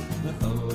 Oh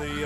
Hey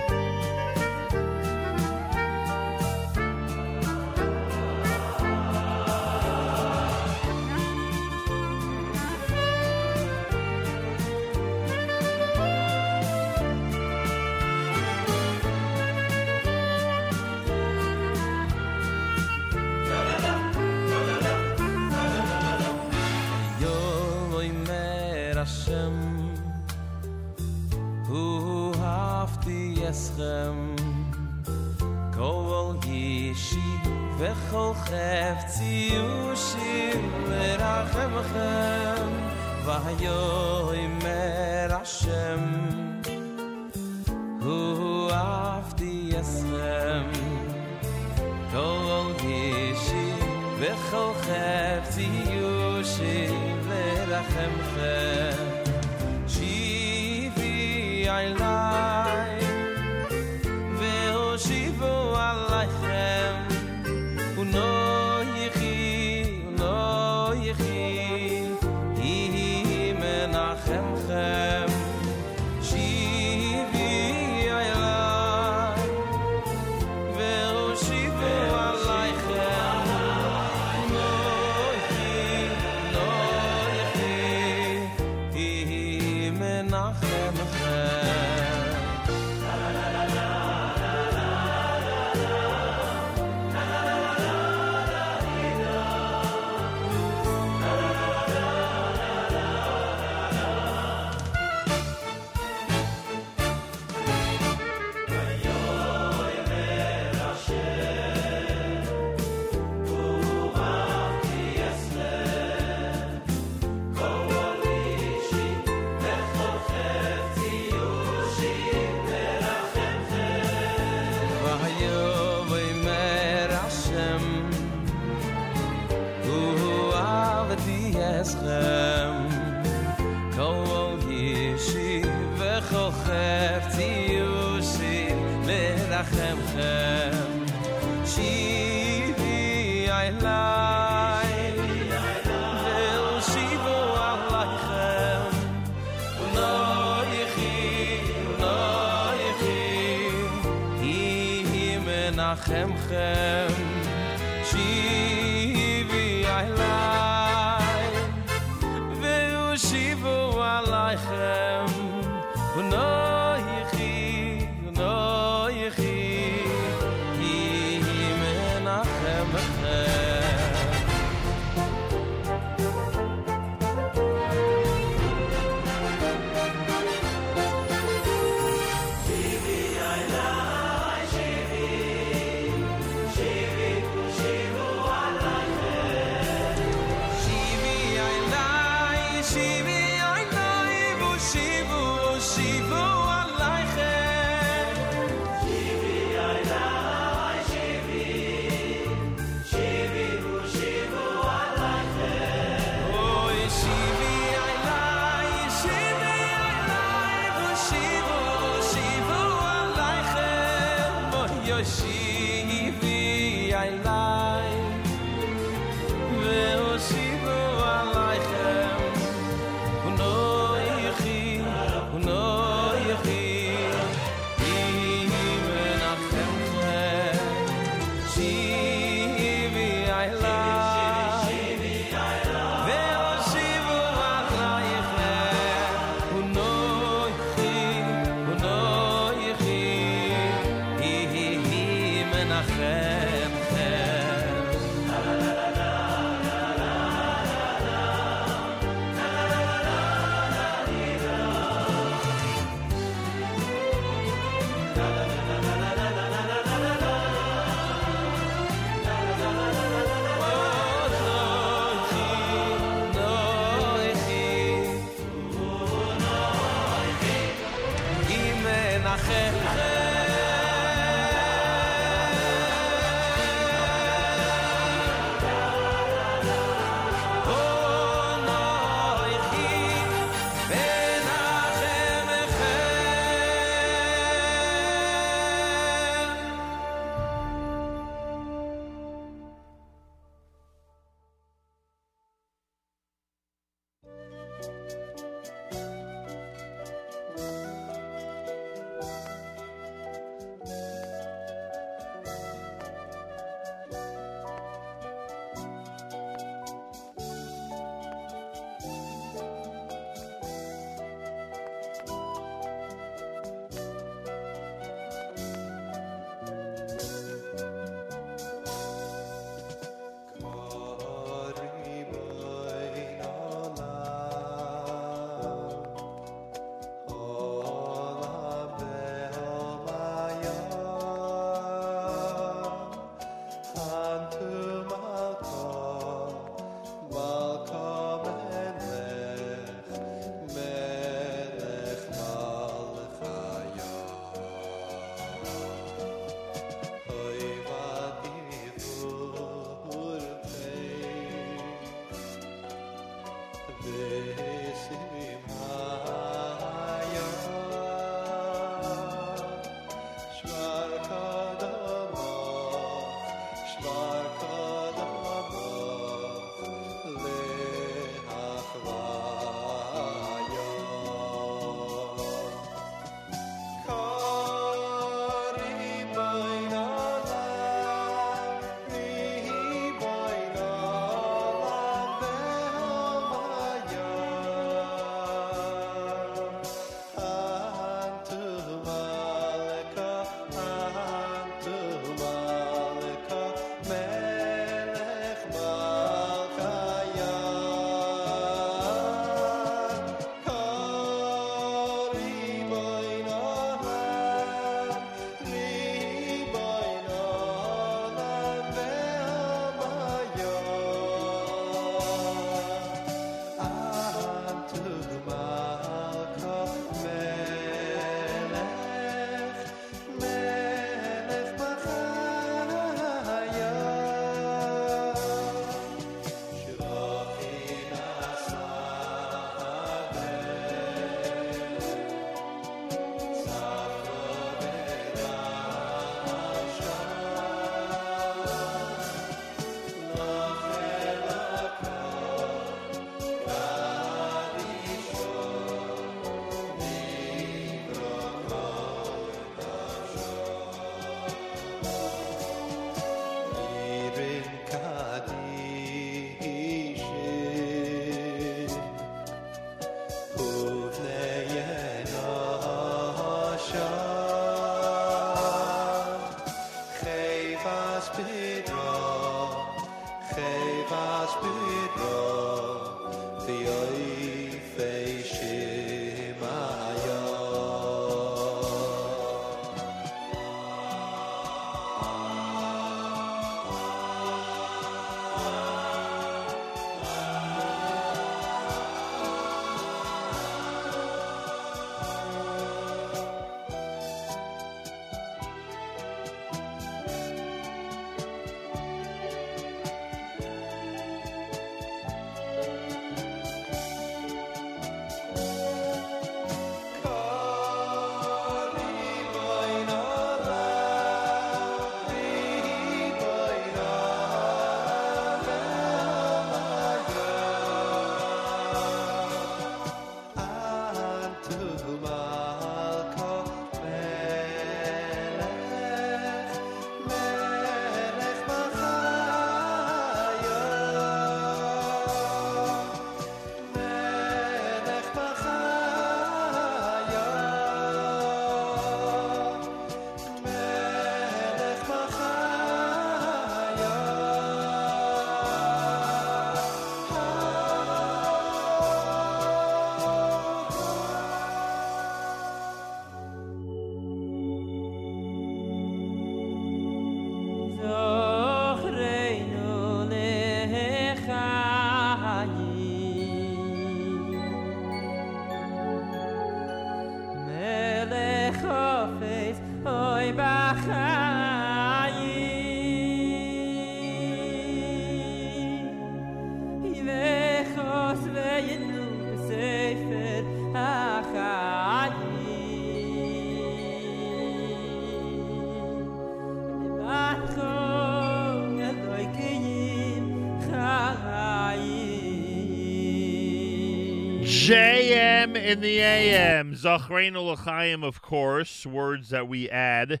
In the AM. Zachreinu L'chaim, of course, words that we add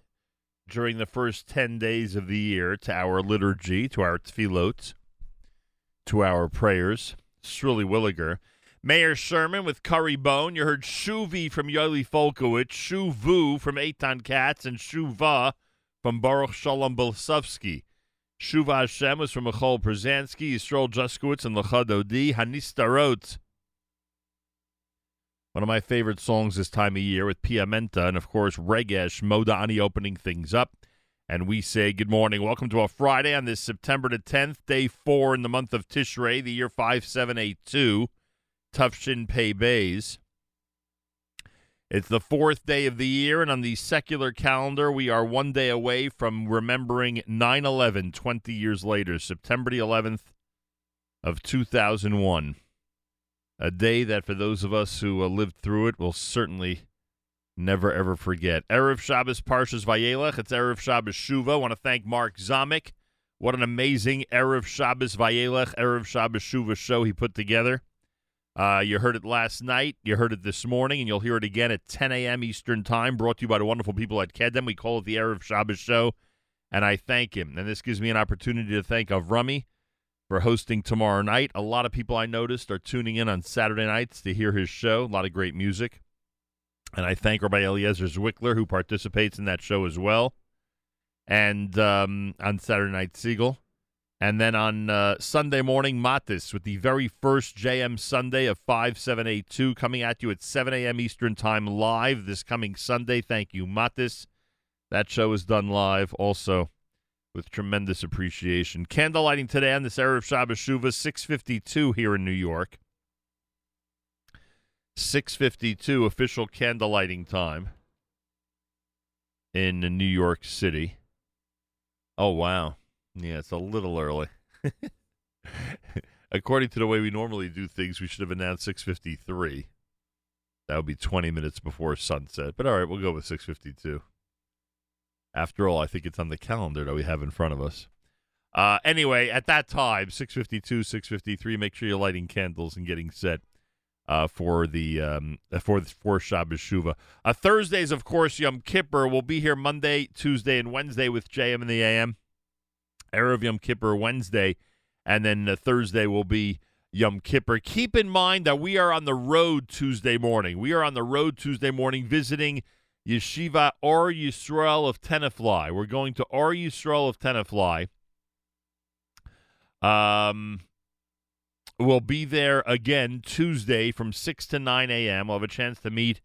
during the first 10 days of the year to our liturgy, to our tefillot, to our prayers. Shirley Williger. Mayor Sherman with Curry Bone. You heard Shuvi from Yoli Folkowitz, Shuvu from Eitan Katz, and Shuva from Baruch Shalom Bolsovsky. Shuva Hashem was from Michal Przanski, Yisrael Juskowitz, and Lachad Odi. Hanistarot. One of my favorite songs this time of year with Piamenta, and of course, Regesh Modani opening things up. And we say good morning. Welcome to a Friday on this September the 10th, day four in the month of Tishrei, the year 5782. Tufshin Pei Bays. It's the fourth day of the year, and on the secular calendar, we are one day away from remembering 9 11 20 years later, September the 11th of 2001. A day that, for those of us who uh, lived through it, will certainly never ever forget. Erev Shabbos Parshas Vayelech. It's Erev Shabbos Shuva. I want to thank Mark Zamek. What an amazing Erev Shabbos Vayelech, Erev Shabbos Shuva show he put together. Uh, you heard it last night. You heard it this morning, and you'll hear it again at 10 a.m. Eastern Time. Brought to you by the wonderful people at Kedem. We call it the Erev Shabbos Show, and I thank him. And this gives me an opportunity to thank Avrami for hosting tomorrow night. A lot of people I noticed are tuning in on Saturday nights to hear his show. A lot of great music. And I thank Rabbi Eliezer Zwickler, who participates in that show as well. And um, on Saturday Night Segal. And then on uh, Sunday morning, Matis with the very first JM Sunday of 5782 coming at you at 7 a.m. Eastern Time live this coming Sunday. Thank you, Matis. That show is done live also with tremendous appreciation. Candlelighting today on this Erev Shabbos Shuva, 652 here in New York. 652 official candlelighting time in New York City. Oh, wow. Yeah, it's a little early. According to the way we normally do things, we should have announced 6:53. That would be 20 minutes before sunset. But all right, we'll go with 6:52. After all, I think it's on the calendar that we have in front of us. Uh, anyway, at that time, 6:52, 6:53, make sure you're lighting candles and getting set uh, for the um, for for Shabbos Shuva. Uh, Thursdays, of course, Yom Kippur. We'll be here Monday, Tuesday, and Wednesday with JM and the AM. Erev Yom Kippur Wednesday, and then uh, Thursday will be Yom Kippur. Keep in mind that we are on the road Tuesday morning. We are on the road Tuesday morning visiting Yeshiva Or Yisrael of Tenafly. We're going to Or Yisrael of Tenafly. Um, we'll be there again Tuesday from 6 to 9 a.m. We'll have a chance to meet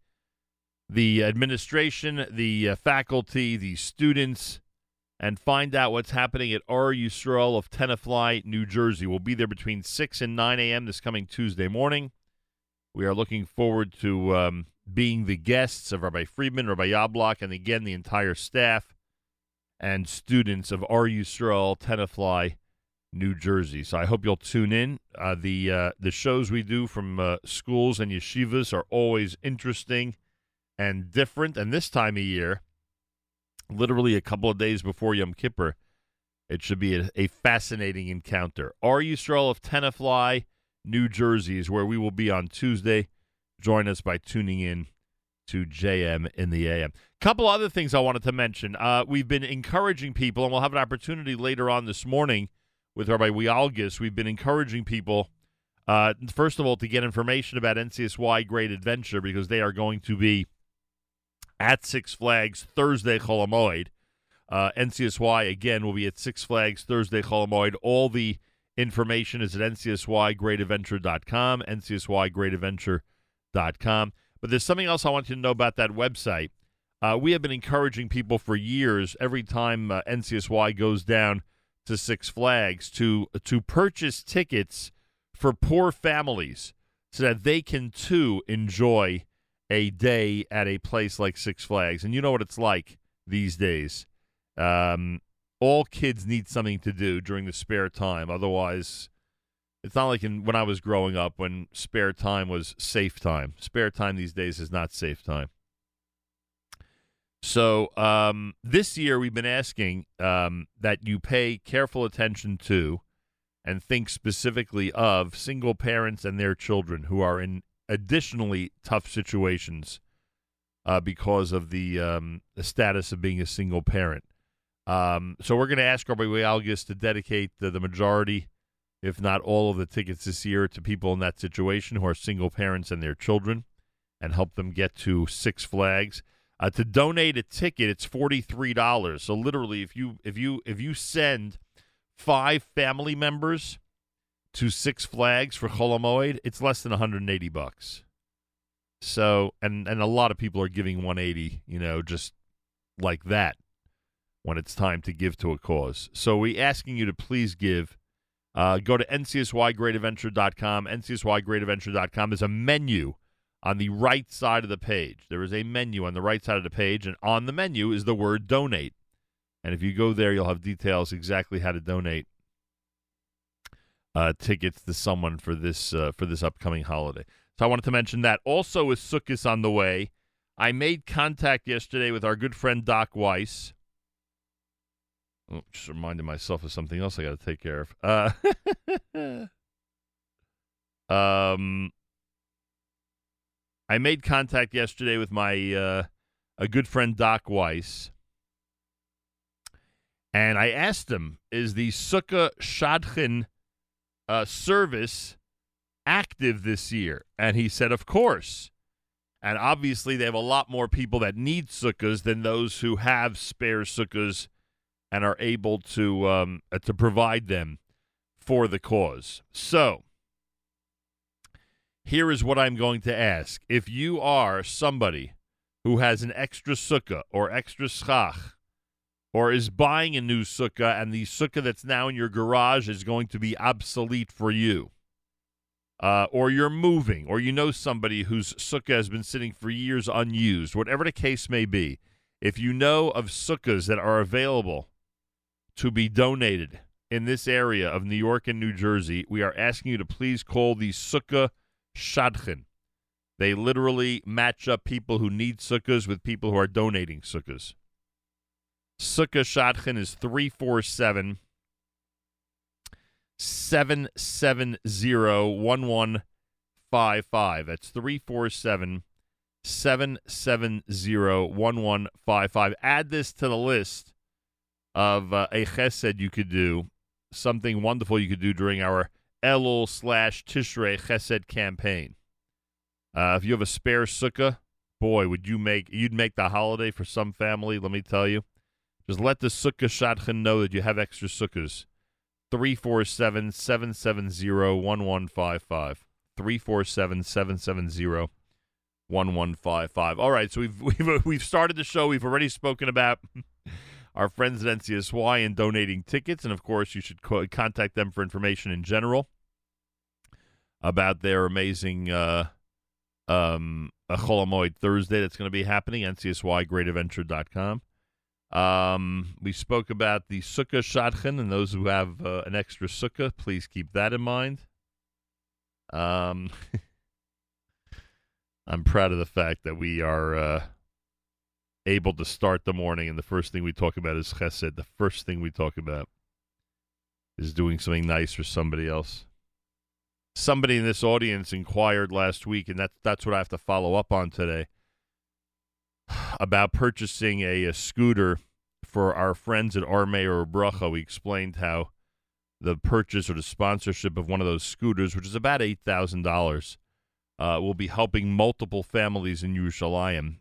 the administration, the uh, faculty, the students, and find out what's happening at Or Yisrael of Tenafly, New Jersey. We'll be there between 6 and 9 a.m. this coming Tuesday morning. We are looking forward to um, being the guests of Rabbi Friedman, Rabbi Yablok, and again the entire staff and students of Or Yisrael, Tenafly, New Jersey. So I hope you'll tune in. Uh, the uh, the shows we do from uh, schools and yeshivas are always interesting and different. And this time of year, literally a couple of days before Yom Kippur, it should be a, a fascinating encounter. Or Yisrael of Tenafly, New Jersey is where we will be on Tuesday. Join us by tuning in to JM in the AM. Couple other things I wanted to mention. Uh, we've been encouraging people, and we'll have an opportunity later on this morning with Rabbi Wielgus. We've been encouraging people, uh, first of all, to get information about NCSY Great Adventure because they are going to be at Six Flags Thursday Chol Hamoed. Uh, NCSY again will be at Six Flags Thursday Chol Hamoed. All the information is at ncsygreatadventure.com, ncsygreatadventure.com. But there's something else I want you to know about that website. Uh, we have been encouraging people for years, every time uh, NCSY goes down to Six Flags, to to purchase tickets for poor families so that they can too enjoy a day at a place like Six Flags. And you know what it's like these days. Um, all kids need something to do during the spare time. Otherwise, it's not like in, when I was growing up when spare time was safe time. Spare time these days is not safe time. So um, this year we've been asking um, that you pay careful attention to and think specifically of single parents and their children who are in additionally tough situations uh, because of the, um, the status of being a single parent. Um, so we're going to ask our Wielgus to dedicate the, the majority, if not all, of the tickets this year to people in that situation who are single parents and their children, and help them get to Six Flags. Uh, to donate a ticket, it's forty three dollars. So literally, if you if you if you send five family members to Six Flags for Chol Hamoed, it's less than one hundred and eighty bucks. So and and a lot of people are giving one eighty, you know, just like that when it's time to give to a cause. So we asking you to please give. Uh, go to ncsygreatadventure.com. ncsygreatadventure.com is a menu on the right side of the page. There is a menu on the right side of the page, and on the menu is the word donate. And if you go there, you'll have details exactly how to donate uh, tickets to someone for this uh, for this upcoming holiday. So I wanted to mention that. Also, with Sukkot on the way, I made contact yesterday with our good friend Doc Weiss. Oh, just reminded myself of something else I got to take care of. Uh, um, I made contact yesterday with my uh, a good friend Doc Weiss, and I asked him, "Is the Sukkah Shadchan uh, service active this year?" And he said, "Of course." And obviously, they have a lot more people that need sukkahs than those who have spare sukkahs and are able to um, uh, to provide them for the cause. So, here is what I'm going to ask: If you are somebody who has an extra sukkah or extra schach, or is buying a new sukkah, and the sukkah that's now in your garage is going to be obsolete for you, uh, or you're moving, or you know somebody whose sukkah has been sitting for years unused, whatever the case may be, if you know of sukkahs that are available to be donated in this area of New York and New Jersey, we are asking you to please call the Sukkah Shadchan. They literally match up people who need sukkahs with people who are donating sukkahs. Sukkah Shadchan is 347 770 1155. That's 347 770 1155. Add this to the list of uh, a chesed you could do, something wonderful you could do during our Elul slash Tishrei chesed campaign. Uh, if you have a spare sukkah, boy, would you make you'd make the holiday for some family. Let me tell you, just let the sukkah shadchan know that you have extra sukkahs. 347 770 1155. 347 770 1155. All right, so we've, we've, we've started the show. We've already spoken about our friends at NCSY and donating tickets. And of course, you should co- contact them for information in general about their amazing uh, um, Thursday that's going to be happening. NCSYGreatAdventure.com. Um, we spoke about the Sukkah Shadchan and those who have uh, an extra Sukkah. Please keep that in mind. Um, I'm proud of the fact that we are uh, able to start the morning, and the first thing we talk about is Chesed. The first thing we talk about is doing something nice for somebody else. Somebody in this audience inquired last week, and that's that's what I have to follow up on today about purchasing a, a scooter for our friends at Ohr Meir uBracha. We explained how the purchase or the sponsorship of one of those scooters, which is about eight thousand uh, dollars, will be helping multiple families in Yerushalayim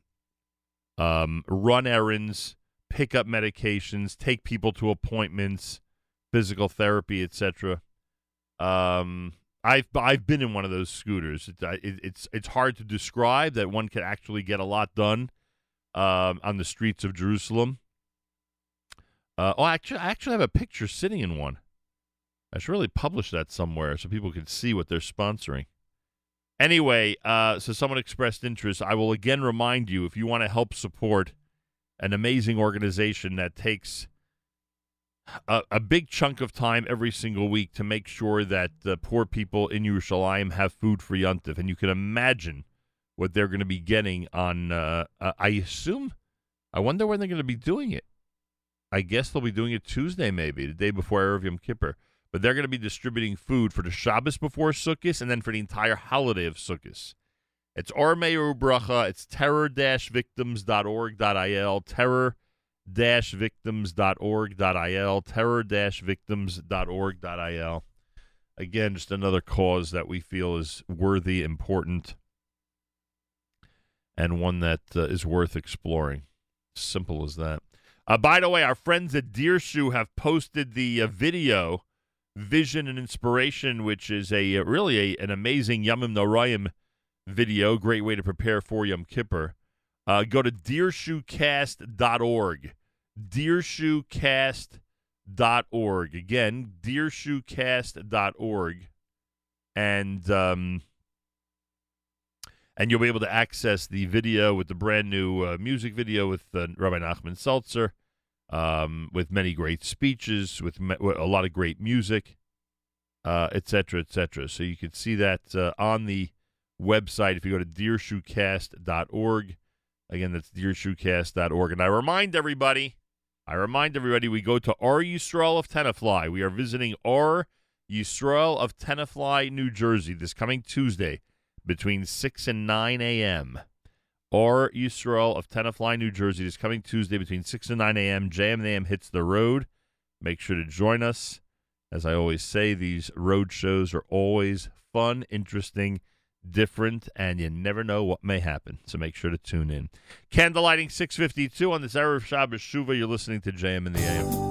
um, run errands, pick up medications, take people to appointments, physical therapy, etc. Um, I've I've been in one of those scooters. It, it, it's it's hard to describe that one can actually get a lot done um, on the streets of Jerusalem. Uh, oh, actually, I actually have a picture sitting in one. I should really publish that somewhere so people can see what they're sponsoring. Anyway, uh, so someone expressed interest. I will again remind you if you want to help support an amazing organization that takes a, a, big chunk of time every single week to make sure that the poor people in Yerushalayim have food for Yontif. And you can imagine what they're going to be getting on, uh, uh, I assume, I wonder when they're going to be doing it. I guess they'll be doing it Tuesday, maybe, the day before Erev Yom Kippur but they're going to be distributing food for the Shabbos before Sukkot and then for the entire holiday of Sukkot. It's Ohr Meir uBracha. It's terror-victims.org.il. Terror-victims.org.il. Terror-victims.org.il. Again, just another cause that we feel is worthy, important, and one that uh, is worth exploring. Simple as that. Uh, by the way, our friends at Dirshu have posted the uh, video, Vision and Inspiration, which is a uh, really a, an amazing Yamim Noraim video. Great way to prepare for Yom Kippur. Uh, go to dirshucast.org. Dirshucast.org. Again, dirshucast.org. And um, and you'll be able to access the video with the brand new uh, music video with uh, Rabbi Nachman Seltzer, um, with many great speeches, with, me- a lot of great music, etc., uh, etc. Et so you can see that uh, on the website if you go to dirshucast.org. Again, that's dirshucast.org. And I remind everybody, I remind everybody, we go to Or Yisrael of Tenafly. We are visiting Or Yisrael of Tenafly, New Jersey, this coming Tuesday between 6 and 9 a.m. Or Yisrael of Tenafly, New Jersey, this coming Tuesday between 6 and 9 a.m. JM AM hits the road. Make sure to join us. As I always say, these road shows are always fun, interesting, different, and you never know what may happen. So make sure to tune in. Candlelighting 652 on this Erev Shabbos Shuva. You're listening to JM in the AM.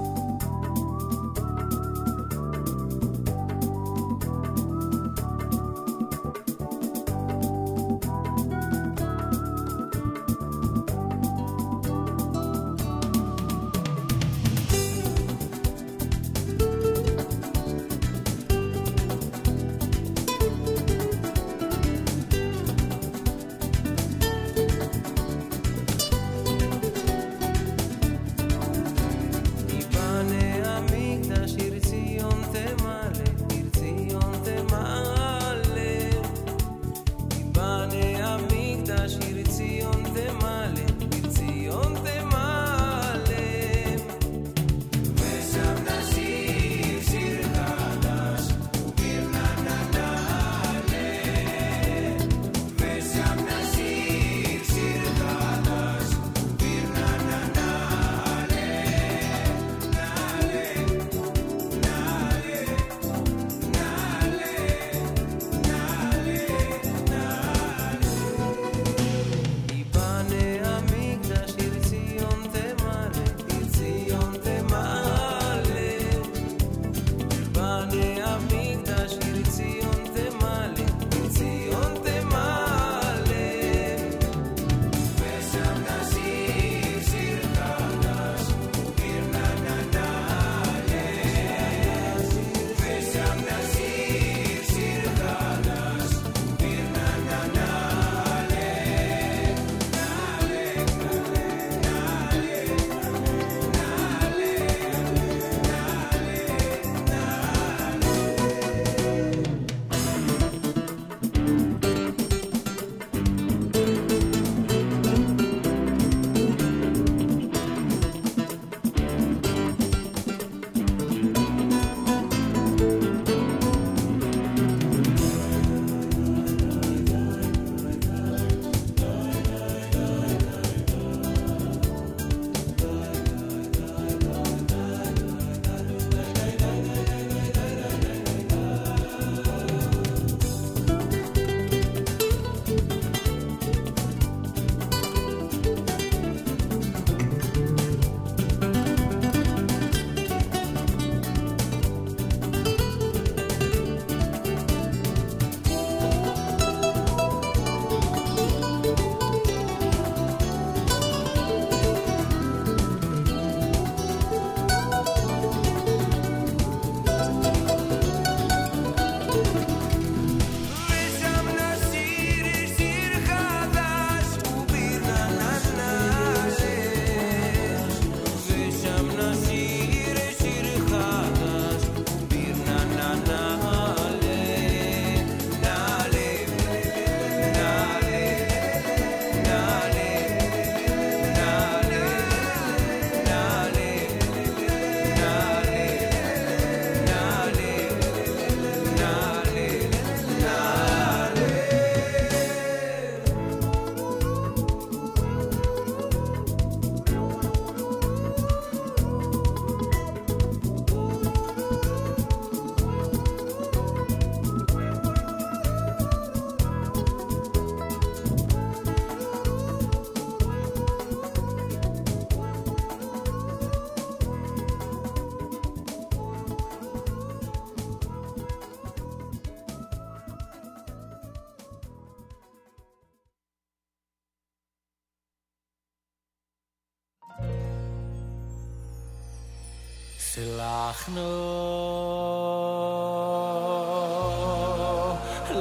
no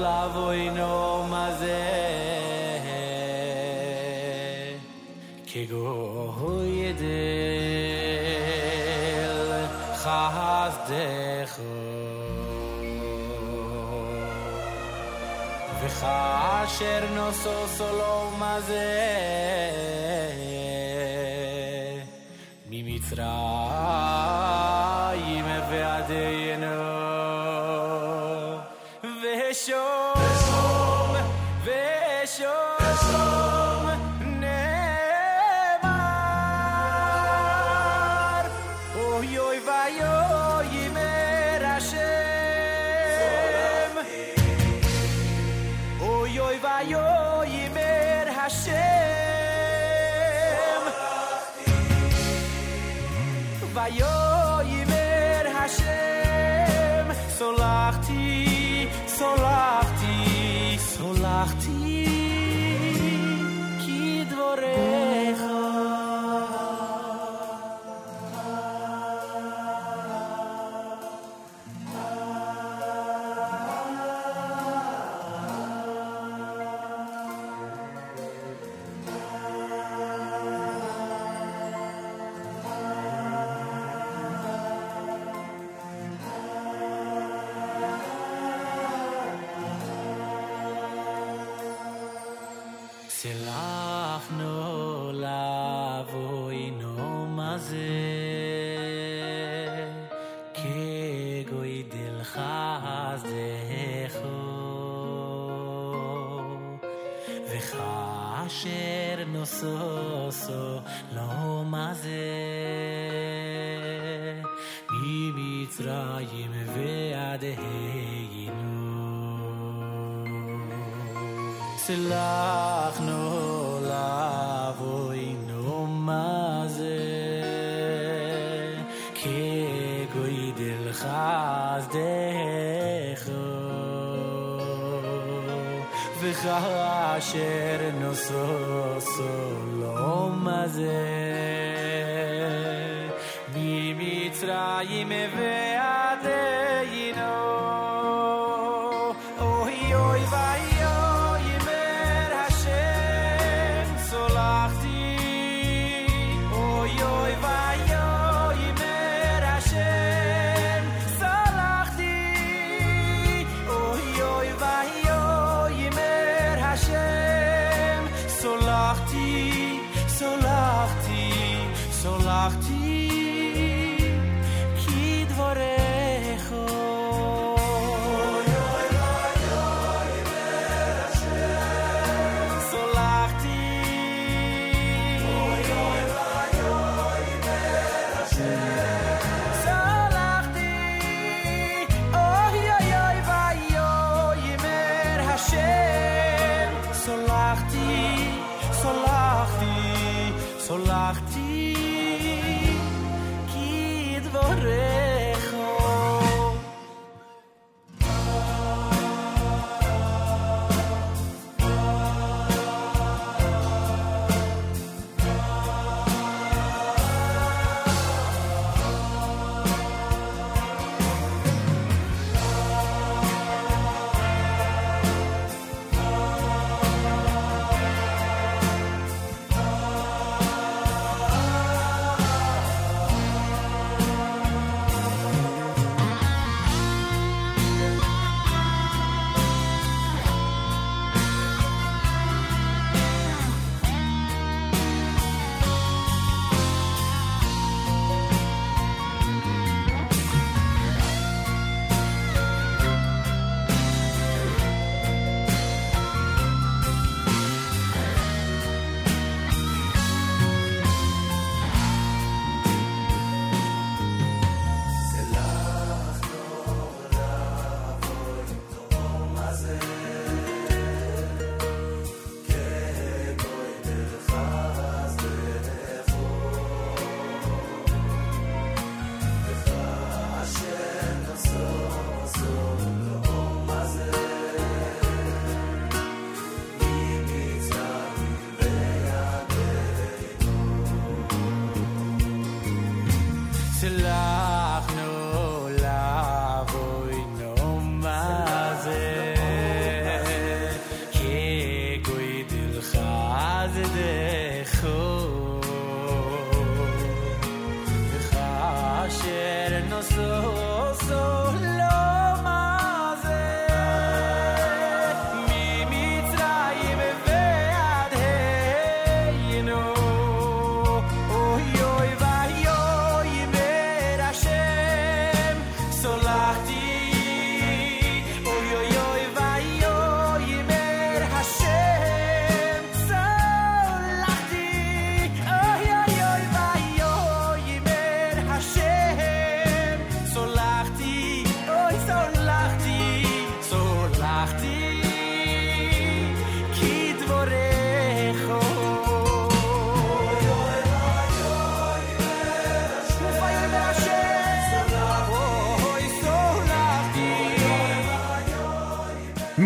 לבוינו voi no ma ze che go ho ide Ha no solo ma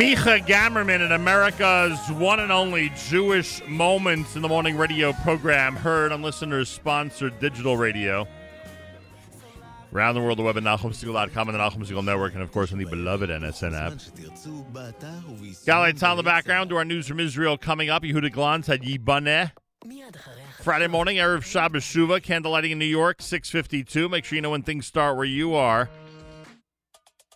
Micha Gamerman in America's one and only Jewish Moments in the Morning radio program, heard on listeners sponsored digital radio. Around the world, the web at NachumSegal.com and the Nachum Segal Network, and of course on the beloved NSN app. Galay Tal in the background to our news from Israel coming up. Yehuda Glantz had Yibaneh. Friday morning, Erev Shabbos Shuva, candlelighting in New York, 652. Make sure you know when things start where you are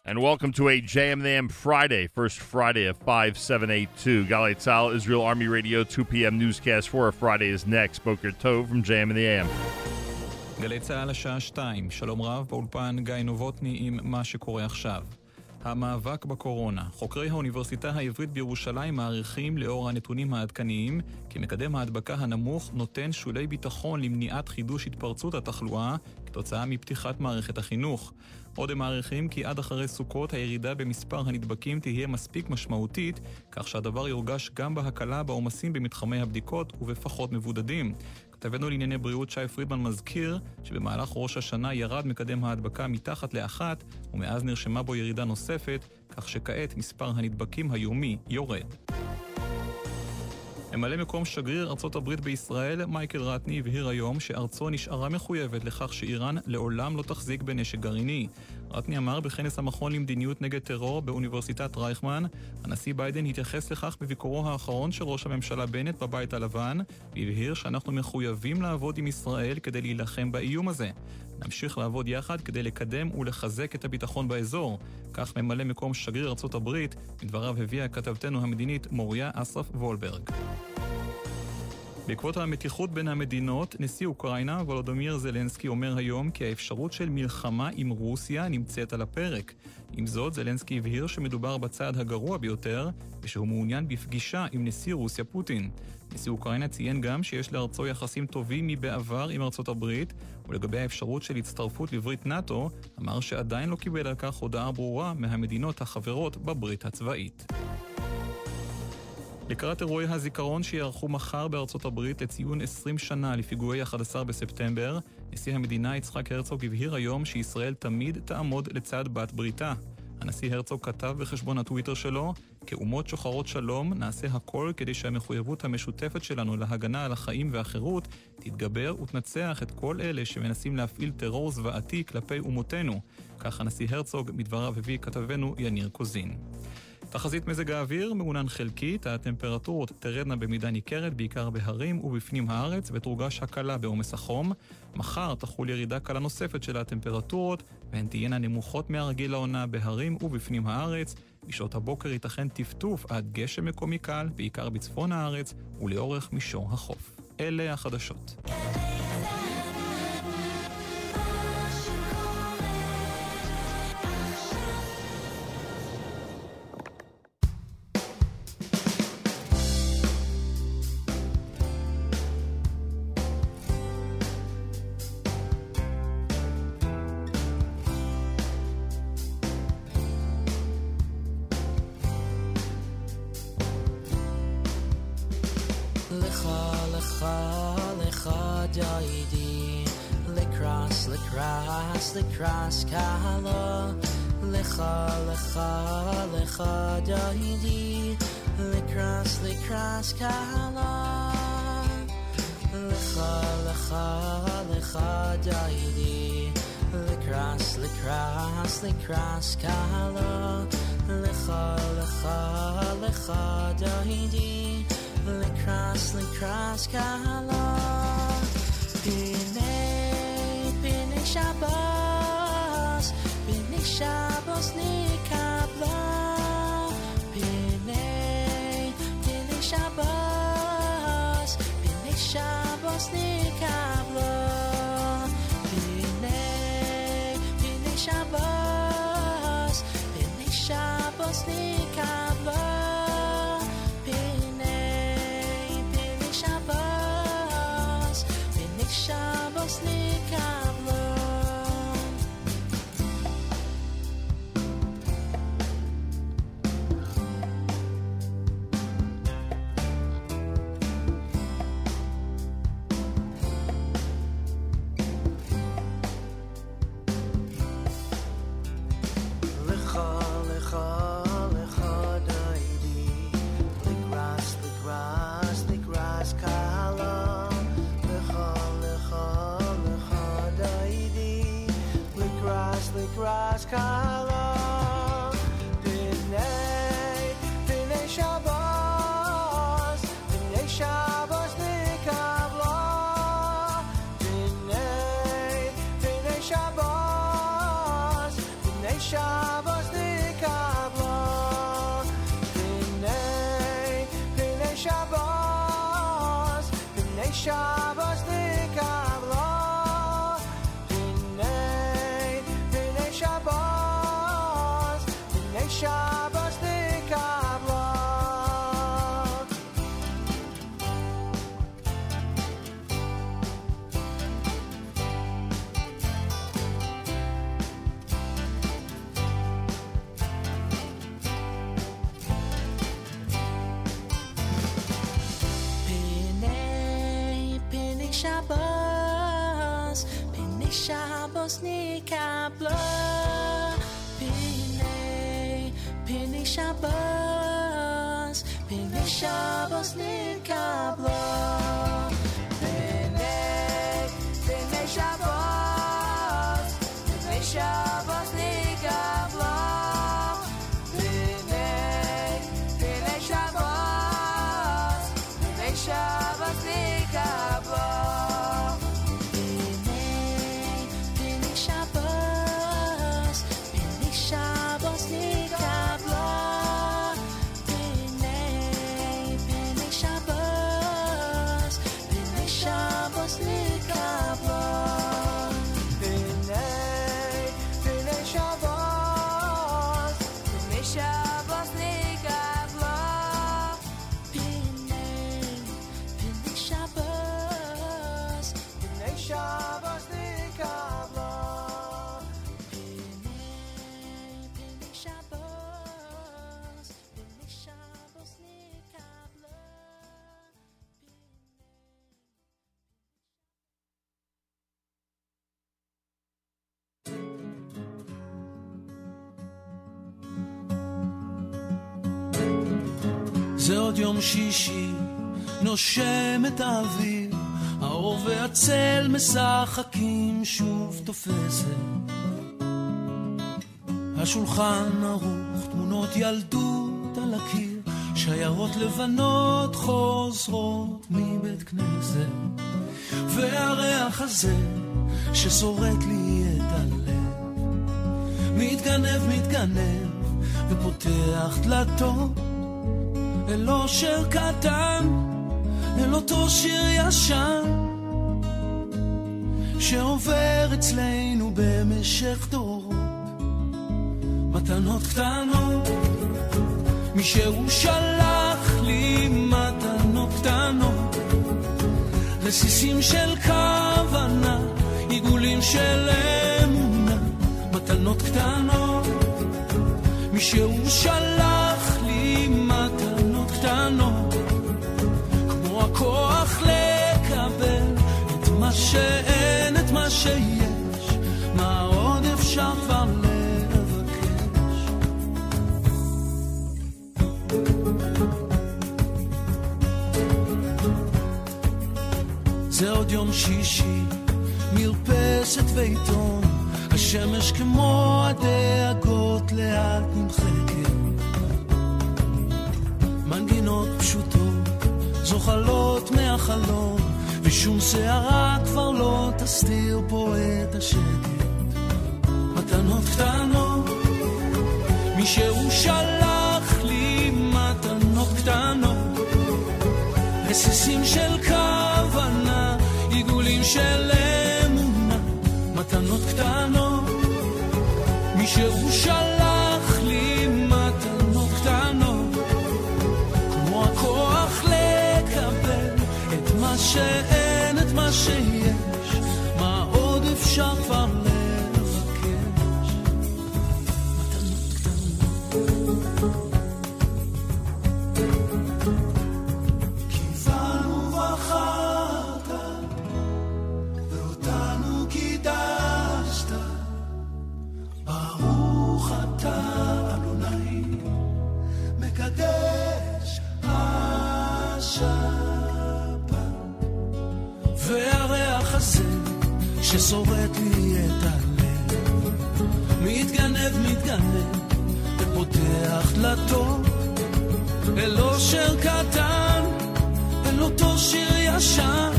and welcome to a JMAM Friday, first Friday of 5782. Galei Tzahal, Israel Army Radio, 2 p.m. newscast for a Friday is next. Boker Tov from JM in the AM. גלי צה"ל השעה 2, שלום רב, באולפן גיא נובוטני עם מה שקורה עכשיו. המאבק בקורונה. חוקרי האוניברסיטה העברית בירושלים מעריכים, לאור הנתונים העדכניים, כי מקדם ההדבקה הנמוך נותן שולי ביטחון למניעת חידוש התפרצות התחלואה כתוצאה מפתיחת מערכת החינוך. עוד הם מעריכים כי עד אחרי סוכות הירידה במספר הנדבקים תהיה מספיק משמעותית, כך שהדבר יורגש גם בהקלה בעומסים במתחמי הבדיקות ובפחות מבודדים. כתבנו לענייני בריאות שי פרידמן מזכיר שבמהלך ראש השנה ירד מקדם ההדבקה מתחת לאחת, ומאז נרשמה בו ירידה נוספת, כך שכעת מספר הנדבקים היומי יורד. ממלא מקום שגריר ארצות הברית בישראל, מייקל רטני, הבהיר היום שארצו נשארה מחויבת לכך שאיראן לעולם לא תחזיק בנשק גרעיני. רטני אמר בכנס המכון למדיניות נגד טרור באוניברסיטת רייכמן, הנשיא ביידן התייחס לכך בביקורו האחרון של ראש הממשלה בנט בבית הלבן, והבהיר שאנחנו מחויבים לעבוד עם ישראל כדי להילחם באיום הזה. נמשיך לעבוד יחד כדי לקדם ולחזק את הביטחון באזור. כך ממלא מקום שגריר ארצות הברית, מדבריו הביאה כתבתנו המדינית מוריה אסרף וולברג. בעקבות המתיחות בין המדינות, נשיא אוקראינה, וולודומיר זלנסקי, אומר היום כי האפשרות של מלחמה עם רוסיה נמצאת על הפרק. עם זאת, זלנסקי הבהיר שמדובר בצעד הגרוע ביותר, ושהוא מעוניין בפגישה עם נשיא רוסיה פוטין. נשיא אוקראינה ציין גם שיש לארצו יחסים טובים מבעבר עם ארצות הברית, ולגבי האפשרות של הצטרפות לברית נאט"ו, אמר שעדיין לא קיבל על כך הודעה ברורה מהמדינות החברות בברית הצבאית. לקראת אירועי הזיכרון שיערכו מחר בארצות הברית לציון 20 שנה לפיגועי 11 בספטמבר, נשיא המדינה יצחק הרצוג הבהיר היום שישראל תמיד תעמוד לצד בת בריתה. הנשיא הרצוג כתב בחשבון הטוויטר שלו, כאומות שוחרות שלום נעשה הכל כדי שהמחויבות המשותפת שלנו להגנה על החיים והחירות תתגבר ותנצח את כל אלה שמנסים להפעיל טרור זוועתי כלפי אומותינו. כך הנשיא הרצוג, מדבריו הביא כתבנו יניר קוזין. תחזית מזג האוויר מעונן חלקית, הטמפרטורות תרדנה במידה ניכרת, בעיקר בהרים ובפנים הארץ, ותורגש הקלה בעומס החום. מחר תחול ירידה קלה נוספת של הטמפרטורות, והן תהיינה נמוכות מהרגיל לעונה בהרים ובפנים הארץ. בשעות הבוקר ייתכן טפטוף עד גשם מקומי קל, בעיקר בצפון הארץ ולאורך מישור החוף. אלה החדשות. cross lekras kala lecha lecha lecha dahidi lekras lekras kala זה עוד יום שישי, נושם את האוויר, האור והצל משחקים שוב תופסת. השולחן ערוך, תמונות ילדות על הקיר, שיירות לבנות חוזרות מבית כנסת. והריח הזה ששורט לי את הלב, מתגנב, מתגנב, ופותח דלתות. אל אושר קטן, אל אותו שיר ישן, שעובר אצלנו במשך דורות. מתנות קטנות, מישהו שלח לי מתנות קטנות, רסיסים של כוונה, עיגולים של אמונה, מתנות קטנות, מישהו שלח הכוח לקבל את מה שאין, את מה שיש, מה עוד אפשר כבר לבקש. זה עוד יום שישי, מרפסת ועיתון, השמש כמו הדאגות לאט נמחקת. מנגינות פשוטות, זוחלות מהחלום, ושום שערה כבר לא תסתיר פה את השקט. מתנות קטנות, מישהו שלח לי מתנות קטנות. רסיסים של כוונה, עיגולים של אמונה, מתנות קטנות. מישהו שלח שאין, את מה שיש, מה עוד אפשר כבר ששורט לי את הלב, מתגנב, מתגנב, ופותח דלתות אל אושר קטן, אל אותו שיר ישן,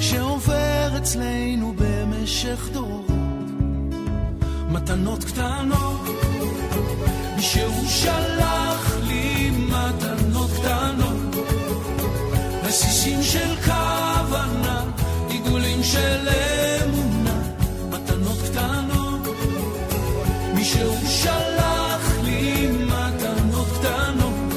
שעובר אצלנו במשך דורות, מתנות קטנות, מישהו שלח לי מתנות קטנות, רסיסים של עיגולים של אמונה, מתנות קטנות, מישהו שלח לי מתנות קטנות,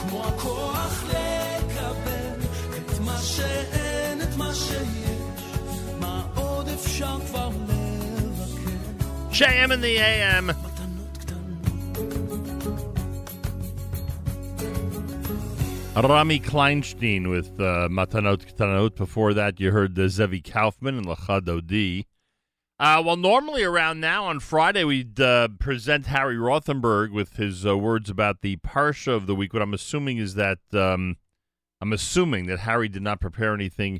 כמו הכוח לקבל את מה שאין, את מה שיש, מה עוד אפשר כבר לבקר, JM in the AM. Rami Kleinstein with uh, Matanot Ktanot. Before that, you heard the Zevi Kaufman and Lachad Odi. Uh, well, normally around now on Friday, we'd uh, present Harry Rothenberg with his uh, words about the Parsha of the week. What I'm assuming is that um, I'm assuming that Harry did not prepare anything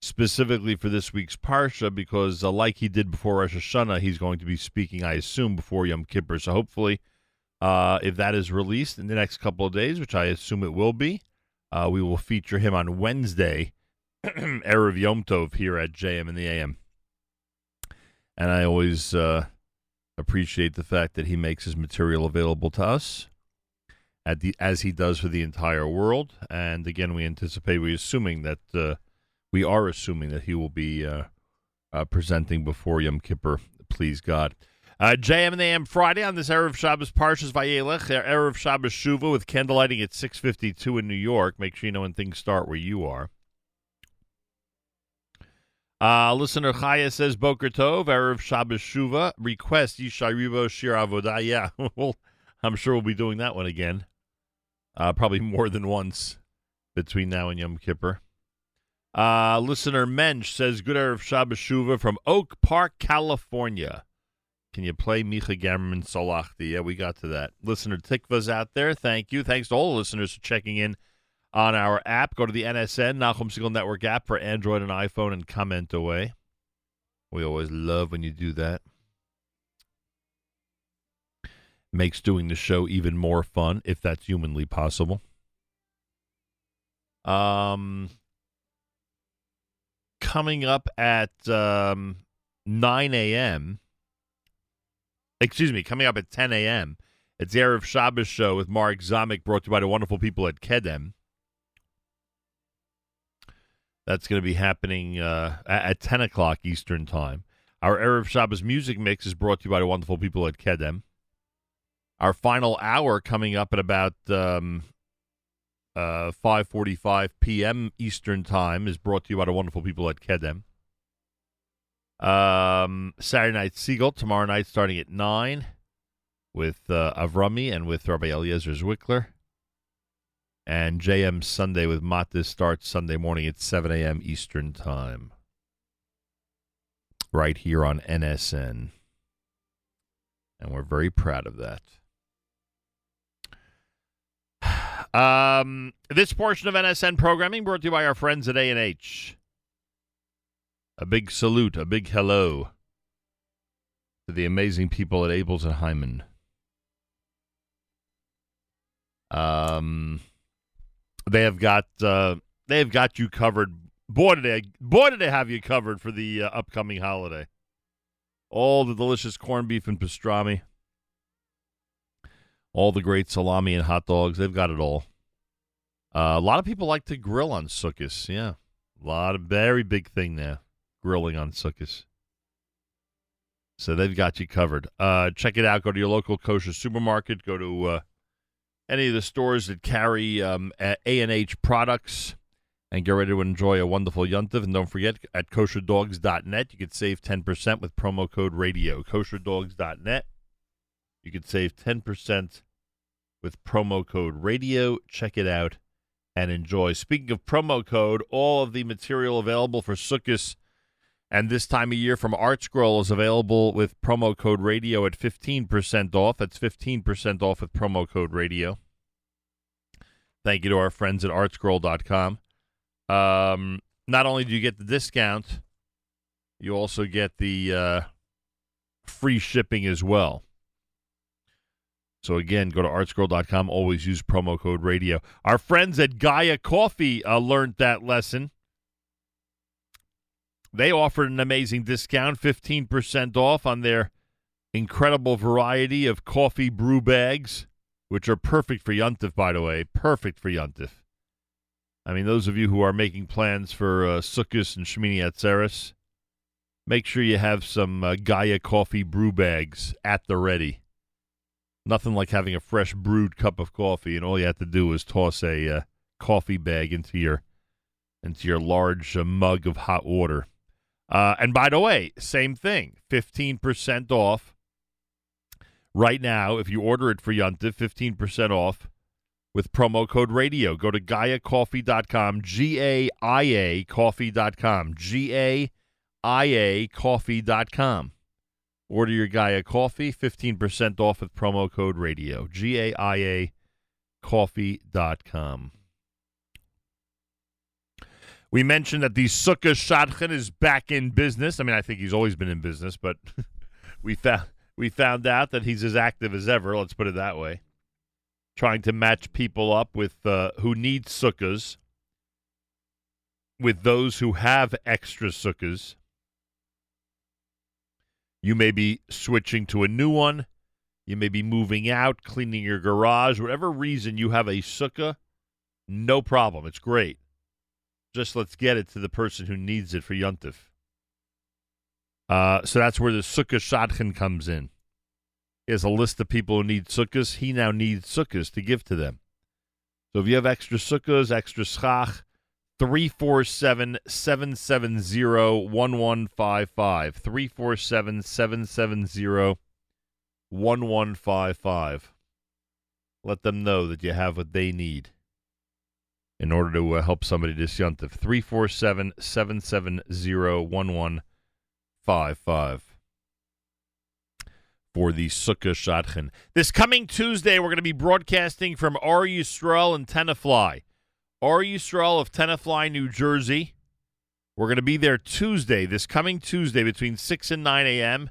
specifically for this week's Parsha because, uh, like he did before Rosh Hashanah, he's going to be speaking, I assume, before Yom Kippur. So hopefully, uh, if that is released in the next couple of days, which I assume it will be, uh, we will feature him on Wednesday, Erev Yom Tov, here at JM in the AM. And I always uh, appreciate the fact that he makes his material available to us, at the, as he does for the entire world. And again, we anticipate, we assuming that uh, we are assuming that he will be uh, uh, presenting before Yom Kippur. Please God. Uh, JM and AM Friday on this Erev Shabbos Parshas Vayelech, Erev Shabbos Shuva with candlelighting at 652 in New York. Make sure you know when things start where you are. Uh, listener Chaya says, Boker Tov, Erev Shabbos Shuva, request Yisharivo Shir Avodah. Yeah, well, I'm sure we'll be doing that one again. Uh, probably more than once between now and Yom Kippur. Uh, listener Mensch says, Good Erev Shabbos Shuva from Oak Park, California. Can you play Micha Gamerman Solachti? Yeah, we got to that. Listener Tikva's out there. Thank you. Thanks to all the listeners for checking in on our app. Go to the NSN, Nachum Segal Network app for Android and iPhone and comment away. We always love when you do that. Makes doing the show even more fun, if that's humanly possible. Um, coming up at um, 9 a.m., excuse me, coming up at 10 a.m., it's the Erev Shabbos show with Mark Zamek, brought to you by the wonderful people at Kedem. That's going to be happening uh, at, at 10 o'clock Eastern Time. Our Erev Shabbos music mix is brought to you by the wonderful people at Kedem. Our final hour coming up at about um, uh, 5.45 p.m. Eastern Time is brought to you by the wonderful people at Kedem. Um, Saturday Night Segal tomorrow night starting at 9 with uh, Avrami and with Rabbi Eliezer Zwickler. And JM Sunday with Matis starts Sunday morning at 7 a.m. Eastern Time. Right here on NSN. And we're very proud of that. Um, this portion of NSN programming brought to you by our friends at A&H. A big salute, a big hello to the amazing people at Abeles and Heymann. Um, they have got uh, they have got you covered. Boy, did they boy did they have you covered for the uh, upcoming holiday. All the delicious corned beef and pastrami, all the great salami and hot dogs. They've got it all. Uh, a lot of people like to grill on Sukkot. Yeah, a lot of very big thing there, grilling on Sukkot. So they've got you covered. Uh, check it out. Go to your local kosher supermarket. Go to uh, any of the stores that carry um, A and H products, and get ready to enjoy a wonderful yuntiv. And don't forget, at kosherdogs.net, you can save ten percent with promo code radio. Kosherdogs.net, you can save ten percent with promo code radio. Check it out and enjoy. Speaking of promo code, all of the material available for Sukkot and this time of year from Art Scroll is available with promo code radio at 15% off. That's 15% off with promo code radio. Thank you to our friends at artscroll.com. Um, not only do you get the discount, you also get the uh, free shipping as well. So again, go to artscroll.com. Always use promo code radio. Our friends at Gaia Coffee uh, learned that lesson. They offered an amazing discount, 15% off on their incredible variety of coffee brew bags, which are perfect for Yuntif, by the way. Perfect for Yuntif. I mean, those of you who are making plans for uh, Sukkot and Shmini Atzeres, make sure you have some uh, Gaia coffee brew bags at the ready. Nothing like having a fresh brewed cup of coffee, and all you have to do is toss a uh, coffee bag into your into your large uh, mug of hot water. Uh, and by the way, same thing, fifteen percent off right now if you order it for Yunta, fifteen percent off with promo code radio. Go to GaiaCoffee.com, G A I A Coffee.com, G A I A Coffee.com. Order your Gaia coffee, 15% off with promo code radio. G A I A coffee.com. We mentioned that the Sukkah Shadchan is back in business. I mean, I think he's always been in business, but we found we found out that he's as active as ever. Let's put it that way. Trying to match people up with uh, who need sukkahs with those who have extra sukkahs. You may be switching to a new one. You may be moving out, cleaning your garage, whatever reason you have a sukkah, no problem. It's great. Just let's get it to the person who needs it for Yuntif. Uh, so that's where the sukkah shadchan comes in. He has a list of people who need sukkahs. He now needs sukkahs to give to them. So if you have extra sukkahs, extra schach, 347 770 1155. 347 770 1155. Let them know that you have what they need in order to uh, help somebody disjunctive. 347 770 1155 for the Sukkah Shadchan. This coming Tuesday, we're going to be broadcasting from Or Yisrael and Tenafly. Or Yisrael of Tenafly, New Jersey. We're going to be there Tuesday, this coming Tuesday, between 6 and 9 a.m.,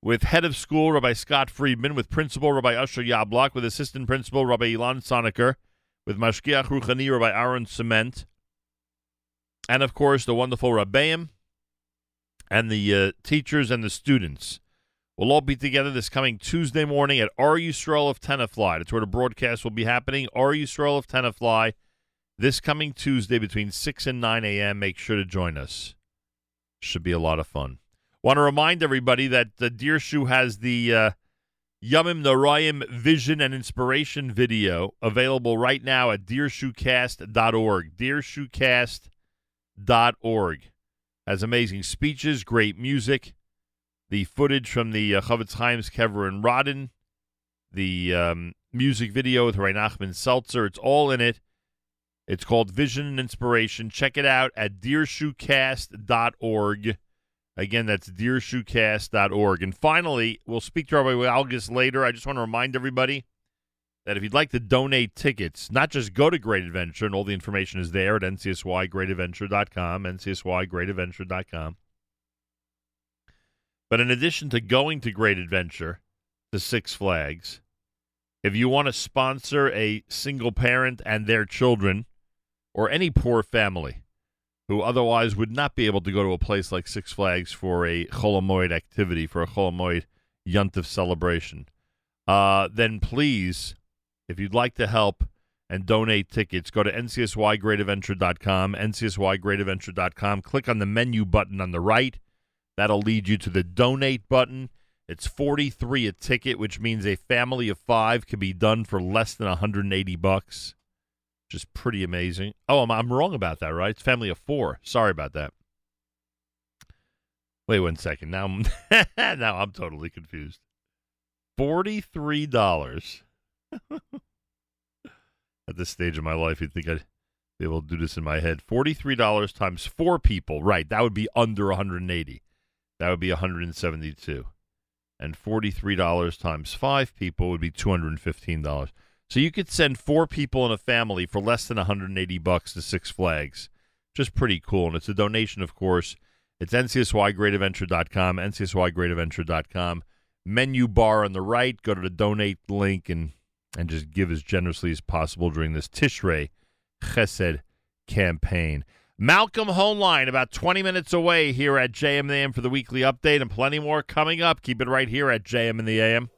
with head of school, Rabbi Scott Friedman, with principal, Rabbi Usher Yablok, with assistant principal, Rabbi Ilan Sonecker, with Mashkiach Ruchani, Rabbi Aaron Cement, and, of course, the wonderful Rabbeim and the uh, teachers and the students. We'll all be together this coming Tuesday morning at Or Yisrael of Tenafly. That's where the broadcast will be happening. Or Yisrael of Tenafly this coming Tuesday between 6 and 9 a.m. Make sure to join us. Should be a lot of fun. Want to remind everybody that the Dirshu has the uh, Yamim Noraim Vision and Inspiration video available right now at dirshucast.org. Dirshucast.org has amazing speeches, great music, the footage from the uh, Chofetz Chaim's Kever and Radin, the um, music video with Ray Nachman Seltzer. It's all in it. It's called Vision and Inspiration. Check it out at dirshucast.org. Again, that's dirshucast.org. And finally, we'll speak to Rabbi Wielgus later. I just want to remind everybody that if you'd like to donate tickets, not just go to Great Adventure, and all the information is there at ncsygreatadventure.com, ncsygreatadventure.com. But in addition to going to Great Adventure, to Six Flags, if you want to sponsor a single parent and their children, or any poor family who otherwise would not be able to go to a place like Six Flags for a Chol Hamoed activity, for a Chol Hamoed Yuntif celebration, uh, then please, if you'd like to help and donate tickets, go to ncsygreatadventure.com, ncsygreatadventure.com, click on the menu button on the right. That'll lead you to the donate button. It's 43 a ticket, which means a family of 5 can be done for less than 180 bucks which is pretty amazing. Oh, I'm, I'm wrong about that, right? It's family of four. Sorry about that. Wait one second. Now, I'm now I'm totally confused. Forty-three dollars. At this stage of my life, you'd think I'd be able to do this in my head. Forty-three dollars times four people. Right, that would be under 180. That would be 172. And forty-three dollars times five people would be two hundred and fifteen dollars. So you could send four people in a family for less than 180 bucks to Six Flags. Just pretty cool. And it's a donation, of course. It's ncsygreatadventure.com, ncsygreatadventure.com. Menu bar on the right. Go to the donate link and and just give as generously as possible during this Tishrei Chesed campaign. Malcolm Hoenlein, about 20 minutes away here at JM the AM for the weekly update, and plenty more coming up. Keep it right here at JM in the AM.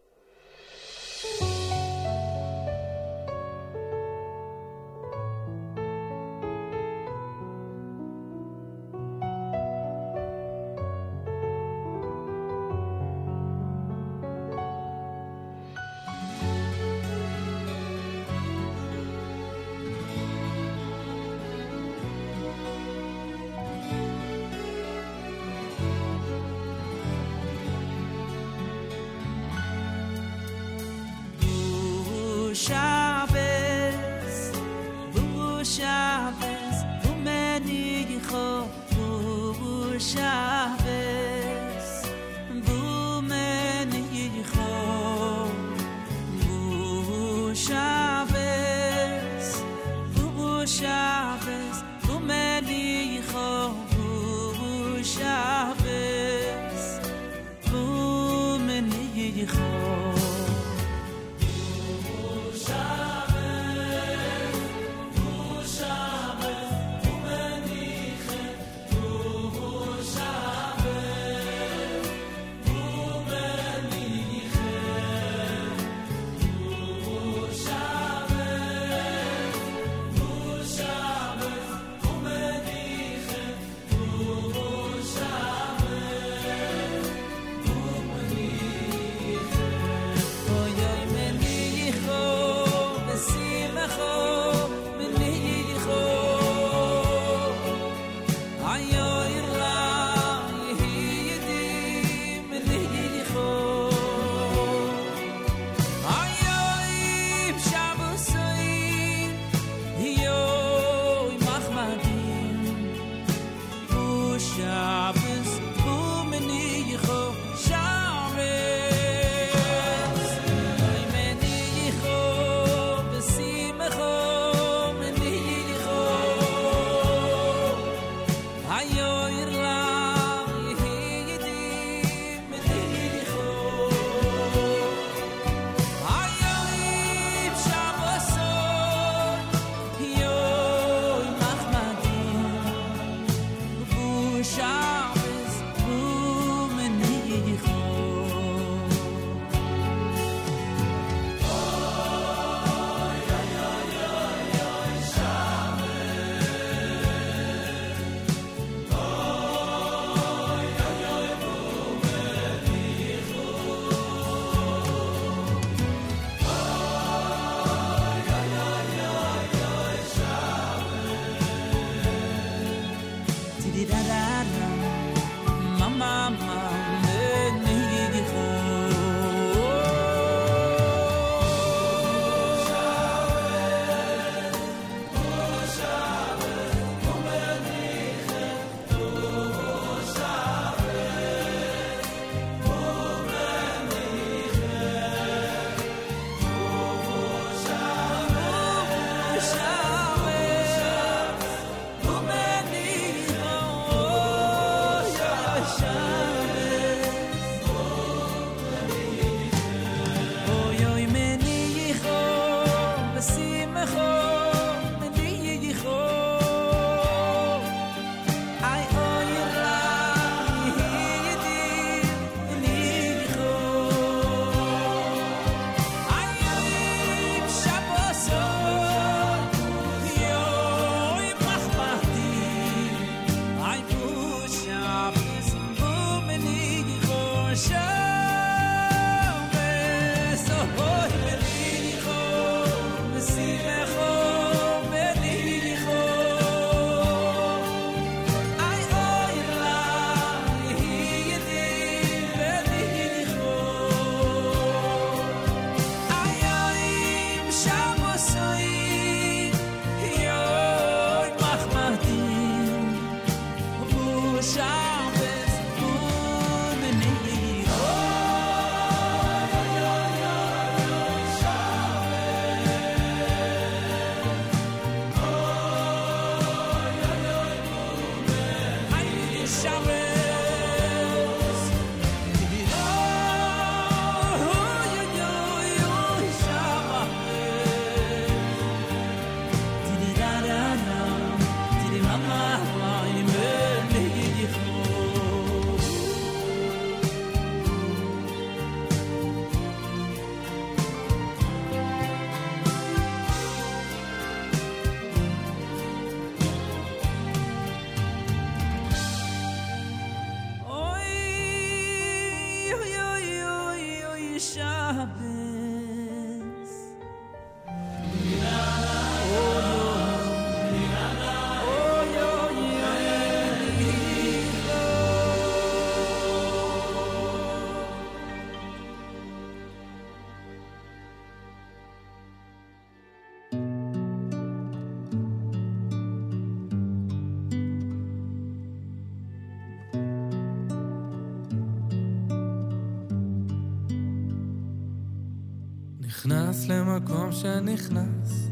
נכנס למקום שנכנס,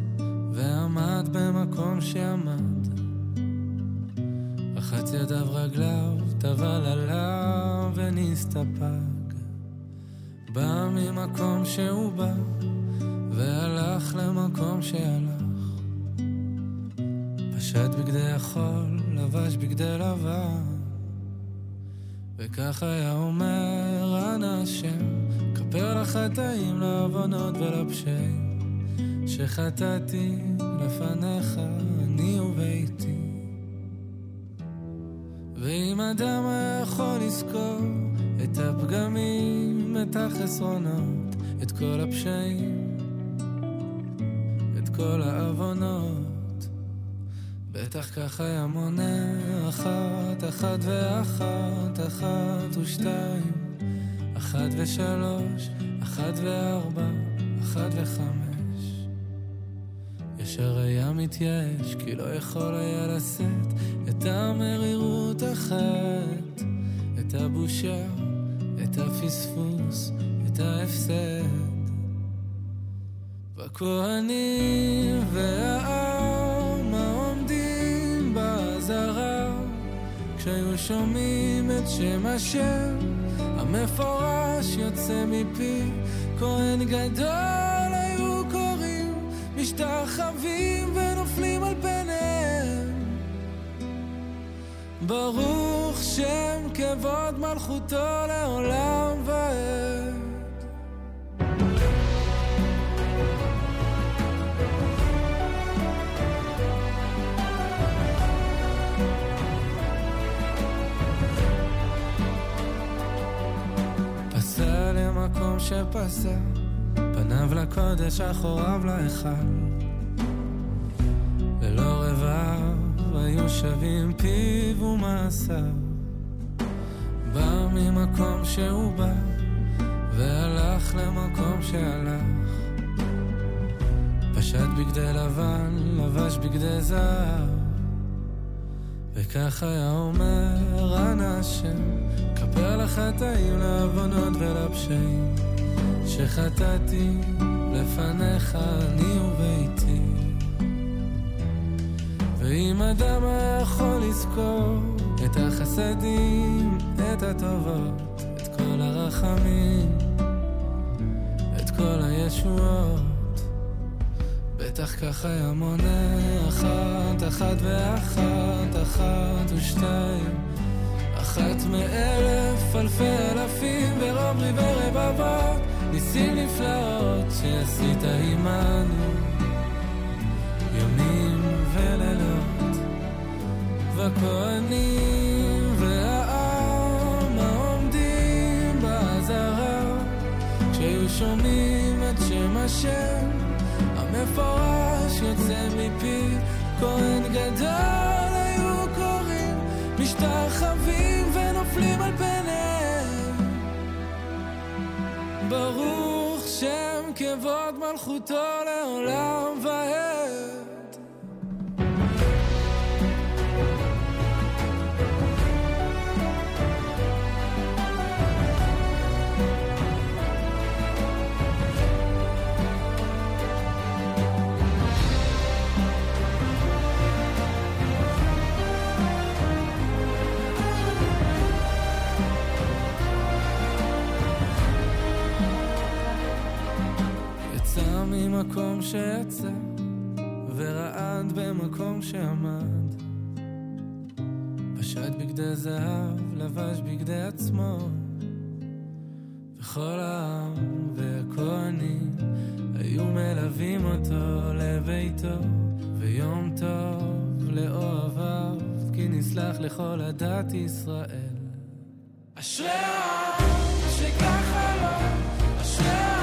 ועמד במקום שעמד. רחץ ידיו רגליו, טבל עליו ונסתפק. בא ממקום שהוא בא, והלך למקום שהלך. פשט בגדי החול, לבש בגדי לבן. וכך היה אומר אנא השם, כפר לחטאים, לעוונות ולפשעים, שחטאתי לפניך, אני וביתי. ואם אדם היה יכול לזכור את הפגמים, את החסרונות, את כל הפשעים, את כל העוונות, בטח כך היה מונה אחת, אחת ואחת, אחת ושתיים, אחת ושלוש, אחת וארבע, אחת וחמש. ישר היה מתייאש, כי לא יכול היה לשאת את המרירות החטא, את הבושה, את הפספוס, את ההפסד. בכהנים והעם העומדים באזהרה, כשהיו שומעים את שם השם המפורש יוצא מפי. כהן גדול היו קוראים משתחווים ונופלים על פניהם. ברוך שם כבוד מלכותו לעולם ועד שפסע, פניו לקודש, אחוריו להיכל. ללא רבב היו שווים פיו ומעשיו. בא ממקום שהוא בא, והלך למקום שהלך. פשט בגדי לבן, לבש בגדי זהב. וכך היה אומר אנא השם, כפר לחטאים, לעוונות ולפשעים, שחטאתי לפניך אני וביתי. ואם אדם היה יכול לזכור את החסדים, את הטובות, את כל הרחמים, את כל הישועות, בטח כך היה מונה אחת, אחת ואחת, אחת ושתיים, אחת מאלף, אלפי אלפים, ורוב ריבי רבבות, ניסים נפלאות שעשית עמנו, ימים ולילות, והכהנים והעם העומדים באזהרה, כשהיו שומעים את שם השם, המפורש יוצא מפי כהן גדול היו קוראים משתחווים ונופלים על פניהם ברוך שם כבוד מלכותו לעולם ועד יצא ממקום שיצא, ורעד במקום שעמד. פשט בגדי זהב, לבש בגדי עצמו, וכל העם והכהנים היו מלווים אותו לביתו, ויום טוב לאוהביו, כי נסלח לכל עדת ישראל. אשרי העם שככה לו, אשרי העם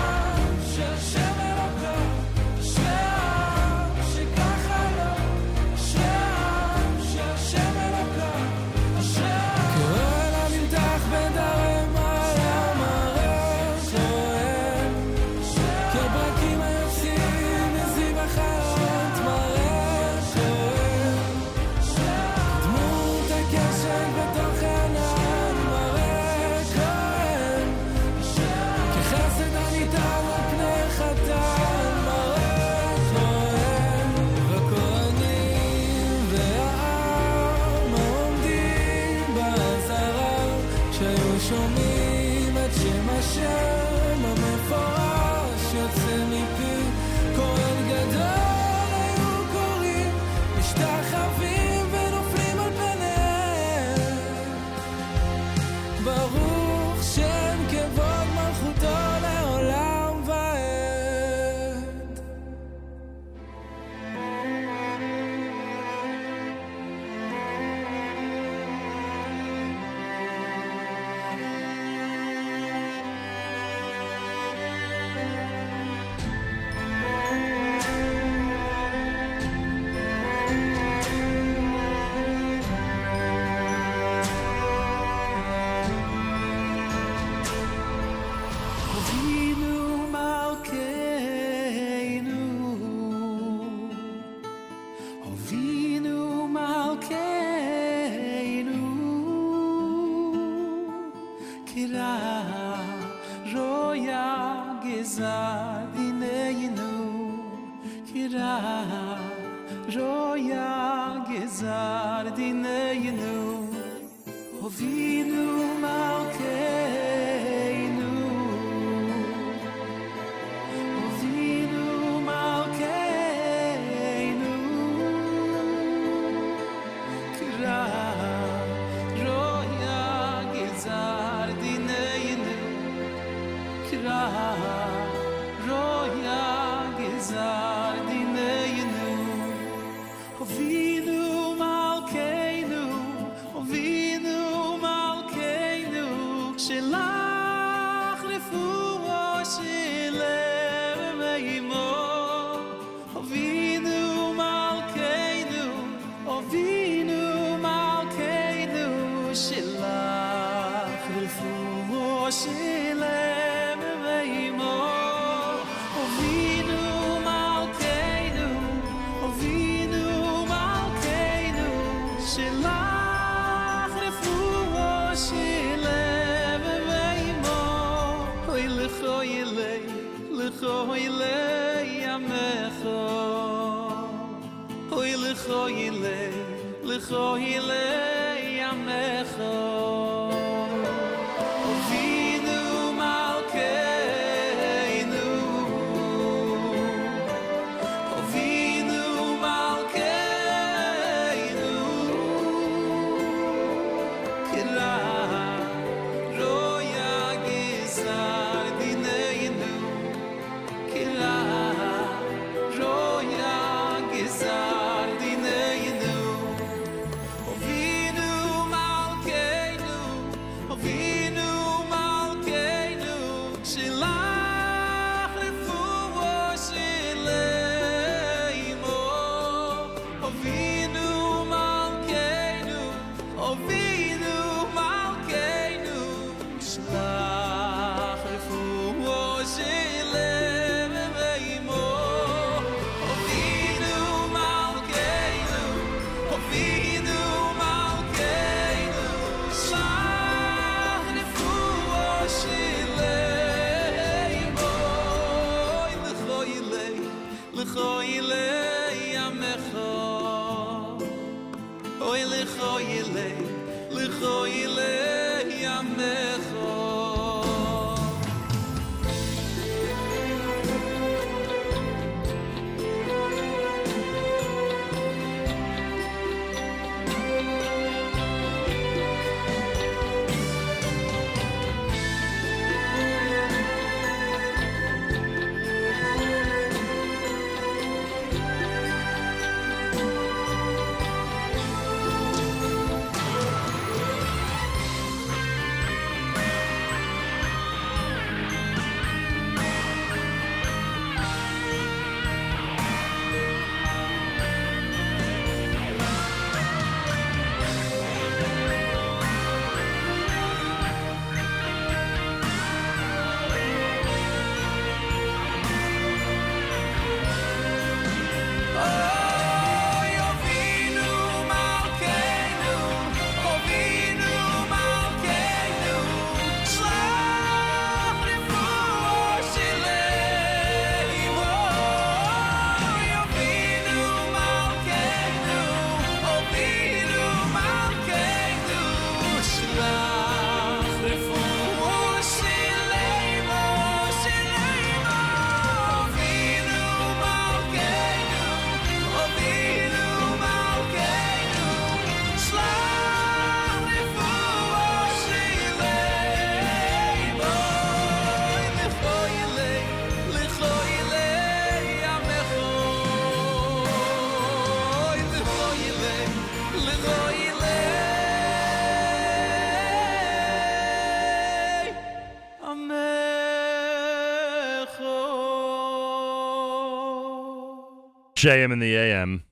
JM in the AM.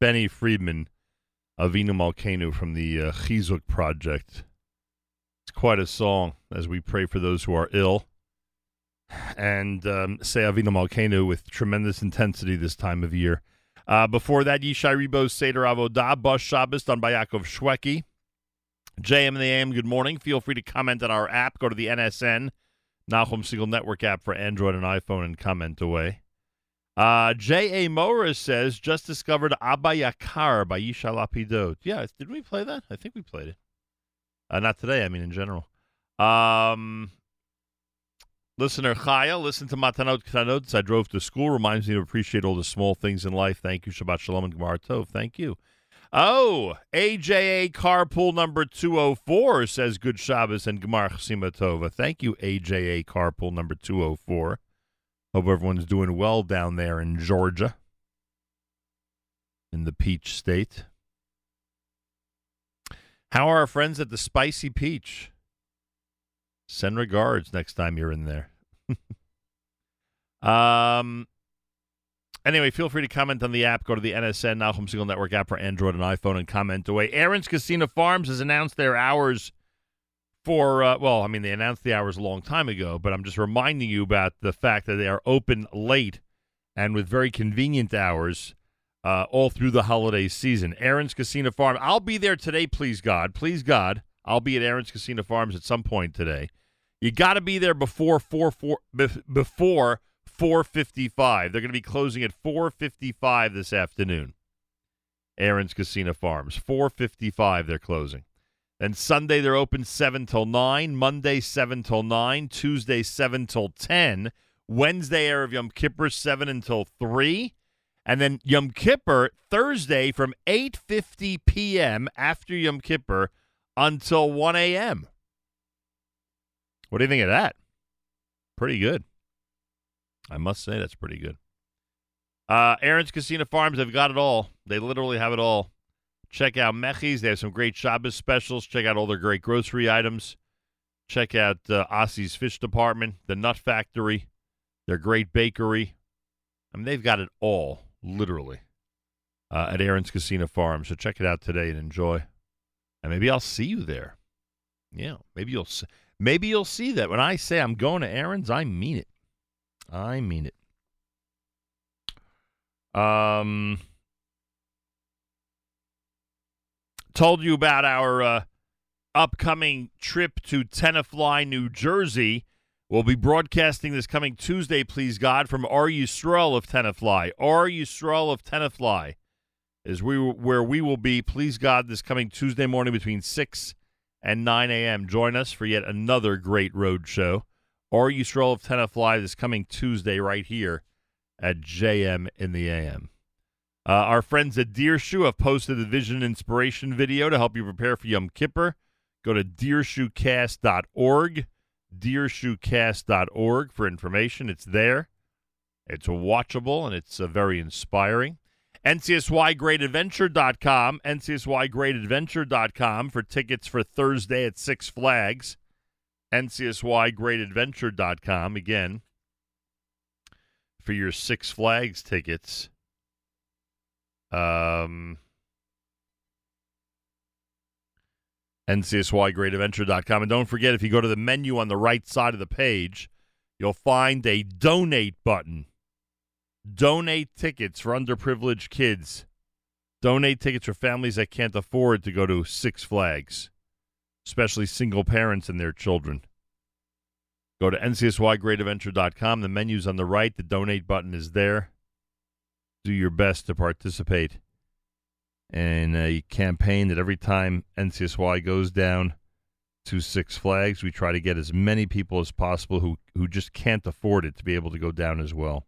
Benny Friedman, Avinu Malkenu from the uh, Chizuk Project. It's quite a song as we pray for those who are ill and um, say Avinu Malkenu with tremendous intensity this time of year. Uh, before that, Yishai Ribo's Seder Avodah, Bus Shabbos done by Yaakov Shweki. JM in the AM, good morning. Feel free to comment on our app. Go to the NSN, Nachum Segal Network app for Android and iPhone and comment away. Uh, J.A. Morris says, just discovered Abba Yakar by Yisha Lapidot. Yeah, did we play that? I think we played it. Uh, not today, I mean in general. Um, listener Chaya, listen to Matanot Ktanot I drove to school. Reminds me to appreciate all the small things in life. Thank you. Shabbat Shalom and Gemara Tov. Thank you. Oh, AJA Carpool number 204 says Good Shabbos and Gemar Chasima Tova. Thank you, AJA Carpool number 204. Hope everyone's doing well down there in Georgia, in the Peach State. How are our friends at the Spicy Peach? Send regards next time you're in there. um. Anyway, feel free to comment on the app. Go to the NSN Nachum Segal Network app for Android and iPhone and comment away. Aaron's Kissena Farms has announced their hours for, uh, well, I mean, they announced the hours a long time ago, but I'm just reminding you about the fact that they are open late and with very convenient hours uh, all through the holiday season. Aaron's Kissena Farm. I'll be there today, please God. Please God. I'll be at Aaron's Kissena Farms at some point today. You got to be there before four four bef- before 4:55. They're going to be closing at 4:55 this afternoon. Aaron's Kissena Farms. 4:55 they're closing. Then Sunday they're open 7 till 9, Monday 7 till 9, Tuesday 7 till 10, Wednesday air of Yom Kippur 7 until 3, and then Yom Kippur Thursday from 8:50 p.m. after Yom Kippur until 1 a.m. What do you think of that? Pretty good. I must say that's pretty good. Uh, Aaron's Kissena Farms, they've got it all. They literally have it all. Check out Mechi's. They have some great Shabbos specials. Check out all their great grocery items. Check out uh, Ossie's Fish Department, the Nut Factory, their great bakery. I mean, they've got it all, literally, uh, at Aaron's Kissena Farm. So check it out today and enjoy. And maybe I'll see you there. Yeah, maybe you'll see, maybe you'll see that when I say I'm going to Aaron's, I mean it. I mean it. Um, told you about our uh, upcoming trip to Tenafly, New Jersey. We'll be broadcasting this coming Tuesday, please God, from Or Yisrael of Tenafly. Or Yisrael of Tenafly is we where we will be, please God, this coming Tuesday morning between 6 and 9 a.m. Join us for yet another great road show. Or Yisrael of Tenafly this coming Tuesday right here at JM in the AM. Uh, our friends at Dirshu have posted a vision inspiration video to help you prepare for Yom Kippur. Go to dirshucast.org, dirshucast.org for information. It's there. It's watchable and it's uh, very inspiring. NCSYGreatAdventure.com, NCSYGreatAdventure.com for tickets for Thursday at Six Flags. NCSYGreatAdventure.com again for your Six Flags tickets. Um, NCSYGreatAdventure.com. And don't forget, if you go to the menu on the right side of the page, you'll find a donate button. Donate tickets for underprivileged kids. Donate tickets for families that can't afford to go to Six Flags, especially single parents and their children. Go to ncsygreatadventure.com. The menu's on the right. The donate button is there. Do your best to participate in a campaign that every time NCSY goes down to Six Flags, we try to get as many people as possible who, who just can't afford it to be able to go down as well.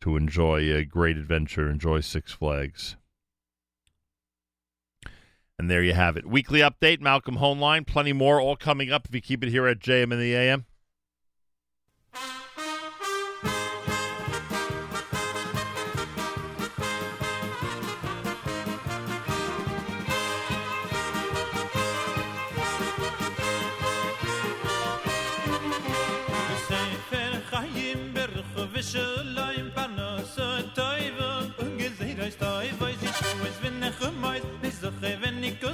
To enjoy a great adventure, enjoy Six Flags. And there you have it. Weekly update, Malcolm Hoenlein. Plenty more, all coming up if you keep it here at JM in the AM.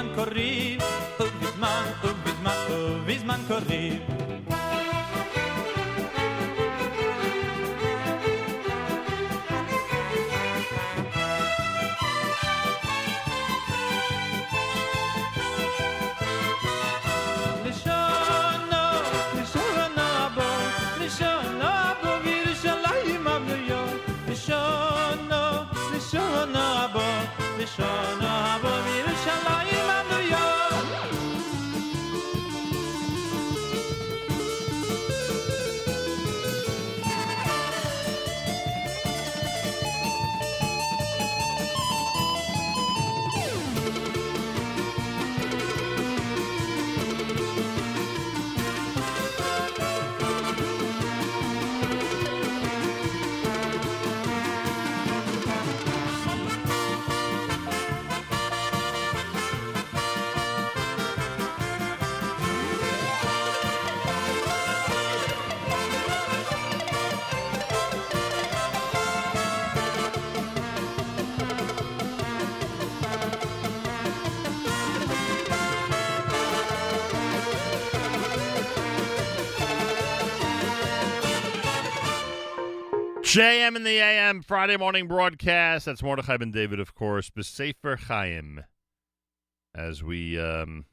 man korrib, hob git man, hob git man, hob iz man korrib. JM in the AM Friday morning broadcast. That's Mordechai Ben David, of course. Besefer Chaim. As we um,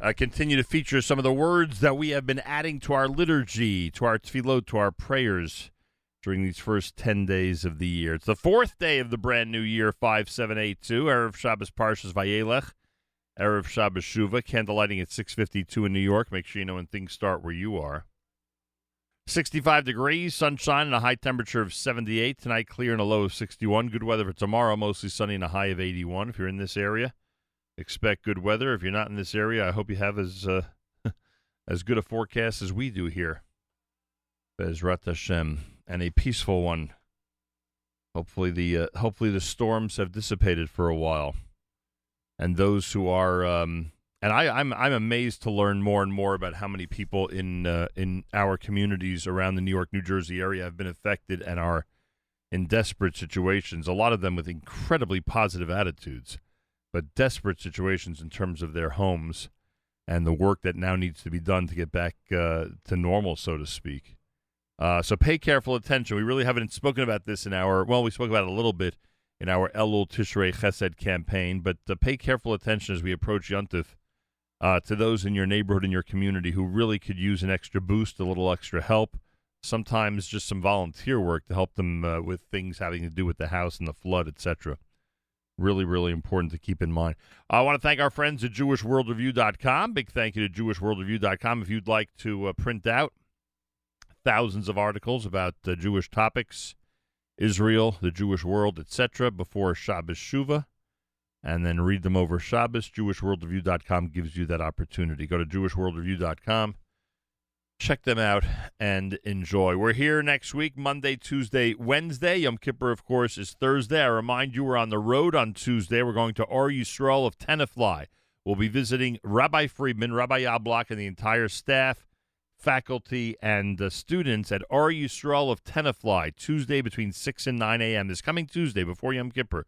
uh, continue to feature some of the words that we have been adding to our liturgy, to our tefillot, to our prayers during these first 10 days of the year. It's the fourth day of the brand new year, 5782. Erev Shabbos Parshas Vayelech. Erev Shabbos Shuva. Candlelighting at 652 in New York. Make sure you know when things start where you are. 65 degrees, sunshine, and a high temperature of 78. Tonight, clear and a low of 61. Good weather for tomorrow, mostly sunny and a high of 81. If you're in this area, expect good weather. If you're not in this area, I hope you have as uh, as good a forecast as we do here. Bezrat Hashem, and a peaceful one. Hopefully the uh, hopefully the storms have dissipated for a while, and those who are um, and I, I'm I'm amazed to learn more and more about how many people in uh, in our communities around the New York, New Jersey area have been affected and are in desperate situations. A lot of them with incredibly positive attitudes, but desperate situations in terms of their homes and the work that now needs to be done to get back uh, to normal, so to speak. Uh, so pay careful attention. We really haven't spoken about this in our well, we spoke about it a little bit in our Elul Tishrei Chesed campaign, but uh, pay careful attention as we approach Yontif uh, to those in your neighborhood and your community who really could use an extra boost, a little extra help. Sometimes just some volunteer work to help them uh, with things having to do with the house and the flood, etc. Really, really important to keep in mind. I want to thank our friends at JewishWorldReview.com. Big thank you to JewishWorldReview.com. If you'd like to uh, print out thousands of articles about uh, Jewish topics, Israel, the Jewish world, etc., before Shabbos Shuva, and then read them over Shabbos. JewishWorldReview.com gives you that opportunity. Go to JewishWorldReview.com, check them out, and enjoy. We're here next week, Monday, Tuesday, Wednesday. Yom Kippur, of course, is Thursday. I remind you, we're on the road on Tuesday. We're going to Or Yisrael of Tenafly. We'll be visiting Rabbi Friedman, Rabbi Yablok, and the entire staff, faculty, and uh, students at Or Yisrael of Tenafly, Tuesday between 6 and 9 a.m. This coming Tuesday before Yom Kippur.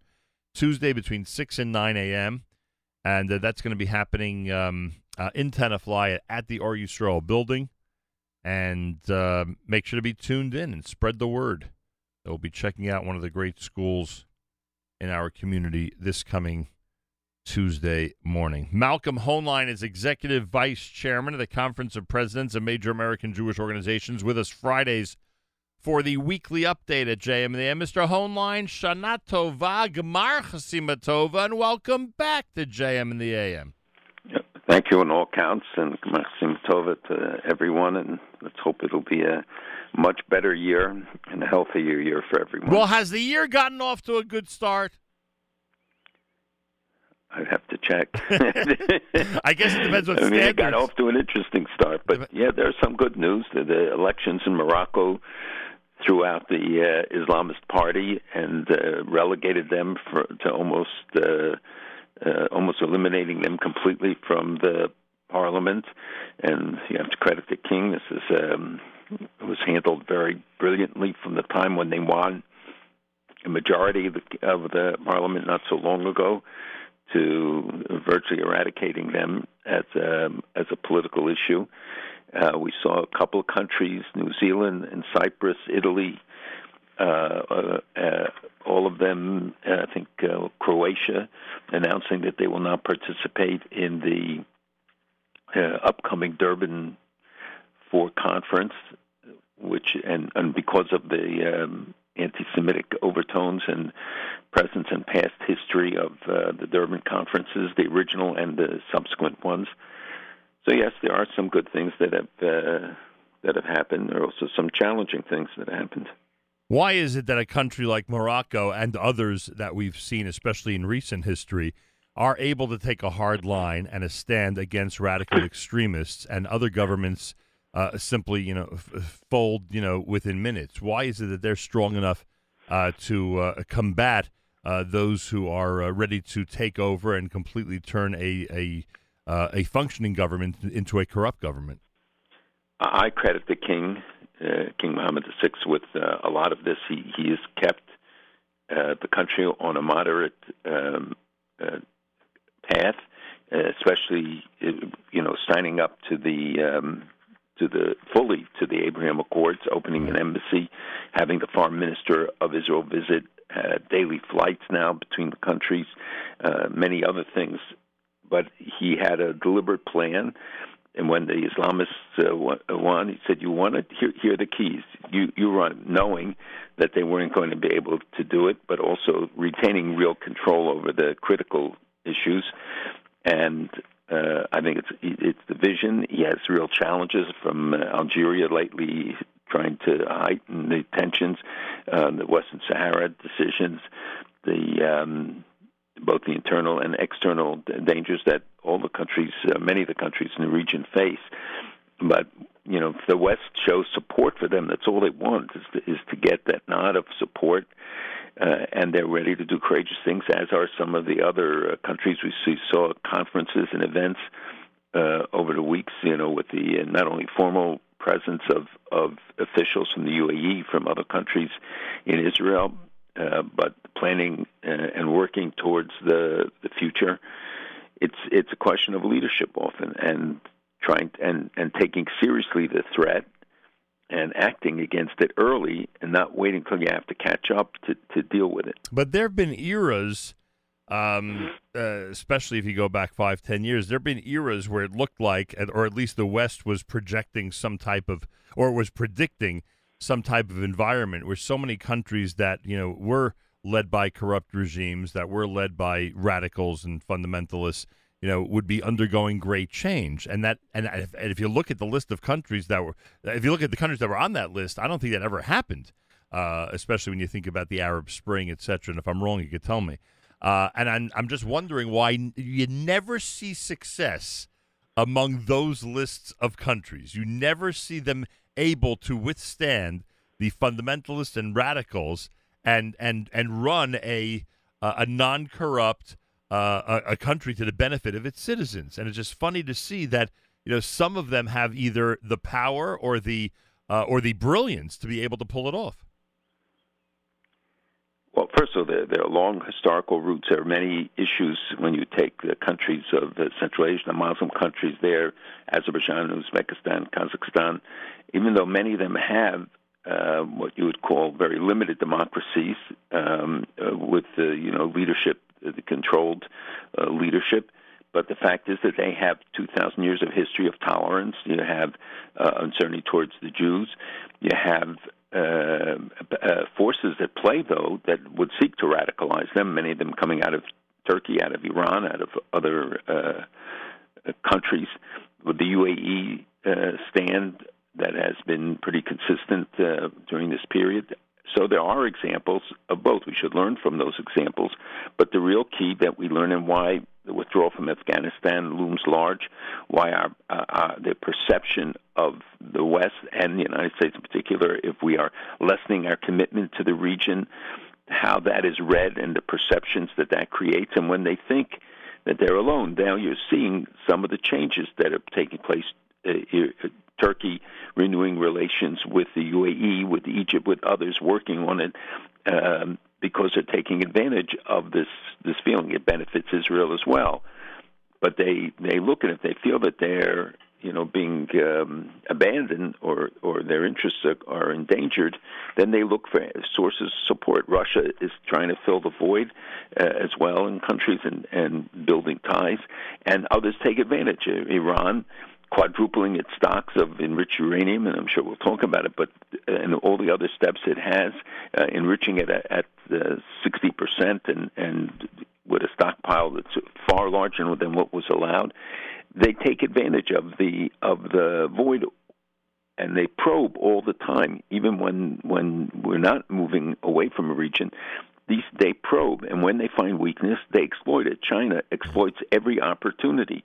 Tuesday between 6 and 9 a.m. And uh, that's going to be happening um, uh, in Tenafly at, the Or Yisrael building. And uh, make sure to be tuned in and spread the word. that will be checking out one of the great schools in our community this coming Tuesday morning. Malcolm Hoenlein is Executive Vice Chairman of the Conference of Presidents of Major American Jewish Organizations with us Fridays for the weekly update at JM and the AM. Mr. Hoenlein, Shana Tova, Gemar Chasima Tova, and welcome back to JM and the AM. Thank you on all counts, and Maxim Tova to everyone, and let's hope it'll be a much better year and a healthier year for everyone. Well, has the year gotten off to a good start? I'd have to check. I guess it depends what I mean, it got off to an interesting start, but yeah, there's some good news. The, the elections in Morocco threw out the uh, Islamist Party and uh, relegated them for, to almost uh, uh, almost eliminating them completely from the parliament. And you have to credit the king. This is um, was handled very brilliantly from the time when they won a majority of the, of the parliament not so long ago to virtually eradicating them as a, as a political issue. Uh, we saw a couple of countries, New Zealand and Cyprus, Italy, uh, uh, uh, all of them, uh, I think uh, Croatia, announcing that they will not participate in the upcoming Durban 4 conference, which and, and because of the um, anti-Semitic overtones and presence and past history of the Durban conferences, the original and the subsequent ones. So yes, there are some good things that have uh, that have happened. There are also some challenging things that happened. Why is it that a country like Morocco and others that we've seen, especially in recent history, are able to take a hard line and a stand against radical extremists, and other governments uh, simply, you know, f- fold, you know, within minutes? Why is it that they're strong enough uh, to uh, combat uh, those who are uh, ready to take over and completely turn a a uh, a functioning government into a corrupt government? I credit the king, uh, King Mohammed VI, with uh, a lot of this. He he has kept uh, the country on a moderate um, uh, path, especially uh, you know signing up to the um, to the fully to the Abraham Accords, opening an embassy, having the foreign minister of Israel visit, uh, daily flights now between the countries, uh, many other things. But he had a deliberate plan. And when the Islamists uh, won, he said, "You want it? Here, here are the keys. You you run, knowing that they weren't going to be able to do it, but also retaining real control over the critical issues. And uh, I think it's it's the vision. He has real challenges from uh, Algeria lately, trying to heighten the tensions, uh, the Western Sahara decisions, the um, both the internal and external dangers that all the countries, uh, many of the countries in the region face. But you know, if the West shows support for them, that's all they want is to, is to get that nod of support, uh, and they're ready to do courageous things. As are some of the other uh, countries we see saw conferences and events uh, over the weeks. You know, with the uh, not only formal presence of of officials from the UAE, from other countries in Israel, uh, but planning uh, and working towards the the future. It's it's a question of leadership often, and trying and and taking seriously the threat and acting against it early, and not waiting till you have to catch up to to deal with it. But there have been eras, um, uh, especially if you go back five, ten years, there have been eras where it looked like, or at least the West was projecting some type of, or was predicting some type of environment where so many countries that you know were led by corrupt regimes, that were led by radicals and fundamentalists, you know, would be undergoing great change. And that, and if, and if you look at the list of countries that were, if you look at the countries that were on that list, I don't think that ever happened. Uh, especially when you think about the Arab Spring, et cetera. And if I'm wrong, you could tell me. Uh, and I'm, I'm just wondering why you never see success among those lists of countries. You never see them able to withstand the fundamentalists and radicals and and and run a a non corrupt uh, a, a country to the benefit of its citizens. And it's just funny to see that you know some of them have either the power or the uh, or the brilliance to be able to pull it off. Well, first of all, there, there are long historical roots. There are many issues when you take the countries of uh, Central Asia, the Muslim countries there, Azerbaijan, Uzbekistan, Kazakhstan. Even though many of them have uh, what you would call very limited democracies um, uh, with uh, you know leadership, the controlled uh, leadership. But the fact is that they have 2,000 years of history of tolerance. You have uh, uncertainty towards the Jews. You have uh, uh, forces at play, though, that would seek to radicalize them. Many of them coming out of Turkey, out of Iran, out of other uh, countries. With the UAE uh, stand that has been pretty consistent uh, during this period. So there are examples of both. We should learn from those examples. But the real key that we learn and why the withdrawal from Afghanistan looms large, why our, uh, uh, the perception of the West and the United States in particular, if we are lessening our commitment to the region, how that is read and the perceptions that that creates, and when they think that they're alone. Now you're seeing some of the changes that are taking place. Uh, Turkey renewing relations with the UAE, with Egypt, with others working on it. Um, because they're taking advantage of this this feeling. It benefits Israel as well, but they they look at it. They feel that they're you know being um, abandoned or or their interests are, are endangered. Then they look for sources of support. Russia is trying to fill the void uh, as well in countries and and building ties, and others take advantage. Iran quadrupling its stocks of enriched uranium, and I'm sure we'll talk about it, but and all the other steps it has, uh, enriching it at, at uh, 60% and, and with a stockpile that's far larger than what was allowed. They take advantage of the of the void and they probe all the time, even when when we're not moving away from a region. These they probe, and when they find weakness, they exploit it. China exploits every opportunity.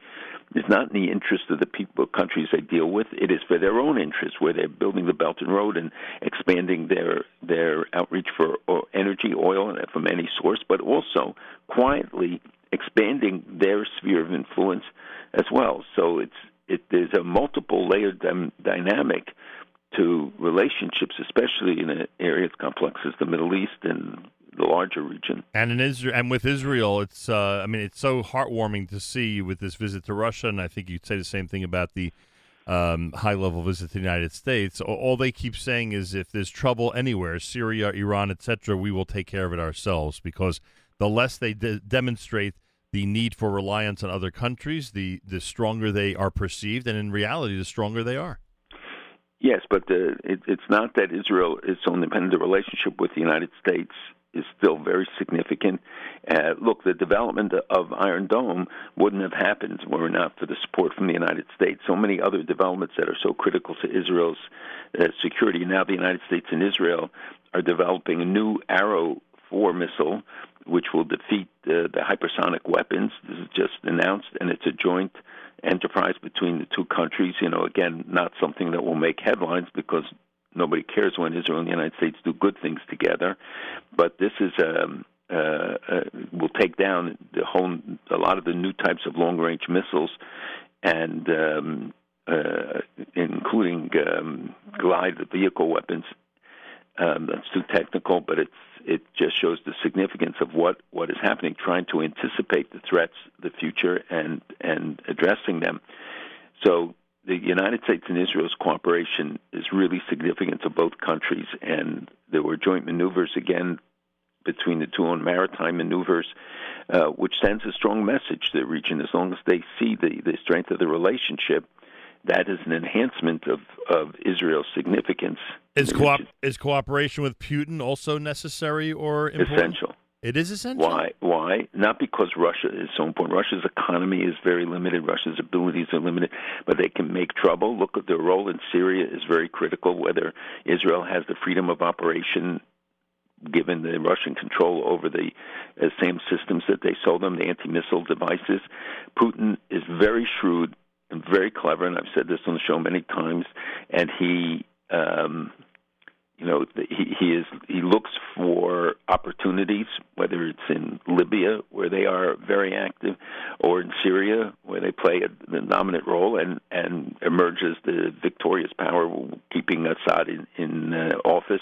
It's not in the interest of the people countries they deal with. It is for their own interest, where they're building the Belt and Road and expanding their their outreach for uh, energy, oil, and from any source, but also quietly expanding their sphere of influence as well. So it's it there's a multiple layered dy- dynamic to relationships, especially in an area as complex as the Middle East and the larger region. And in Israel, and with Israel, it's uh, I mean, it's so heartwarming to see with this visit to Russia, and I think you'd say the same thing about the um, high level visit to the United States. All they keep saying is, if there's trouble anywhere, Syria, Iran, etc., we will take care of it ourselves. Because the less they de- demonstrate the need for reliance on other countries, the the stronger they are perceived, and in reality, the stronger they are. Yes, but the, it, it's not that Israel is so independent. The relationship with the United States is still very significant. Uh, look, the development of Iron Dome wouldn't have happened were it not for the support from the United States. So many other developments that are so critical to Israel's uh, security. Now, the United States and Israel are developing a new Arrow 4 missile, which will defeat uh, the hypersonic weapons. This is just announced, and it's a joint enterprise between the two countries. You know, again, not something that will make headlines because nobody cares when Israel and the United States do good things together. But this is um, uh, uh, will take down the whole a lot of the new types of long range missiles, and um, uh, including um, glide vehicle weapons. Um, that's too technical, but it's it just shows the significance of what, what is happening, trying to anticipate the threats, the future, and and addressing them. So the United States and Israel's cooperation is really significant to both countries, and there were joint maneuvers again between the two on maritime maneuvers, uh, which sends a strong message to the region. As long as they see the, the strength of the relationship, that is an enhancement of, of Israel's significance. Is, co- is cooperation with Putin also necessary or important? Essential. It is essential. Why? Why? Not because Russia is so important. Russia's economy is very limited. Russia's abilities are limited, but they can make trouble. Look at their role in Syria is very critical. Whether Israel has the freedom of operation given the Russian control over the uh, same systems that they sold them, the anti-missile devices. Putin is very shrewd and very clever, and I've said this on the show many times. And he um, you know he he is he looks for opportunities whether it's in Libya where they are very active or in Syria where they play a, the dominant role and and emerges the victorious power keeping Assad in in uh, office.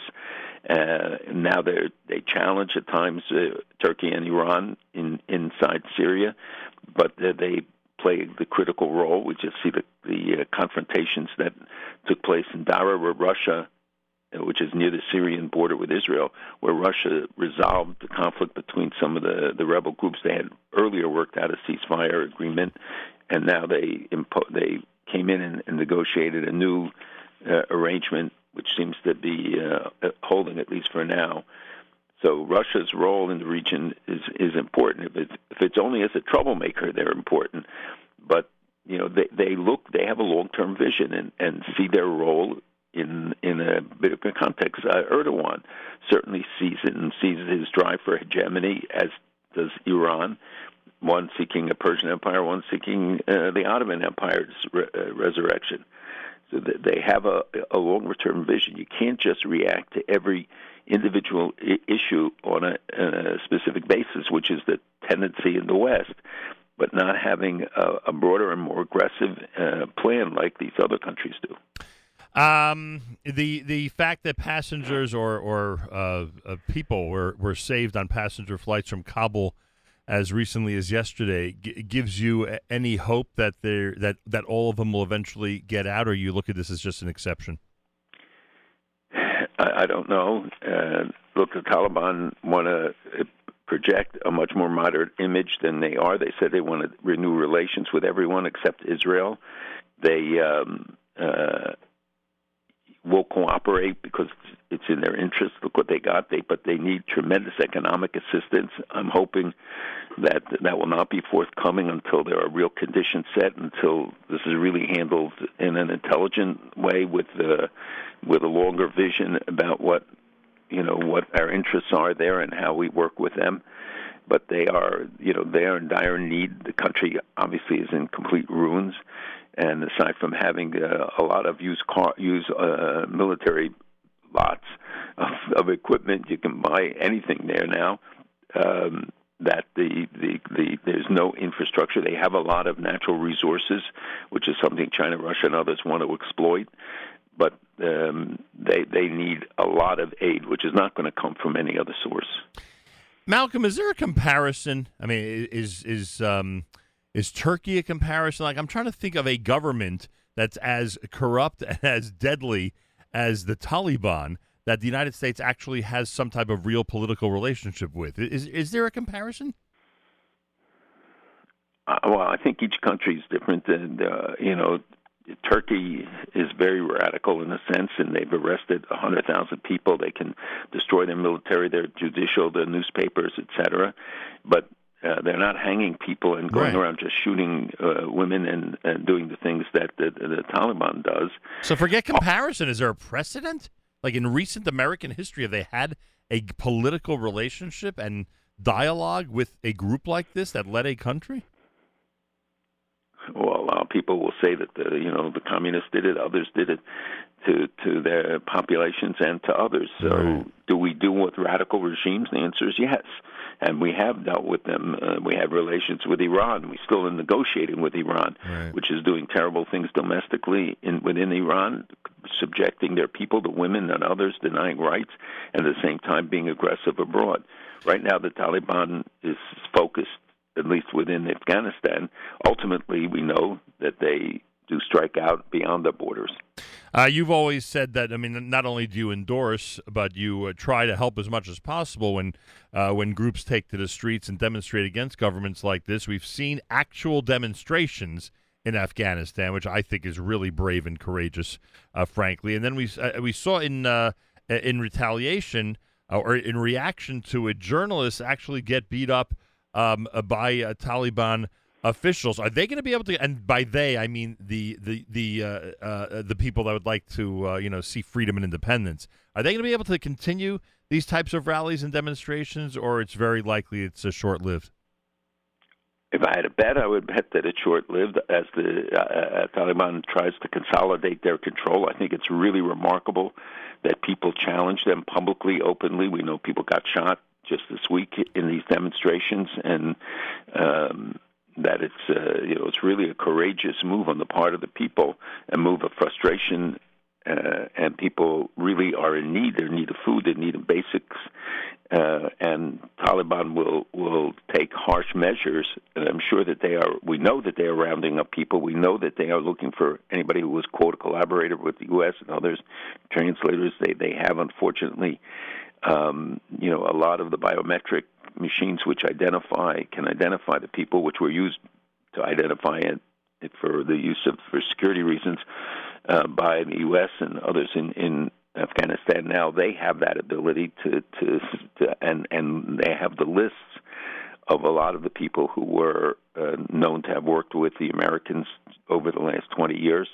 Uh, now they they challenge at times uh, Turkey and Iran in inside Syria but uh, they play the critical role. We just see the the uh, confrontations that took place in Dara where Russia which is near the Syrian border with Israel, where Russia resolved the conflict between some of the, the rebel groups. They had earlier worked out a ceasefire agreement, and now they impo- they came in and, and negotiated a new uh, arrangement, which seems to be uh, holding at least for now. So Russia's role in the region is is important. If it's if it's only as a troublemaker, they're important. But you know they they look they have a long term vision and and see their role in in a bigger context. Uh, Erdogan certainly sees it and sees his drive for hegemony, as does Iran. One seeking a Persian Empire, one seeking uh, the Ottoman Empire's re- uh, resurrection. So that they have a, a longer term vision. You can't just react to every individual I- issue on a, a specific basis, which is the tendency in the West, but not having a, a broader and more aggressive uh, plan like these other countries do. Um, the the fact that passengers or or uh, uh, people were, were saved on passenger flights from Kabul as recently as yesterday g- gives you any hope that they that that all of them will eventually get out, or you look at this as just an exception. I, I don't know. Uh, look, the Taliban want to project a much more moderate image than they are. They said they want to renew relations with everyone except Israel. They um, uh, will cooperate because it's in their interest. Look what they got. They but they need tremendous economic assistance. I'm hoping that that will not be forthcoming until there are real conditions set. Until this is really handled in an intelligent way with uh, with a longer vision about what you know what our interests are there and how we work with them. But they are, you know, they are in dire need. The country obviously is in complete ruins, and aside from having uh, a lot of used car, used uh, military lots of, of equipment, you can buy anything there now. Um, that the, the the there's no infrastructure. They have a lot of natural resources, which is something China, Russia, and others want to exploit. But um, they they need a lot of aid, which is not going to come from any other source. Malcolm, is there a comparison? I mean, is is um, is Turkey a comparison? Like, I'm trying to think of a government that's as corrupt and as deadly as the Taliban that the United States actually has some type of real political relationship with. Is is there a comparison? Uh, well, I think each country is different, and uh, you know, Turkey is very radical in a sense, and they've arrested a hundred thousand people. They can destroy their military, their judicial, their newspapers, etc. But uh, they're not hanging people and going Right. around just shooting uh, women and, and doing the things that the, the Taliban does. So forget comparison. Is there a precedent? Like in recent American history, have they had a political relationship and dialogue with a group like this that led a country? Well, a lot of people will say that the you know the communists did it, others did it to to their populations and to others. So, Right. do we do with radical regimes? The answer is yes, and we have dealt with them. Uh, we have relations with Iran. We still are negotiating with Iran, Right. which is doing terrible things domestically in within Iran, subjecting their people, the women and others, denying rights, and at the same time being aggressive abroad. Right now, the Taliban is focused at least within Afghanistan. Ultimately, we know that they do strike out beyond their borders. Uh, you've always said that. I mean, not only do you endorse, but you uh, try to help as much as possible when uh, when groups take to the streets and demonstrate against governments like this. We've seen actual demonstrations in Afghanistan, which I think is really brave and courageous, uh, frankly. And then we uh, we saw in uh, in retaliation or in reaction to it, journalists actually get beat up um, by Taliban officials. Are they going to be able to? And by they, I mean the the the uh, uh, the people that would like to uh, you know see freedom and independence. Are they going to be able to continue these types of rallies and demonstrations, or it's very likely it's a short lived? If I had a bet, I would bet that it's short-lived as the uh, uh, Taliban tries to consolidate their control. I think it's really remarkable that people challenge them publicly, openly. We know people got shot just this week in these demonstrations, and um, that it's uh, you know it's really a courageous move on the part of the people, a move of frustration uh, and people really are in need. They're in need of food. They're in need of basics. Uh, and Taliban will will take harsh measures. And I'm sure that they are. We know that they are rounding up people. We know that they are looking for anybody who was quote a collaborator with the U.S. and others, translators. They they have unfortunately, um, you know, a lot of the biometric machines which identify can identify the people which were used to identify it, it for the use of for security reasons uh, by the U.S. and others in in Afghanistan. Now they have that ability to to, to and and they have the lists of a lot of the people who were uh, known to have worked with the Americans over the last 20 years.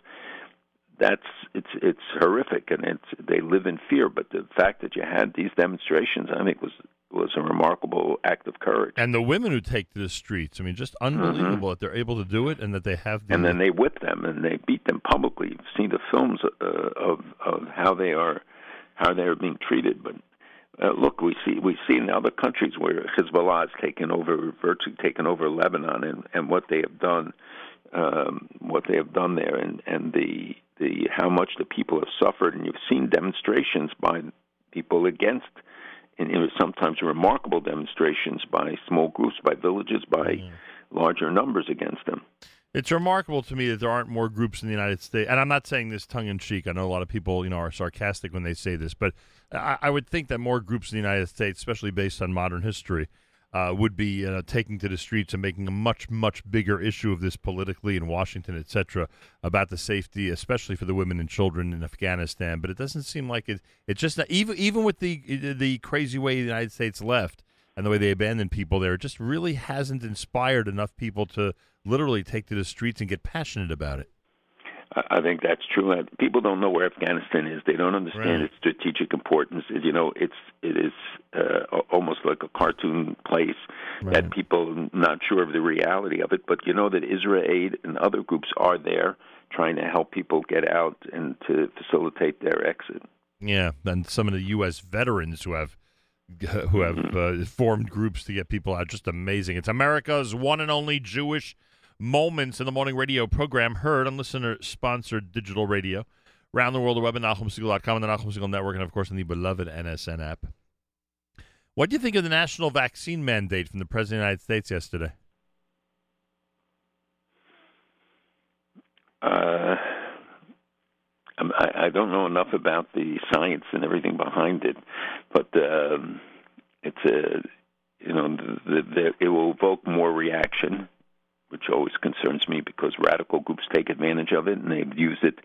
That's it's it's horrific, and it's they live in fear. But the fact that you had these demonstrations, I think, was was a remarkable act of courage. And the women who take to the streets, I mean, just unbelievable that they're able to do it and that they have the. and then they whip them and they beat them publicly. You've seen the films uh, of of how they are how they are being treated. But uh, look, we see we see in other countries where Hezbollah has taken over, virtually taken over Lebanon, and and what they have done, um, what they have done there, and and the the how much the people have suffered, and you've seen demonstrations by people against. And it was sometimes remarkable demonstrations by small groups, by villages, by larger numbers against them. It's remarkable to me that there aren't more groups in the United States, and I'm not saying this tongue in cheek. I know a lot of people, you know, are sarcastic when they say this, but I, I would think that more groups in the United States, especially based on modern history, uh, would be uh, taking to the streets and making a much, much bigger issue of this politically in Washington, et cetera, about the safety, especially for the women and children in Afghanistan. But it doesn't seem like it. It's just not, even even with the the crazy way the United States left and the way they abandoned people there, it just really hasn't inspired enough people to literally take to the streets and get passionate about it. I think that's true. People don't know where Afghanistan is. They don't understand Right. its strategic importance. You know, it's it is uh, almost like a cartoon place that people are not sure of the reality of it. But you know that IsraAID and other groups are there trying to help people get out and to facilitate their exit. Yeah, and some of the U.S. veterans who have who have uh, formed groups to get people out. Just amazing. It's America's one and only Jewish Moments in the Morning radio program, heard on listener-sponsored digital radio. Around the world, the web at NachumSegal.com and the Nachum Segal Network, and of course, on the beloved NSN app. What do you think of the national vaccine mandate from the President of the United States yesterday? Uh, I, I don't know enough about the science and everything behind it, but um, it's a you know the, the, it will evoke more reaction, which always concerns me because radical groups take advantage of it and they've used it,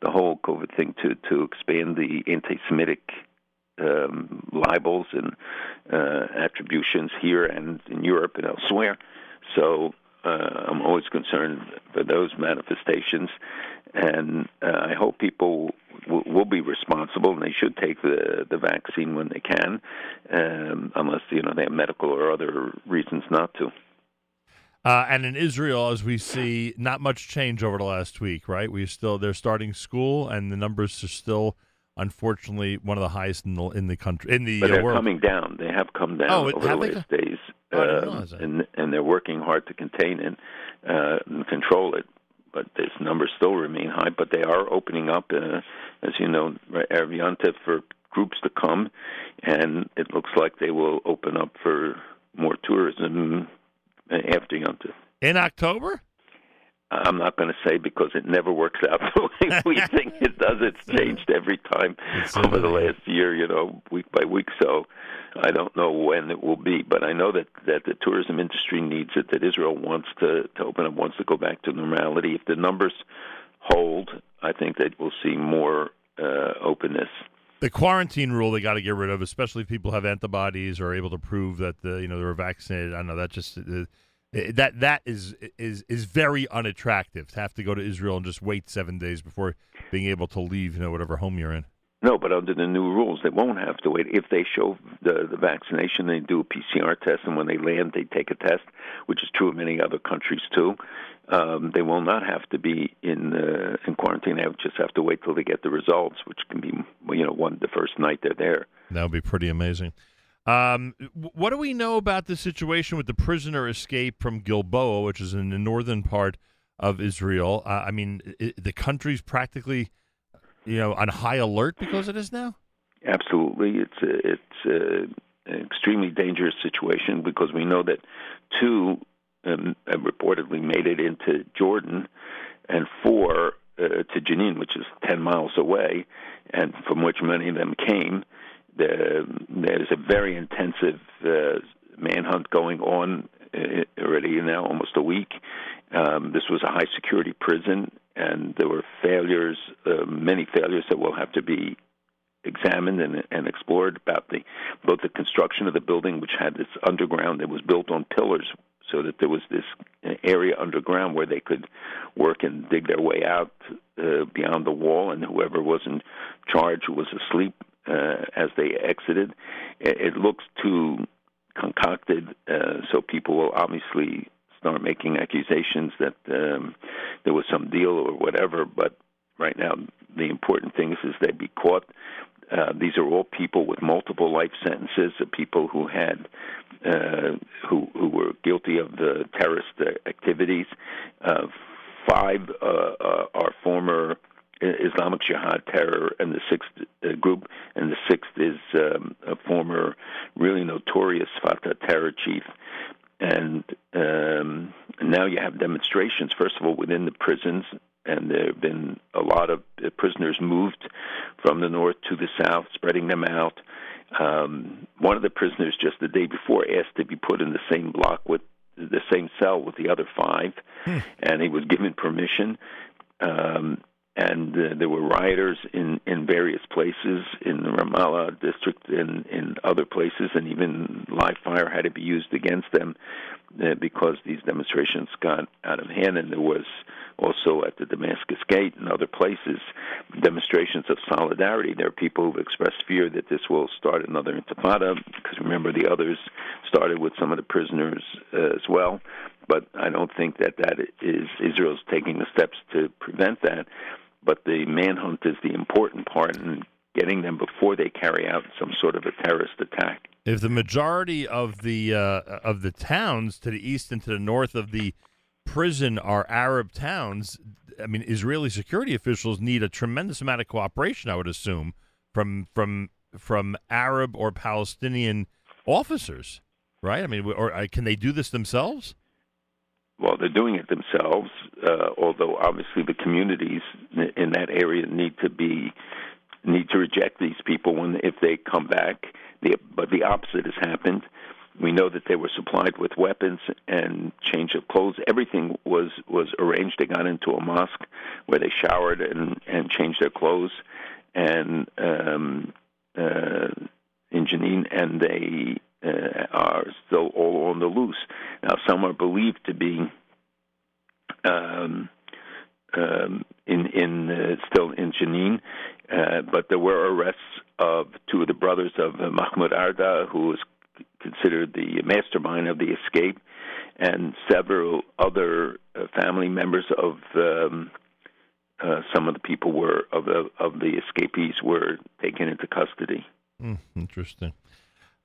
the whole COVID thing to to expand the anti-Semitic um, libels and uh, attributions here and in Europe and elsewhere. So uh, I'm always concerned for those manifestations, and uh, I hope people w- will be responsible and they should take the the vaccine when they can, um, unless you know they have medical or other reasons not to. Uh, and in Israel, as we see, not much change over the last week, right? We still they're starting school, and the numbers are still, unfortunately, one of the highest in the in the country in the But uh, they're world. coming down. They have come down Oh, over the they days, Oh, um, and and they're working hard to contain it uh, and control it. But these numbers still remain high. But they are opening up, uh, as you know, Erev Yontif for groups to come, and it looks like they will open up for more tourism after Yontif. in October. I'm not going to say because it never works out the way we think it does. It's changed every time It's over the last year, you know, week by week. So I don't know when it will be, but I know that that the tourism industry needs it. That Israel wants to to open up, wants to go back to normality. If the numbers hold, I think that we'll see more uh, openness. The quarantine rule they got to get rid of, especially if people have antibodies or are able to prove that the you know they're vaccinated. I know that just uh, that that is is is very unattractive to have to go to Israel and just wait seven days before being able to leave you know whatever home you're in. No, but under the new rules, they won't have to wait. If they show the the vaccination, they do a PCR test, and when they land, they take a test, which is true of many other countries too. Um, they will not have to be in uh, in quarantine. They just have to wait till they get the results, which can be you know one the first night they're there. That would be pretty amazing. Um, what do we know about the situation with the prisoner escape from Gilboa, which is in the northern part of Israel? Uh, I mean, i the country's practically you know on high alert because it is now? Absolutely, it's a, it's a, an extremely dangerous situation because we know that two um, reportedly made it into Jordan, and four uh, to Jenin, which is ten miles away, and from which many of them came. The, there's a very intensive uh, manhunt going on uh, already now, almost a week. Um, this was a high security prison, and there were failures, uh, many failures that will have to be examined and, and explored about the both the construction of the building, which had this underground that was built on pillars, so that there was this area underground where they could work and dig their way out uh, beyond the wall, and whoever was in charge was asleep uh, as they exited. It, it looks too concocted, uh, so people will obviously start making accusations that um, there was some deal or whatever. But right now, the important thing is, is they be caught. Uh, these are all people with multiple life sentences, people who had uh, who who were guilty of the terrorist uh, activities. Uh, five uh, uh, are former Islamic Jihad terror, and the sixth uh, group, and the sixth is um, a former, really notorious Fatah terror chief. And um, now you have demonstrations, first of all, within the prisons, and there have been a lot of uh, prisoners moved from the north to the south, spreading them out. Um, one of the prisoners just the day before asked to be put in the same block with the same cell with the other five, and he was given permission. Um, and uh, there were rioters in in various places in the Ramallah district and in other places, and even live fire had to be used against them uh, because these demonstrations got out of hand. And there was also at the Damascus Gate and other places demonstrations of solidarity. There are people who've expressed fear that this will start another intifada because remember the others started with some of the prisoners uh, as well. But I don't think that that is Israel's taking the steps to prevent that but the manhunt is the important part in getting them before they carry out some sort of a terrorist attack. If the majority of the uh, of the towns to the east and to the north of the prison are Arab towns, I mean, Israeli security officials need a tremendous amount of cooperation. I would assume from from from Arab or Palestinian officers, right? I mean, or uh, can they do this themselves? Well, they're doing it themselves. Uh, although obviously the communities in that area need to be need to reject these people when if they come back. The, but the opposite has happened. We know that they were supplied with weapons and change of clothes. Everything was was arranged. They got into a mosque where they showered and and changed their clothes, and um, uh, in Jenin, and they uh, are still all on the loose. Now, some are believed to be um, um, in in uh, still in Jenin, uh, but there were arrests of two of the brothers of uh, Mahmoud Arda, who was considered the mastermind of the escape, and several other uh, family members of. Um, uh, some of the people were of the of the escapees were taken into custody. Mm, interesting.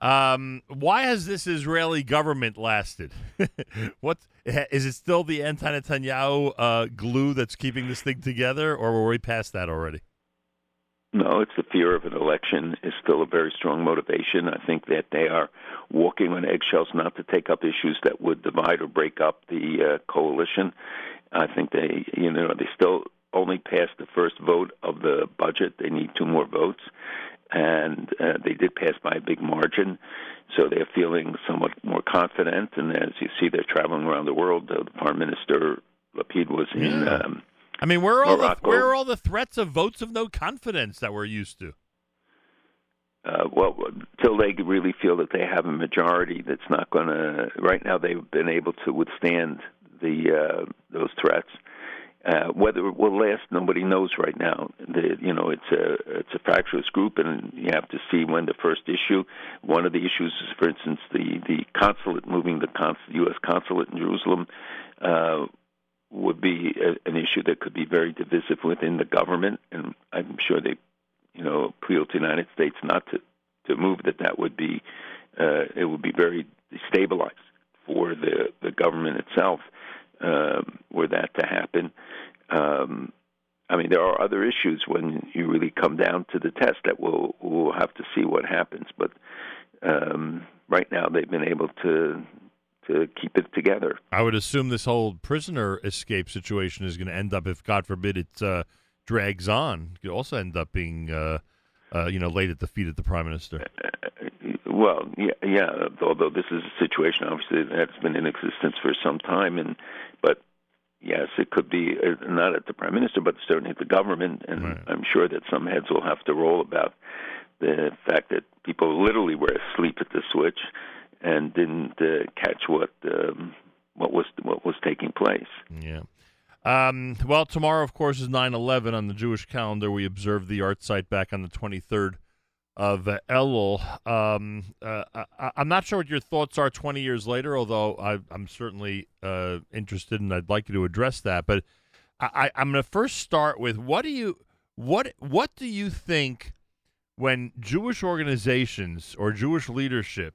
Um, why has this Israeli government lasted? what is it still the anti-Netanyahu uh, glue that's keeping this thing together, or were we past that already? No, it's the fear of an election is still a very strong motivation. I think that they are walking on eggshells not to take up issues that would divide or break up the uh, coalition. I think they, you know, they still only passed the first vote of the budget. They need two more votes, and uh, they did pass by a big margin. So they're feeling somewhat more confident. And as you see, they're traveling around the world. The Prime Minister Lapid was in. Yeah. Um, I mean, where are all the where are all the threats of votes of no confidence that we're used to? uh, well, until they really feel that they have a majority that's not going to. Right now, they've been able to withstand the uh, those threats. Uh, whether it will last, nobody knows right now. The, you know, it's a it's a fractious group, and you have to see when the first issue. One of the issues is, for instance, the the consulate moving the cons- U.S. consulate in Jerusalem. Uh, would be a, an issue that could be very divisive within the government, and I'm sure they, you know, appeal to the United States not to to move that. That would be uh, it would be very destabilized for the the government itself um, were that to happen. Um, I mean, there are other issues when you really come down to the test that we'll we'll have to see what happens. But um, right now, they've been able to to keep it together. I would assume this whole prisoner escape situation is going to end up, if God forbid it uh, drags on, could also end up being, uh, uh, you know, laid at the feet of the prime minister. Well, yeah, yeah. Although this is a situation, obviously, that's been in existence for some time, and but yes, it could be uh, not at the prime minister, but certainly at the government, and Right. I'm sure that some heads will have to roll about the fact that people literally were asleep at the switch and didn't uh, catch what um, what was what was taking place. Yeah. Um, well, tomorrow, of course, is 9 11 on the Jewish calendar. We observe the yahrzeit back on the 23rd of uh, Elul. Um, uh, I, I'm not sure what your thoughts are 20 years later, although I, I'm certainly uh, interested and I'd like you to address that. But I, I'm going to first start with what do you what what do you think when Jewish organizations or Jewish leadership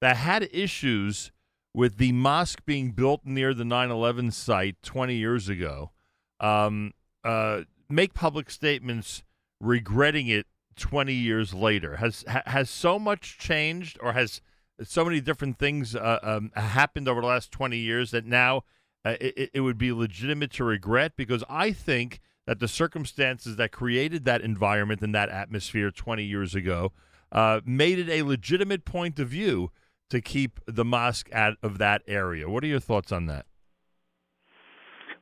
that had issues with the mosque being built near the 9/11 site 20 years ago, um, uh, make public statements regretting it 20 years later. Has ha- has so much changed, or has so many different things uh, um, happened over the last 20 years that now uh, it, it would be legitimate to regret? Because I think that the circumstances that created that environment and that atmosphere 20 years ago uh, made it a legitimate point of view to keep the mosque out of that area. What are your thoughts on that?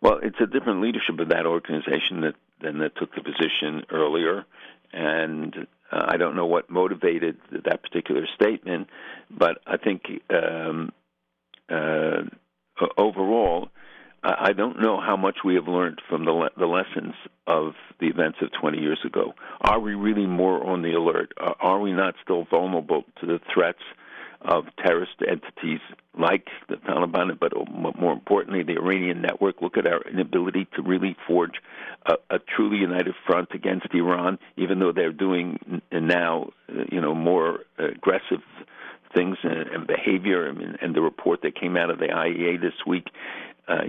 Well, it's a different leadership of that organization that than that took the position earlier, and uh, I don't know what motivated that particular statement, but I think um, uh, overall, I don't know how much we have learned from the le- the lessons of the events of 20 years ago. Are we really more on the alert? Are we not still vulnerable to the threats of terrorist entities like the Taliban, but more importantly, the Iranian network. Look at our inability to really forge a, a truly united front against Iran, even though they're doing now, uh, you know, more aggressive things and, and behavior. I mean, and the report that came out of the IAEA this week. Uh,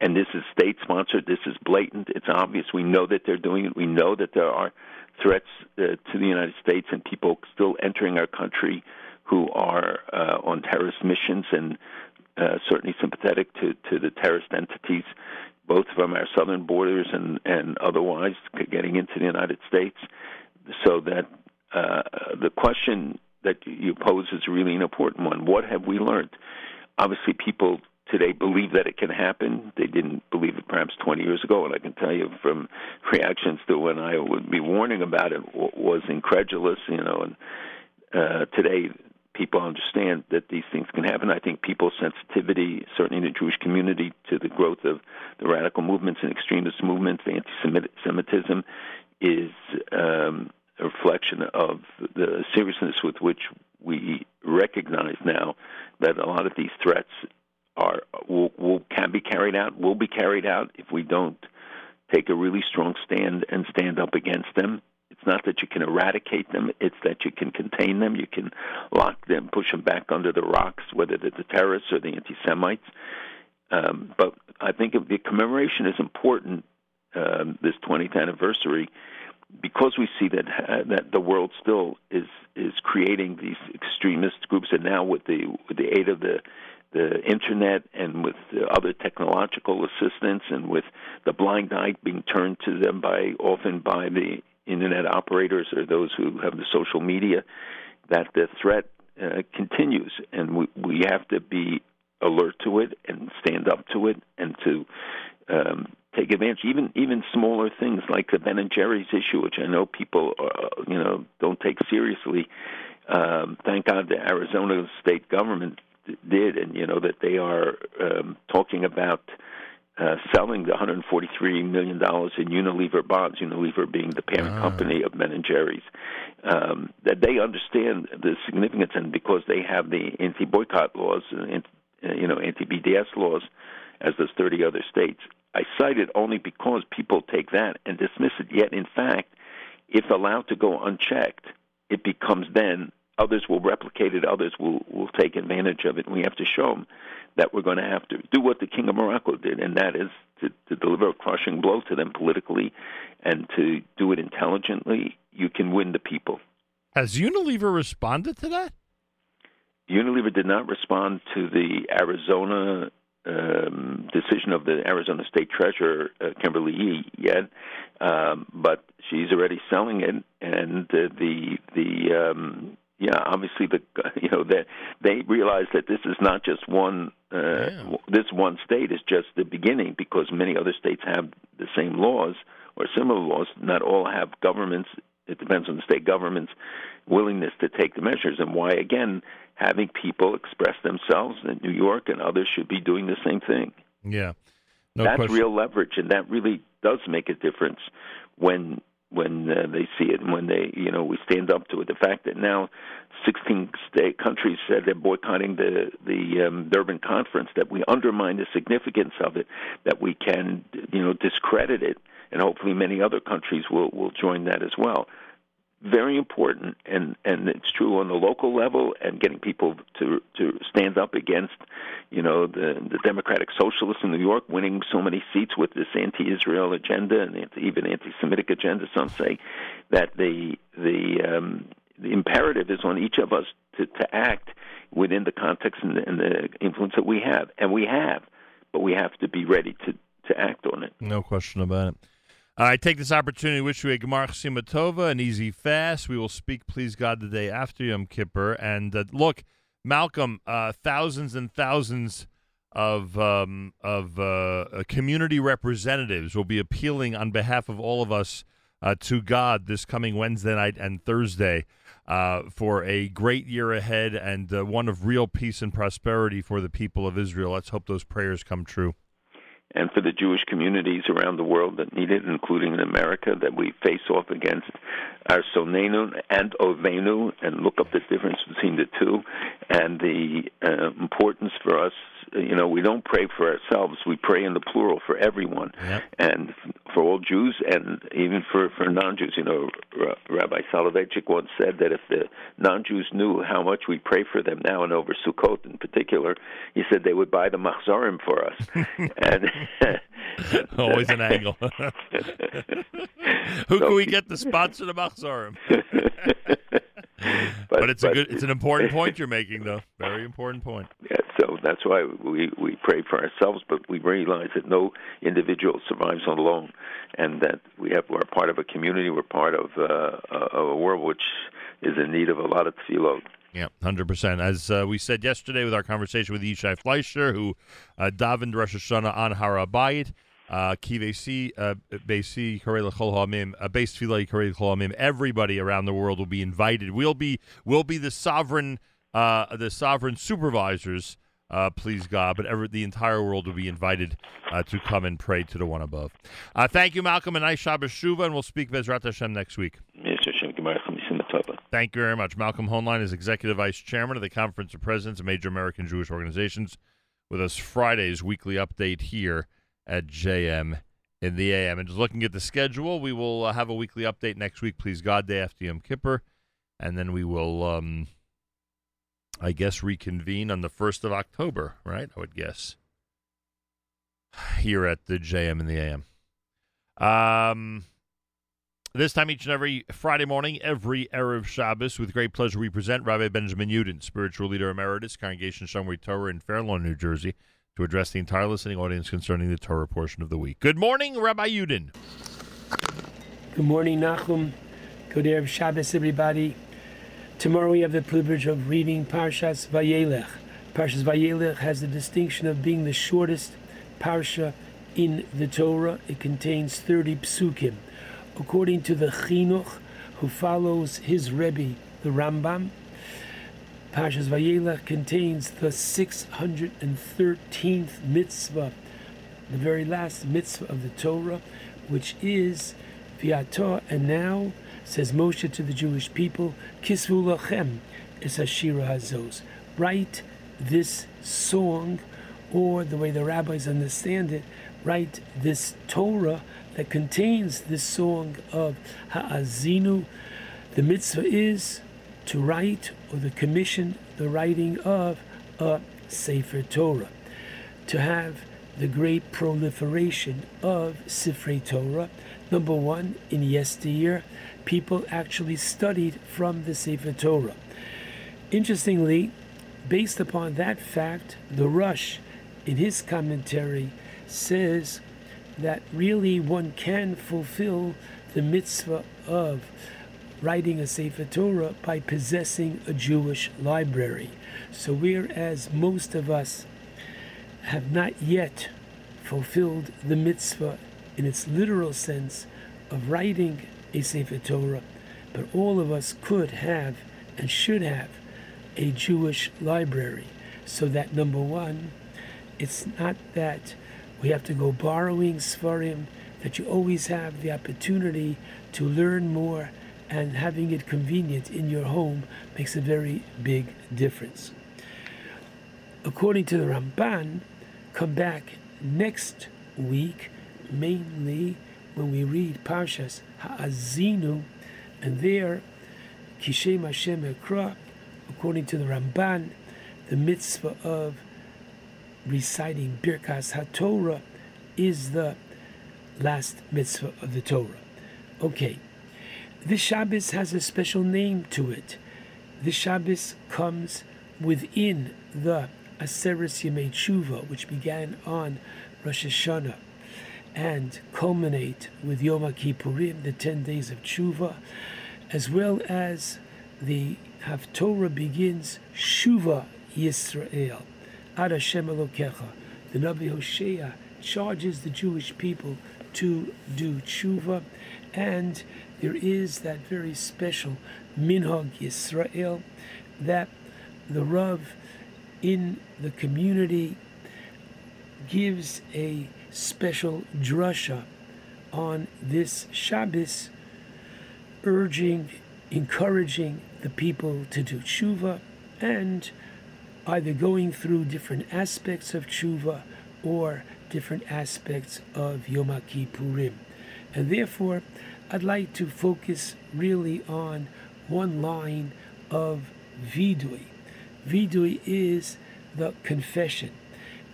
and this is state sponsored. This is blatant. It's obvious. We know that they're doing it. We know that there are threats uh, to the United States and people still entering our country who are uh, on terrorist missions and uh, certainly sympathetic to, to the terrorist entities, both from our southern borders and, and otherwise getting into the United States. So that uh, the question that you pose is really an important one. What have we learned? Obviously, people today believe that it can happen. They didn't believe it perhaps 20 years ago, and I can tell you from reactions to when I would be warning about it was incredulous, you know, and uh, today people understand that these things can happen. I think people's sensitivity, certainly in the Jewish community, to the growth of the radical movements and extremist movements, anti-Semitism, is um, a reflection of the seriousness with which we recognize now that a lot of these threats are will, will can be carried out, will be carried out if we don't take a really strong stand and stand up against them. It's not that you can eradicate them; it's that you can contain them. You can lock them, push them back under the rocks, whether they're the terrorists or the anti-Semites. Um, but I think the commemoration is important um, this 20th anniversary because we see that uh, that the world still is is creating these extremist groups, and now with the with the aid of the the internet and with the other technological assistance and with the blind eye being turned to them by often by the internet operators or those who have the social media, that the threat uh, continues, and we we have to be alert to it and stand up to it and to um, take advantage. Even even smaller things like the Ben and Jerry's issue, which I know people uh, you know don't take seriously. Um, thank God the Arizona state government did, and you know that they are um, talking about uh, selling the 143 million dollars in Unilever bonds. Unilever being the parent Ah. company of Ben and Jerry's. Um, that they understand the significance, and because they have the anti-boycott laws, and uh, you know anti-BDS laws, as does 30 other states. I cite it only because people take that and dismiss it. Yet, in fact, if allowed to go unchecked, it becomes then others will replicate it, others will will take advantage of it. And we have to show them that we're going to have to do what the King of Morocco did, and that is to, to deliver a crushing blow to them politically and to do it intelligently. You can win the people. Has Unilever responded to that? Unilever did not respond to the Arizona um, decision of the Arizona State Treasurer uh, Kimberly Yee yet, um, but she's already selling it, and uh, the the um, yeah, obviously the you know that they realize that this is not just one uh, Yeah. this one state is just the beginning because many other states have the same laws or similar laws. Not all have governments. It depends on the state government's willingness to take the measures and why again having people express themselves in New York and others should be doing the same thing. Yeah. No That's question. real leverage, and that really does make a difference when when uh, they see it and when they you know we stand up to it. The fact that now 16 state countries said they're boycotting the the um, Durban conference, that we undermine the significance of it, that we can you know discredit it, and hopefully many other countries will will join that as well very important and and it's true on the local level and getting people to to stand up against you know the the democratic socialists in New York winning so many seats with this anti-Israel agenda and anti, even anti-Semitic agenda. Some say that the the um the imperative is on each of us to to act within the context and the, and the influence that we have. And we have but we have to be ready to to act on it. No question about it. I take this opportunity to wish you a Gemar Simatova, an easy fast. We will speak, please God, the day after Yom Kippur. And uh, look, Malcolm, uh, thousands and thousands of um, of uh, uh, community representatives will be appealing on behalf of all of us uh, to God this coming Wednesday night and Thursday uh, for a great year ahead and one of real peace and prosperity for the people of Israel. Let's hope those prayers come true. And for the Jewish communities around the world that need it, including in America, that we face off against our Sonenu and Ovenu and look up the difference between the two and the uh, importance for us. You know, we don't pray for ourselves, we pray in the plural for everyone Yep. and for all Jews and even for, for non Jews. You know, R- Rabbi Soloveitchik once said that if the non Jews knew how much we pray for them now and over Sukkot in particular, he said they would buy the machzorim for us. and Always an angle. Who can we get to sponsor the Machzorim? But, it's a good, it's an important point you're making, though. Very important point. Yeah, so that's why we we pray for ourselves, but we realize that no individual survives alone, and that we have we're part of a community, we're part of uh, a a world which is in need of a lot of tefillot. Yeah, hundred percent. As uh, we said yesterday with our conversation with Yishai Fleischer, who uh, davened Rosh Hashanah on Har Uh, uh, Beisi, Karei L'Chol Ha'amim, uh, Beis Tefillah, Karei L'Chol Ha'amim. Everybody around the world will be invited. We'll be, we'll be the sovereign, uh, the sovereign supervisors. Uh, please God, but every, the entire world will be invited uh, to come and pray to the one above. Uh, thank you, Malcolm, and nice Shabbos Shuva, and we'll speak Bezrat Hashem next week. Mr. Shem Gemara Chamisim Tova. Thank you very much. Malcolm Hoenlein is Executive Vice Chairman of the Conference of Presidents of Major American Jewish Organizations with us Friday's weekly update here at JM in the AM. And just looking at the schedule, we will uh, have a weekly update next week, please God, day after Yom Kippur. And then we will, um, I guess, reconvene on the 1st of October, right? I would guess. Here at the JM in the AM. Um, this time each and every Friday morning, every Erev Shabbos, with great pleasure, we present Rabbi Benjamin Yudin, spiritual leader emeritus, Congregation Shomrei Torah in Fair Lawn, New Jersey, to address the entire listening audience concerning the Torah portion of the week. Good morning, Rabbi Yudin. Good morning, Nachum. Good Erev Shabbos, everybody. Tomorrow we have the privilege of reading Parshas Vayelech. Parshas Vayelech has the distinction of being the shortest parsha in the Torah. It contains 30 psukim. According to the Chinuch, who follows his Rebbe, the Rambam, Parshas Vayelech contains the 613th mitzvah, the very last mitzvah of the Torah, which is Viatah, and now, says Moshe to the Jewish people, Kisvu lachem es Ashira Hazos. Write this song, or the way the rabbis understand it, write this Torah that contains this song of Ha'azinu. The mitzvah is to write, or the commission, the writing of a Sefer Torah. to have the great proliferation of Sifrei Torah. Number one, in yesteryear, people actually studied from the Sefer Torah. Interestingly, based upon that fact, the Rosh, in his commentary, says that really one can fulfill the mitzvah of writing a Sefer Torah by possessing a Jewish library. So, whereas most of us have not yet fulfilled the mitzvah in its literal sense of writing a Sefer Torah, but all of us could have and should have a Jewish library. So that number one, it's not that we have to go borrowing sefarim, that you always have the opportunity to learn more and having it convenient in your home makes a very big difference. According to the Ramban, come back next week, mainly when we read Parshas Ha'azinu, and there, Kishem Hashem Ekra, according to the Ramban, the mitzvah of reciting Birkas HaTorah is the last mitzvah of the Torah. Okay, this Shabbos has a special name to it. This Shabbos comes within the Aseres Yemei Tshuva, which began on Rosh Hashanah and culminate with Yom Kippurim, the 10 days of Tshuva, as well as the Haftorah begins Shuva Yisrael, Ad Hashem Elokecha. The Nabi Hosea charges the Jewish people to do Tshuva, and there is that very special Minhag Yisrael that the Rav in the community gives a special drasha on this Shabbos, urging, encouraging the people to do tshuva and either going through different aspects of tshuva or different aspects of Yom Kippurim. And therefore, I'd like to focus really on one line of vidui. Vidui is the confession.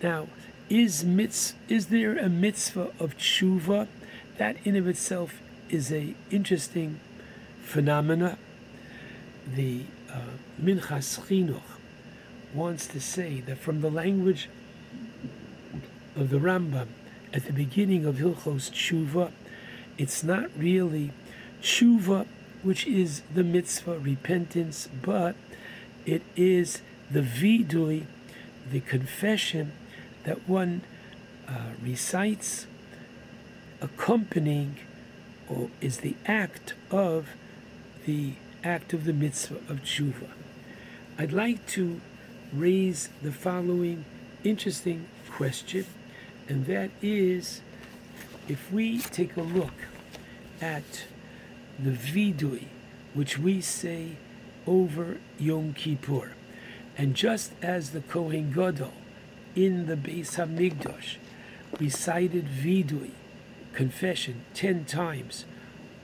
Now, is mitz, is there a mitzvah of tshuva? That in of itself is a interesting phenomena. The uh, Minchas Chinuch wants to say that from the language of the Rambam at the beginning of Hilchos Tshuva, it's not really tshuva, which is the mitzvah repentance, but it is the vidui, the confession that one uh, recites, accompanying, or is the act of the act of the mitzvah of tshuva. I'd like to raise the following interesting question, and that is if we take a look at the vidui, which we say over Yom Kippur, and just as the Kohen Gadol in the Beis Hamikdash recited vidui, confession, ten times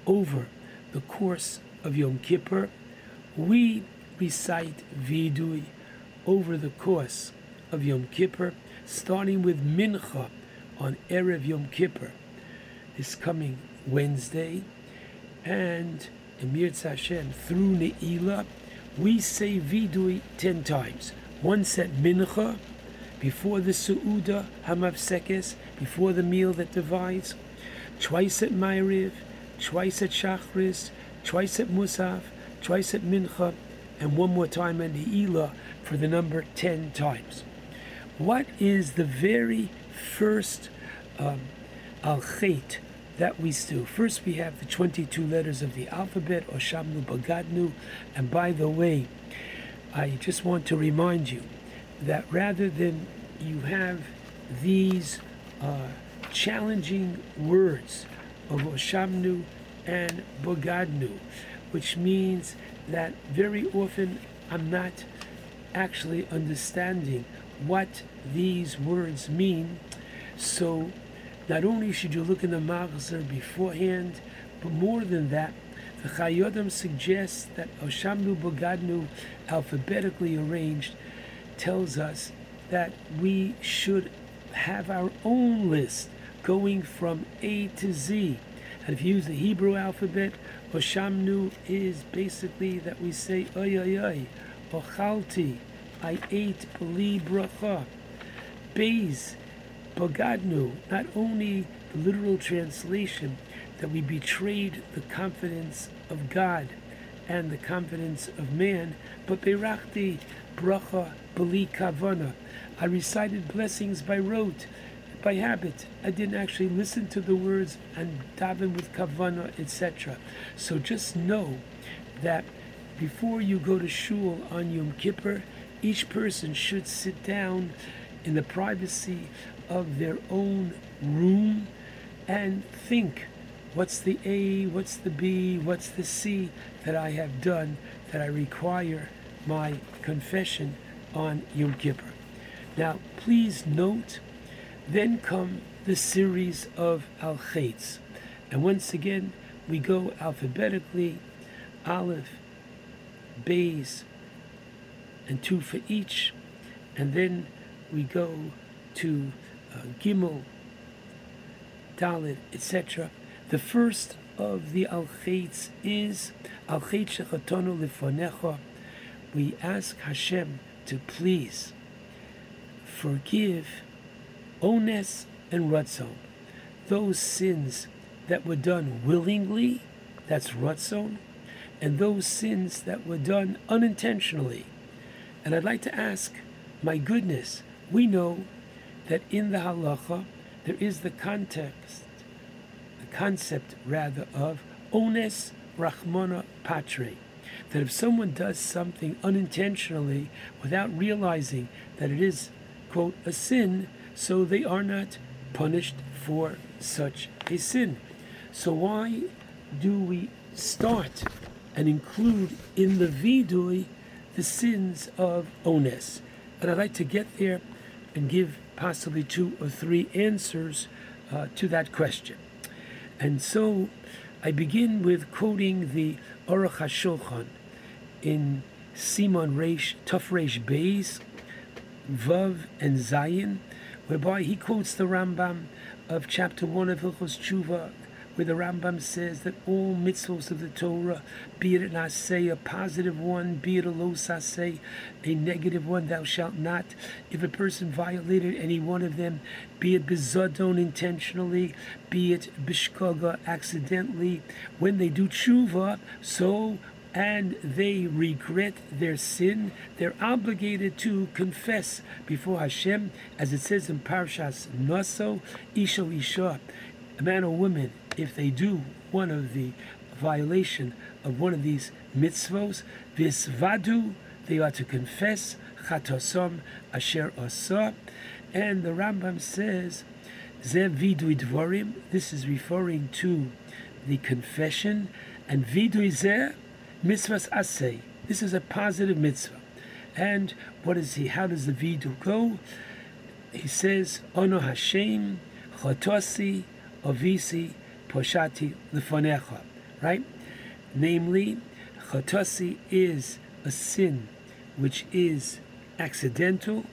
over the course of Yom Kippur, we recite vidui over the course of Yom Kippur, starting with Mincha on Erev Yom Kippur, this coming Wednesday, and Emir Hashem through Ne'ilah, we say vidui ten times. Once at Mincha, before the Su'uda Hamavsekes, before the meal that divides, twice at Ma'ariv, twice at Shachris, twice at Musaf, twice at Mincha, and one more time at Ne'ilah for the number 10 times. What is the very first um, al Chet that we do? First, we have the 22 letters of the alphabet, Oshamnu Bagadnu, and by the way, I just want to remind you that rather than you have these uh, challenging words of Oshamnu and Bogadnu, which means that very often I'm not actually understanding what these words mean. So not only should you look in the Machzor beforehand, but more than that, the Chayei Adam suggests that Oshamnu Bogadnu, alphabetically arranged, tells us that we should have our own list going from A to Z. And if you use the Hebrew alphabet, Oshamnu is basically that we say oy oy oy, Ochalti, I ate li bracha. Beis, knew not only the literal translation that we betrayed the confidence of God and the confidence of man, but Berachti bracha beli kavana. I recited blessings by rote, by habit. I didn't actually listen to the words and daven with kavana, etc. So just know that before you go to shul on Yom Kippur, each person should sit down in the privacy of their own room and think what's the A, what's the B, what's the C that I have done that I require my confession on Yom Kippur. Now, please note, then come the series of Al Khaitz. And once again, we go alphabetically Aleph, Bays, and two for each. And then we go to Uh, Gimel, Dalit, etc. The first of the Al Khaitz is Al Chait Shechatonu Lifonecha. We ask Hashem to please forgive Ones and Ratzon, those sins that were done willingly, that's Ratzon, and those sins that were done unintentionally. And I'd like to ask, my goodness, we know that in the halacha there is the context, the concept rather of ones rachmana patre, that if someone does something unintentionally without realizing that it is, quote, a sin, so they are not punished for such a sin. So why do we start and include in the vidui the sins of ones? And I'd like to get there and give possibly two or three answers uh, to that question. And so I begin with quoting the Aruch HaShulchan in Siman Reish, Tuf Reish Beis, Vav and Zayin, whereby he quotes the Rambam of chapter 1 of Hilchos Tshuva, where the Rambam says that all mitzvahs of the Torah, be it an asay, a positive one, be it a lo saseh, a negative one, thou shalt not. If a person violated any one of them, be it bezadon intentionally, be it bishkoga accidentally, when they do tshuva, so and they regret their sin, they're obligated to confess before Hashem, as it says in Parshas Naso, Isha Isha, a man or woman, if they do one of the violation of one of these mitzvos, visvadu, they are to confess chatosom asher asa, and the Rambam says, ze vidui dvorim, this is referring to the confession, and vidui zeh, mitzvahs asay. This is a positive mitzvah. And what is he? How does the vidu go? He says, Ono Hashem, Chotosi, Ovisi, Poshati, Lifonecha. Right? Namely, Chotosi is a sin which is accidental.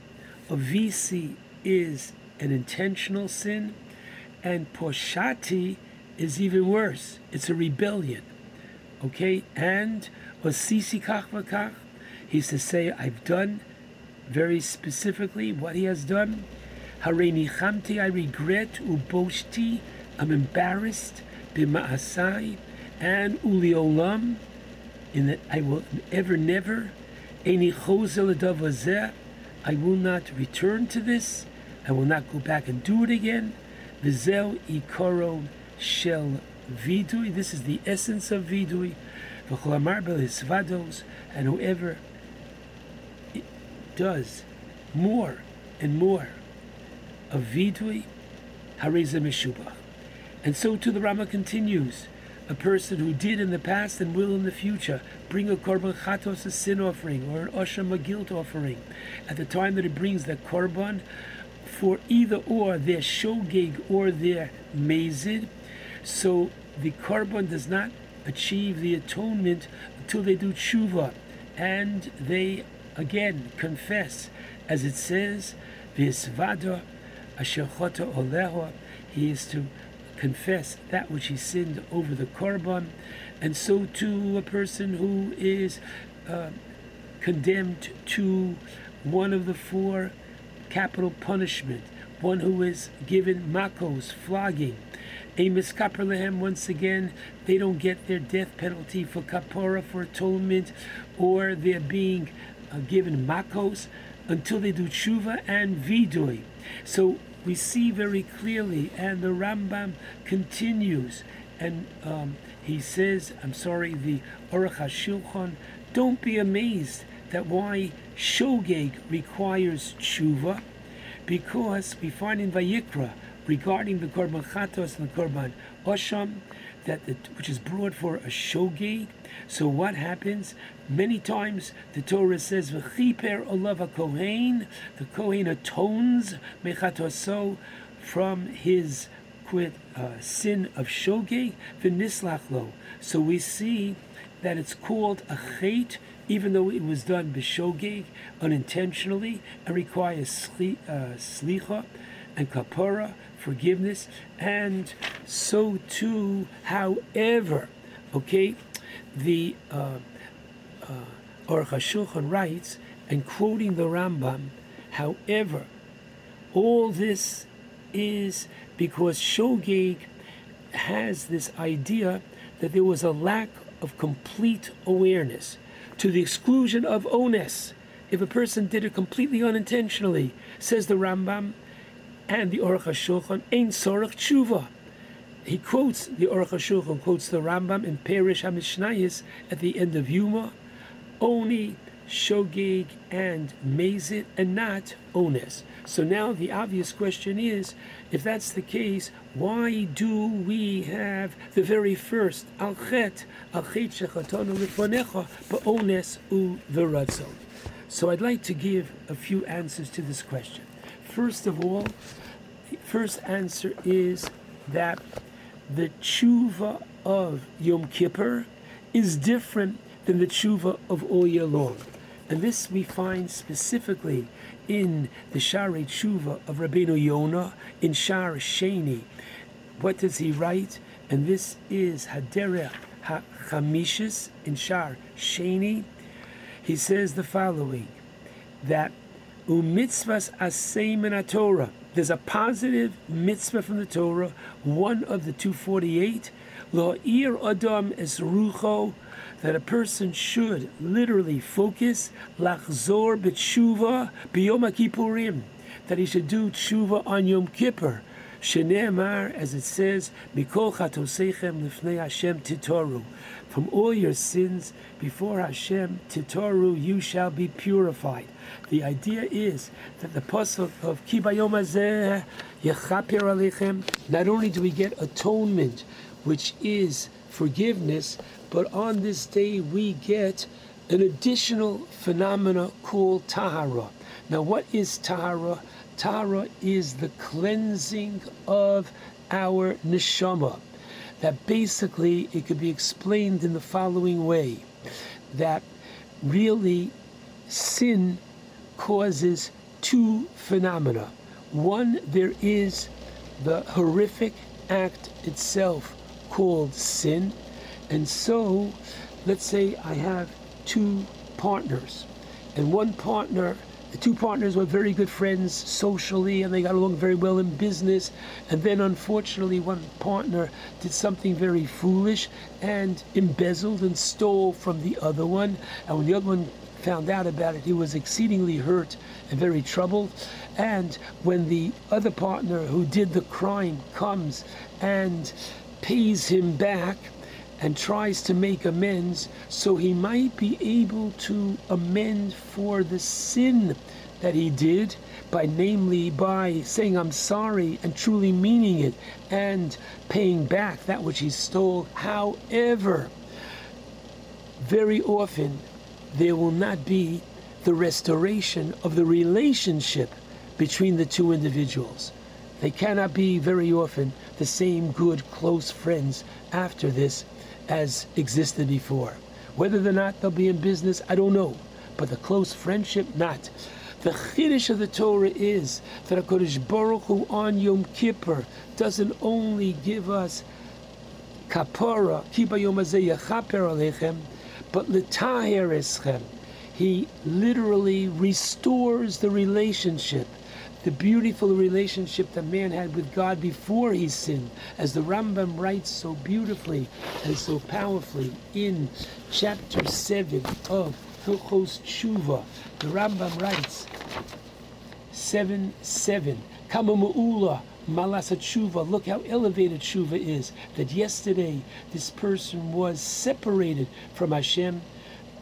Ovisi is an intentional sin. And Poshati is even worse. It's a rebellion. Okay? And Osisi kach v'kach, he's to say, I've done very specifically what he has done. Hareini chamti, I regret, uboshti, I'm embarrassed, b'ma'asai, and uli uliolam, in that I will ever, never, any chozel I will not return to this, I will not go back and do it again. Vizel ikoro shel vidui, this is the essence of vidui, v'cholamar b'lisvados, and whoever does more and more of vidui, hareza. And so too the Rama continues, a person who did in the past and will in the future bring a korban chatos, a sin offering, or an osham, a guilt offering, at the time that it brings the korban, for either or their shogeg or their mazid, so the korban does not achieve the atonement until they do tshuva, and they again confess, as it says, "Visvada asher oleha, he is to confess that which he sinned over the korban, and so too a person who is uh, condemned to one of the four capital punishment, one who is given makos, flogging. Amos Kaperlehem, once again, they don't get their death penalty for kapora, for atonement, or they're being uh, given makos until they do tshuva and vidui. So we see very clearly, and the Rambam continues, and um, he says, I'm sorry, the Aruch HaShulchan, don't be amazed that why shogeg requires tshuva, because we find in Vayikra regarding the korban chatos and the korban osham, that the, which is brought for a shogeg. So what happens? Many times the Torah says v'chiper olav kohen, the kohen atones mechatoso from his quit uh, sin of shogeg v'nislach lo. So we see that it's called a chait, even though it was done b'shogeg, unintentionally, and requires sli, uh, slicha and kapara, forgiveness, and so too, however, okay, the uh, uh, Aruch HaShulchan writes, and quoting the Rambam, however, all this is because Shogeg has this idea that there was a lack of complete awareness to the exclusion of ones. If a person did it completely unintentionally, says the Rambam and the Aruch HaShulchan, Ein Sorach Tshuva. He quotes, the Aruch HaShulchan quotes the Rambam in Perish HaMishnayis at the end of Yuma, only Shogeg and Mazit and not Ones. So now the obvious question is, if that's the case, why do we have the very first Al Chet, Al Chet Shechatonu Lifonecha, Ba'ones U V'Ratzon? So I'd like to give a few answers to this question. First of all, the first answer is that the tshuva of Yom Kippur is different than the tshuva of all year long. And this we find specifically in the Shari Tshuva of Rabbeinu Yonah in Shar Sheni. What does he write? And this is Haderech HaChamishis in Shar Sheni. He says the following, that umitzvahs asay min Torah. There's a positive mitzvah from the Torah, one of the 248, lo ir adam es rucho, that a person should literally focus lachzor b'tshuva b'yom kippurim, that he should do tshuva on Yom Kippur. Shene'emar, as it says, mikol chatosechem lifnei Hashem titoru. From all your sins before Hashem titoru, you shall be purified. The idea is that the pasuk of Ki bayom hazeh yechaper. Not only do we get atonement, which is forgiveness, but on this day we get an additional phenomena called tahara. Now, what is tahara? Tahara is the cleansing of our neshama. That basically it could be explained in the following way: that really sin causes two phenomena. One, there is the horrific act itself called sin. And so, let's say I have two partners, and one partner, the two partners were very good friends socially, and they got along very well in business. And then, unfortunately, one partner did something very foolish and embezzled and stole from the other one. And when the other one found out about it, he was exceedingly hurt and very troubled. And when the other partner who did the crime comes and pays him back and tries to make amends so he might be able to amend for the sin that he did by namely by saying I'm sorry and truly meaning it and paying back that which he stole. However very often there will not be the restoration of the relationship between the two individuals. They cannot be very often the same good close friends after this as existed before. Whether or not they'll be in business, I don't know. But the close friendship, not. The Chiddush of the Torah is that HaKadosh Baruch Hu on Yom Kippur doesn't only give us kapara, kiba yom alechem, but litaher eschem. He literally restores the relationship, the beautiful relationship that man had with God before he sinned, as the Rambam writes so beautifully and so powerfully in chapter 7 of Hilchos Tshuva. The Rambam writes, 7 7. Kama malasa tshuva. Look how elevated tshuva is. That yesterday this person was separated from Hashem.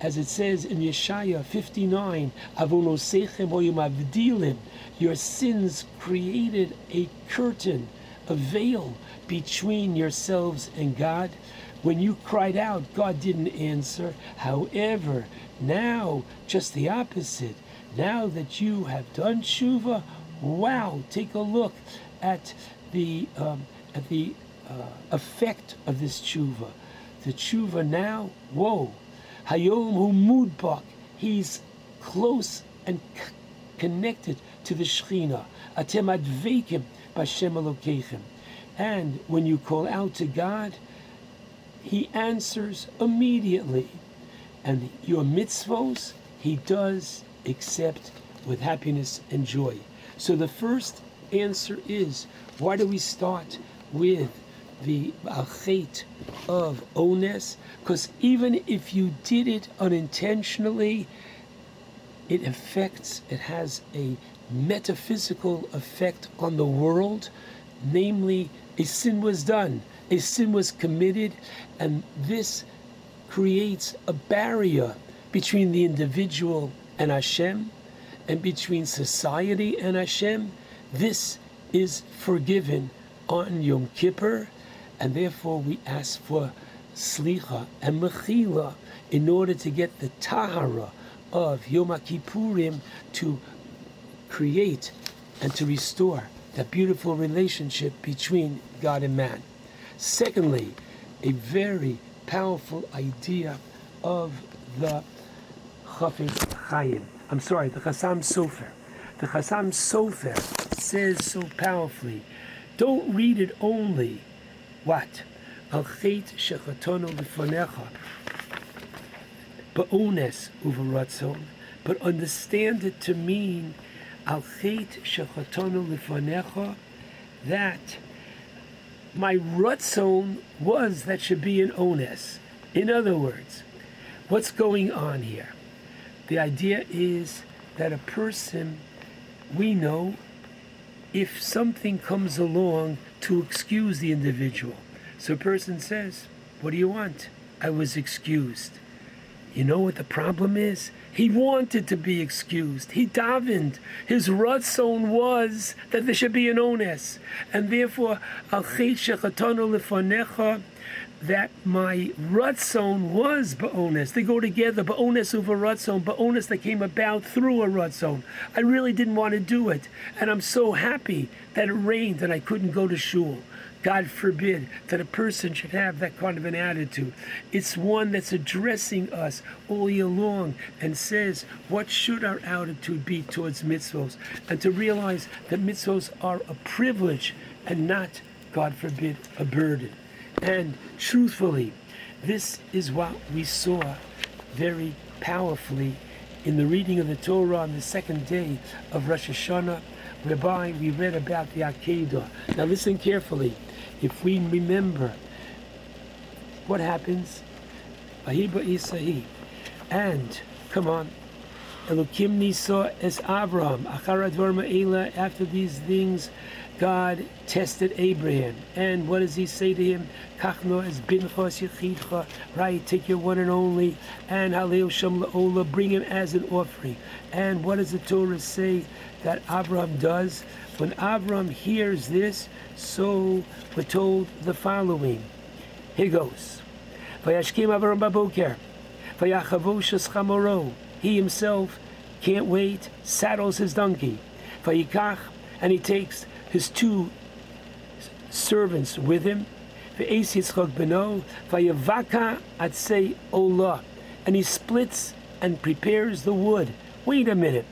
As it says in Yeshaya 59, Avonosechem oyim avdilim. Your sins created a curtain, a veil between yourselves and God. When you cried out, God didn't answer. However, now just the opposite. Now that you have done tshuva, wow! Take a look at the um, at the uh, effect of this tshuva. The tshuva now, whoa! Hayom hu mudbak. He's close and connected to the Shechina. Atem advekim b'Shem Elokeichem. And when you call out to God, He answers immediately. And your mitzvos, He does accept with happiness and joy. So the first answer is why do we start with the achet of ones? Because even if you did it unintentionally, it affects, it has a metaphysical effect on the world, namely, a sin was done, a sin was committed, and this creates a barrier between the individual and Hashem, and between society and Hashem. This is forgiven on Yom Kippur, and therefore we ask for slicha and mechila in order to get the tahara of Yom Kippurim to create and to restore that beautiful relationship between God and man. Secondly, a very powerful idea of the Chofetz Chaim. I'm sorry, the Chassam Sofer. The Chassam Sofer says so powerfully, don't read it only. What? Al chet shechatonu lefonecha. Ba'ones uvaratzon. But understand it to mean al chet shechatonu lefonecha that my rutzon was that should be an ones. In other words, what's going on here? The idea is that a person, we know, if something comes along to excuse the individual. So a person says, What do you want? I was excused. You know what the problem is? He wanted to be excused. He davened. His ratzon was that there should be an ones. And therefore, al that my ratzon was ba'ones. They go together, ba'ones over ratzon, ba'ones that came about through a ratzon. I really didn't want to do it. And I'm so happy that it rained and I couldn't go to shul. God forbid that a person should have that kind of an attitude. It's one that's addressing us all year long and says, what should our attitude be towards mitzvos? And to realize that mitzvos are a privilege and not, God forbid, a burden. And truthfully, this is what we saw very powerfully in the reading of the Torah on the second day of Rosh Hashanah, whereby we read about the Akedah. Now listen carefully. If we remember what happens, Vahiba Isahi, and come on, Elokim Nisa es Abraham, Acharad after these things, God tested Abraham. And what does he say to him? Right, take your one and only, and haleo la'ola, bring him as an offering. And what does the Torah say that Abraham does? When Abraham hears this, so we're told the following. Here goes. He himself can't wait, saddles his donkey. And he takes his two servants with him. And he splits and prepares the wood. Wait a minute.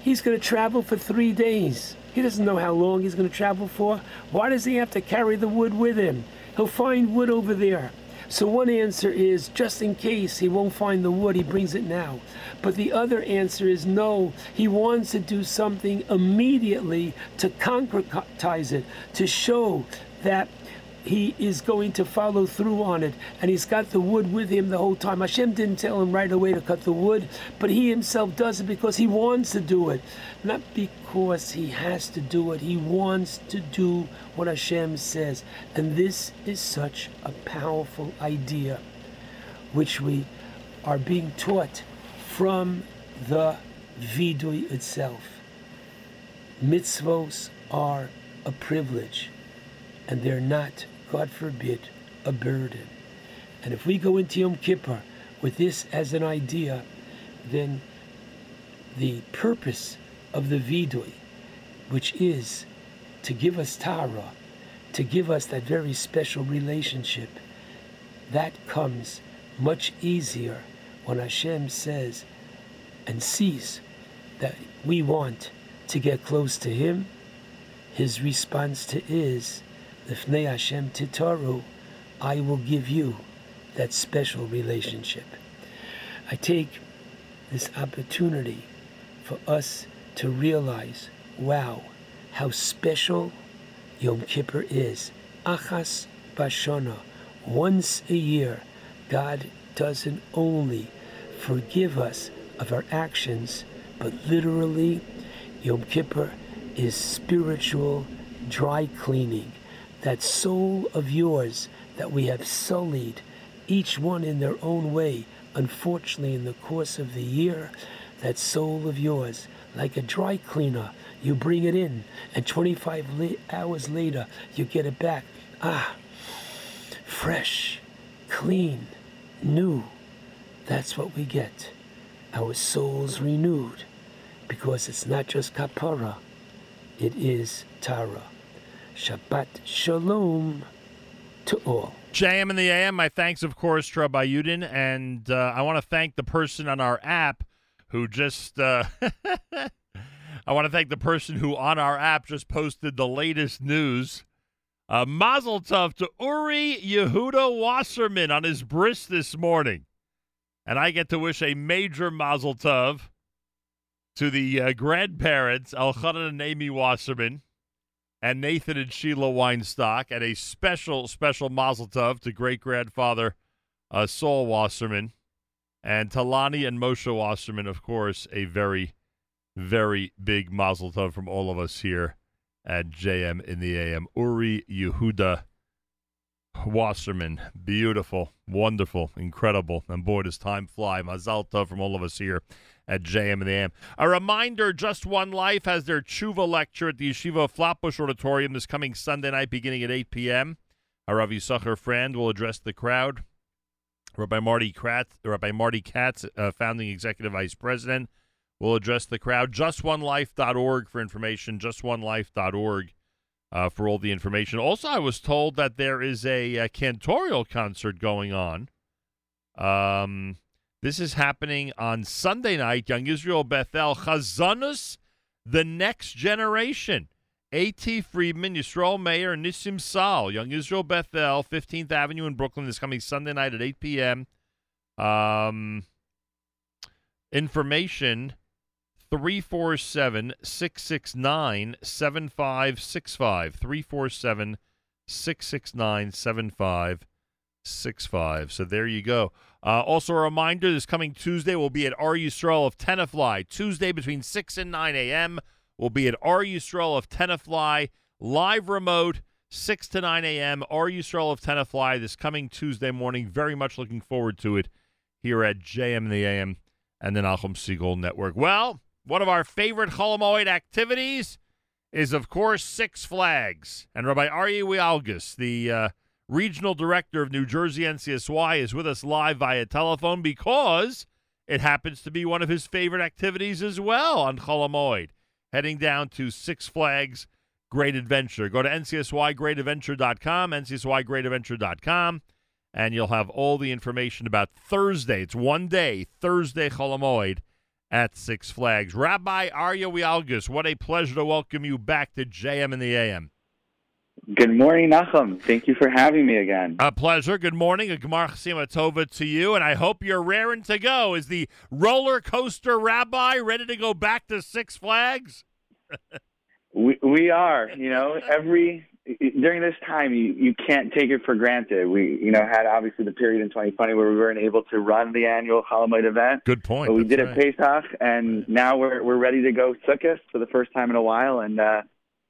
He's going to travel for three days. He doesn't know how long he's going to travel for. Why does he have to carry the wood with him? He'll find wood over there. So one answer is just in case he won't find the wood, he brings it now. But the other answer is no, he wants to do something immediately to concretize it, to show that he is going to follow through on it. And he's got the wood with him the whole time. Hashem didn't tell him right away to cut the wood, but he himself does it because he wants to do it. Not because he has to do it. He wants to do what Hashem says. And this is such a powerful idea, which we are being taught from the vidui itself. Mitzvos are a privilege and they're not, God forbid, a burden. And if we go into Yom Kippur with this as an idea, then the purpose of the vidui, which is to give us Tara, to give us that very special relationship, that comes much easier when Hashem says and sees that we want to get close to Him. His response to is, Lifnei Hashem Titaru, I will give you that special relationship. I take this opportunity for us to realize, wow, how special Yom Kippur is. Achas Bashana, once a year, God doesn't only forgive us of our actions, but literally, Yom Kippur is spiritual dry cleaning that soul of yours that we have sullied, each one in their own way, unfortunately, in the course of the year, that soul of yours, like a dry cleaner, you bring it in, and 25 la- hours later, you get it back. Ah, fresh, clean, new. That's what we get. Our souls renewed, because it's not just kapara, it is tara. Shabbat Shalom to all. JM and the AM. My thanks, of course, to Rabbi Yudin, and uh, I want to thank the person on our app who just. Uh, I want to thank the person who on our app just posted the latest news. Uh, Mazel Tov to Uri Yehuda Wasserman on his bris this morning, and I get to wish a major Mazel Tov to the uh, grandparents Elchanan and Amy Wasserman and Nathan and Sheila Weinstock, and a special, special mazel tov to great grandfather uh, Saul Wasserman, and Talani and Moshe Wasserman, of course, a very, very big mazel tov from all of us here at JM in the AM. Uri Yehuda Wasserman, beautiful, wonderful, incredible, and boy, does time fly. Mazel tov from all of us here at JM and the AM. A reminder, Just One Life has their Tshuva lecture at the Yeshiva Flatbush Auditorium this coming Sunday night beginning at 8 p.m. Our Rav Yisachar Frand will address the crowd. Rabbi Marty Katz, Rabbi Marty Katz, uh, founding executive vice president, will address the crowd. JustOneLife.org for information. JustOneLife.org uh, for all the information. Also, I was told that there is a, a cantorial concert going on. Um, this is happening on Sunday night. Young Israel Beth El Chazanus, the next generation. A.T. Friedman, Yisrael Mayer, Nissim Sal, Young Israel Beth El, 15th Avenue in Brooklyn, this coming Sunday night at 8 p.m. Um, information 347 669 7565. 347 669 7565. So there you go. Uh, also, a reminder this coming Tuesday we'll be at Or Yisrael of Tenafly. Tuesday between 6 and 9 a.m. We'll be at Or Yisrael of Tenafly, live remote, 6 to 9 a.m. Or Yisrael of Tenafly this coming Tuesday morning. Very much looking forward to it here at JM in the AM and the Nachum Segal Network. Well, one of our favorite Chol Hamoed activities is, of course, Six Flags. And Rabbi Aryeh Wielgus, the uh, regional director of New Jersey NCSY, is with us live via telephone because it happens to be one of his favorite activities as well on Chol Hamoed. Heading down to Six Flags Great Adventure. Go to ncsygreatadventure.com, ncsygreatadventure.com, and you'll have all the information about Thursday. It's one day, Thursday Chol Hamoed at Six Flags. Rabbi Aryeh Wielgus, what a pleasure to welcome you back to JM in the AM. Good morning, Nachum. Thank you for having me again. A pleasure. Good morning. A Gemar Chasima Tova to you, and I hope you're raring to go. Is the roller coaster rabbi ready to go back to Six Flags? We we are, you know, every during this time you you can't take it for granted. We you know had obviously the period in 2020 where we weren't able to run the annual Chol Hamoed event, Good point. but we That's did right. it Pesach, and now we're we're ready to go Sukkot for the first time in a while, and uh,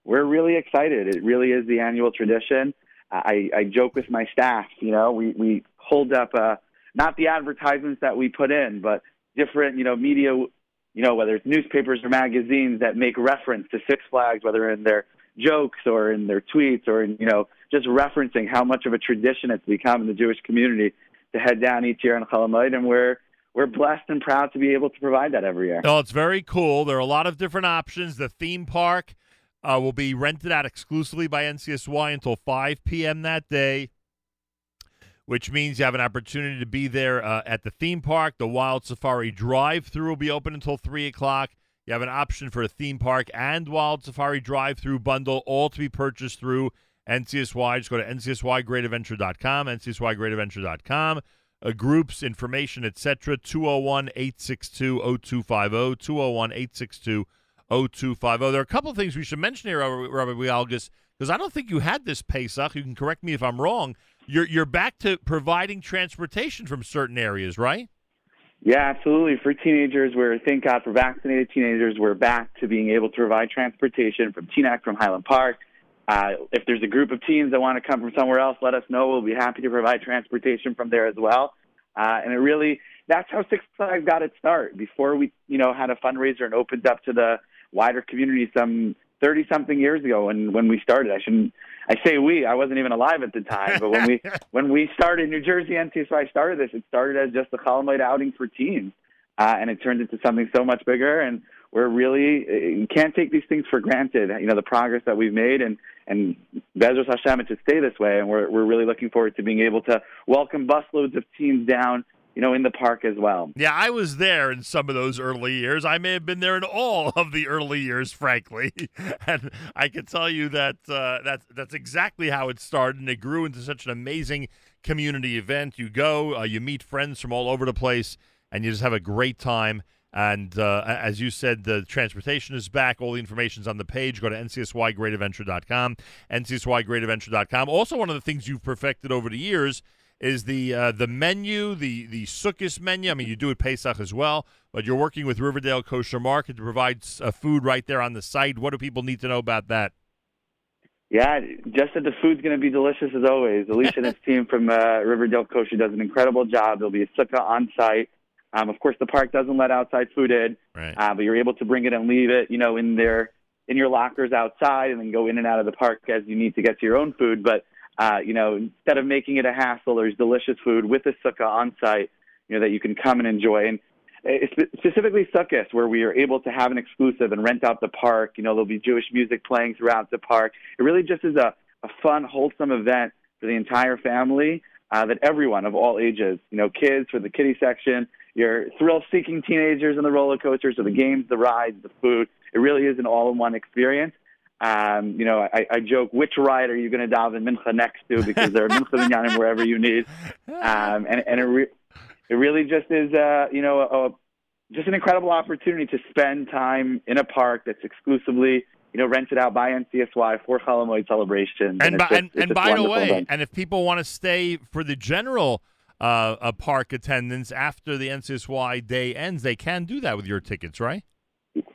we're really excited. It really is the annual tradition. I, I joke with my staff, you know, we we hold up uh, not the advertisements that we put in, but different you know media, you know whether it's newspapers or magazines that make reference to Six Flags, whether in their jokes or in their tweets or in you know just referencing how much of a tradition it's become in the Jewish community to head down each year on Chol Hamoed, and we're we're blessed and proud to be able to provide that every year. Oh, it's very cool. There are a lot of different options. The theme park uh, will be rented out exclusively by NCSY until 5 p.m. that day, which means you have an opportunity to be there uh, at the theme park. The Wild Safari drive through will be open until 3 o'clock. You have an option for a theme park and Wild Safari drive through bundle, all to be purchased through NCSY. Just go to ncsygreatadventure.com, ncsygreatadventure.com. Uh, groups, information, etc. 201 862 0250, 201 862 0250. There are a couple of things we should mention here, Robert, Wielgus, because I don't think you had this Pesach. You can correct me if I'm wrong. You're, you're back to providing transportation from certain areas, right? Yeah, absolutely. For teenagers, we're thank God for vaccinated teenagers. We're back to being able to provide transportation from Teaneck, from Highland Park. Uh, if there's a group of teens that want to come from somewhere else, let us know. We'll be happy to provide transportation from there as well. Uh, and it really, that's how Six Flags got its start. Before we, you know, had a fundraiser and opened up to the wider community some 30 something years ago when, when we started. I shouldn't, I say we, I wasn't even alive at the time, but when we, when we started New Jersey NCSY started this, it started as just a Chol Hamoed outing for teens. Uh, and it turned into something so much bigger. And we're really, you can't take these things for granted, you know, the progress that we've made and, and Bezos Hashem, it should stay this way. And we're, we're really looking forward to being able to welcome busloads of teens down, you know, in the park as well. Yeah, I was there in some of those early years. I may have been there in all of the early years, frankly, and I can tell you that uh, that's that's exactly how it started, and it grew into such an amazing community event. You go, uh, you meet friends from all over the place, and you just have a great time. And uh, as you said, the transportation is back. All the information's on the page. Go to ncsygreatadventure.com, ncsygreatadventure.com. Also, one of the things you've perfected over the years is the uh, the menu, the the Sukkot menu. I mean, you do it Pesach as well, but you're working with Riverdale Kosher Market to provide uh, food right there on the site. What do people need to know about that? Yeah, just that the food's going to be delicious as always. Alicia and his team from uh, Riverdale Kosher does an incredible job. There'll be a sukkah on site. Um, of course, the park doesn't let outside food in, Right. uh, but you're able to bring it and leave it, you know, in their in your lockers outside, and then go in and out of the park as you need to get to your own food. But uh, you know, instead of making it a hassle, there's delicious food with the sukkah on site, you know, that you can come and enjoy. And uh, specifically Sukkot, where we are able to have an exclusive and rent out the park. You know, there'll be Jewish music playing throughout the park. It really just is a, a fun, wholesome event for the entire family uh, that everyone of all ages, you know, kids for the kiddie section, your thrill-seeking teenagers on the roller coasters, or the games, the rides, the food. It really is an all-in-one experience. Um, you know, I, I joke, which ride are you going to daven mincha next to? Because there are mincha minyanim wherever you need, um, and and it, re- it really just is, uh, you know, a, a, just an incredible opportunity to spend time in a park that's exclusively, you know, rented out by NCSY for Chol Hamoed celebrations. And it's by, just- and, and by the way, event. and if people want to stay for the general uh, uh, park attendance after the NCSY day ends, they can do that with your tickets, right?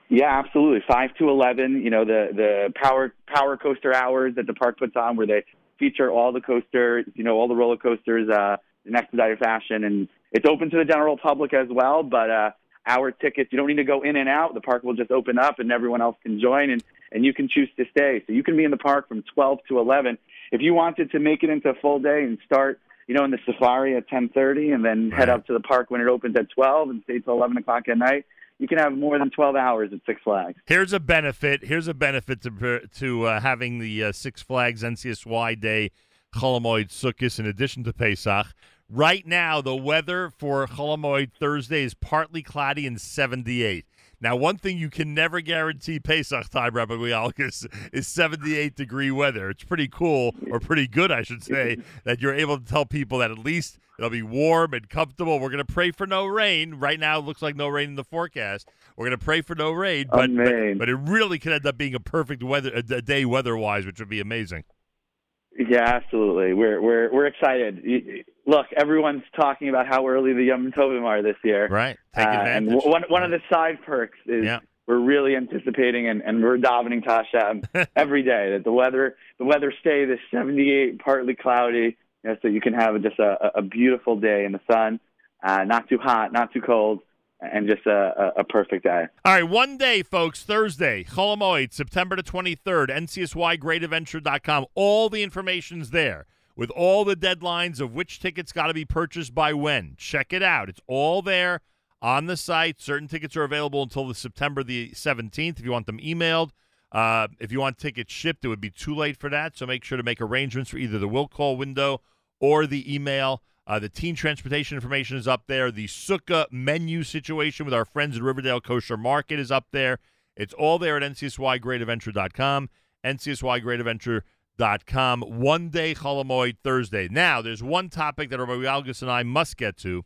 Yeah, absolutely. Five to eleven. You know the the power power coaster hours that the park puts on, where they feature all the coasters, you know, all the roller coasters uh, in expedited fashion, and it's open to the general public as well. But uh, our tickets, you don't need to go in and out. The park will just open up, and everyone else can join, and and you can choose to stay. So you can be in the park from twelve to eleven. If you wanted to make it into a full day and start, you know, in the safari at ten thirty, and then head Right. up to the park when it opens at twelve and stay till eleven o'clock at night you can have more than 12 hours at Six Flags. Here's a benefit. Here's a benefit to to uh, having the uh, Six Flags NCSY Day Chol Hamoed Sukkot in addition to Pesach. Right now, the weather for Chol Hamoed Thursday is partly cloudy and 78. Now, one thing you can never guarantee Pesach time, Rabbi Wielgus, is 78 degree weather. It's pretty cool, or pretty good, I should say, that you're able to tell people that at least it'll be warm and comfortable. We're going to pray for no rain. Right now, it looks like no rain in the forecast. We're going to pray for no rain, but, but but it really could end up being a perfect weather a, day weather-wise, which would be amazing. Yeah, absolutely. We're we're we're excited. Look, everyone's talking about how early the Yom Tovim are this year. Right. Take Uh, and one one of the side perks is Yeah. we're really anticipating and, and we're davening to Hashem every day that the weather the weather stay this 78 partly cloudy, you know, so you can have just a, a beautiful day in the sun, uh, not too hot, not too cold, and just a, a, a perfect day. All right, one day, folks, Thursday, Chol Hamoed, September the 23rd, NCSYGreatAdventure.com. All the information's there with all the deadlines of which tickets got to be purchased by when. Check it out. It's all there on the site. Certain tickets are available until the September the 17th if you want them emailed. Uh, if you want tickets shipped, it would be too late for that. So make sure to make arrangements for either the will call window or the email. Uh, the teen transportation information is up there. The Sukkah menu situation with our friends at Riverdale Kosher Market is up there. It's all there at ncsygreatadventure.com, ncsygreatadventure.com. One day Chol Hamoed Thursday. Now, there's one topic that Rabbi Wielgus and I must get to,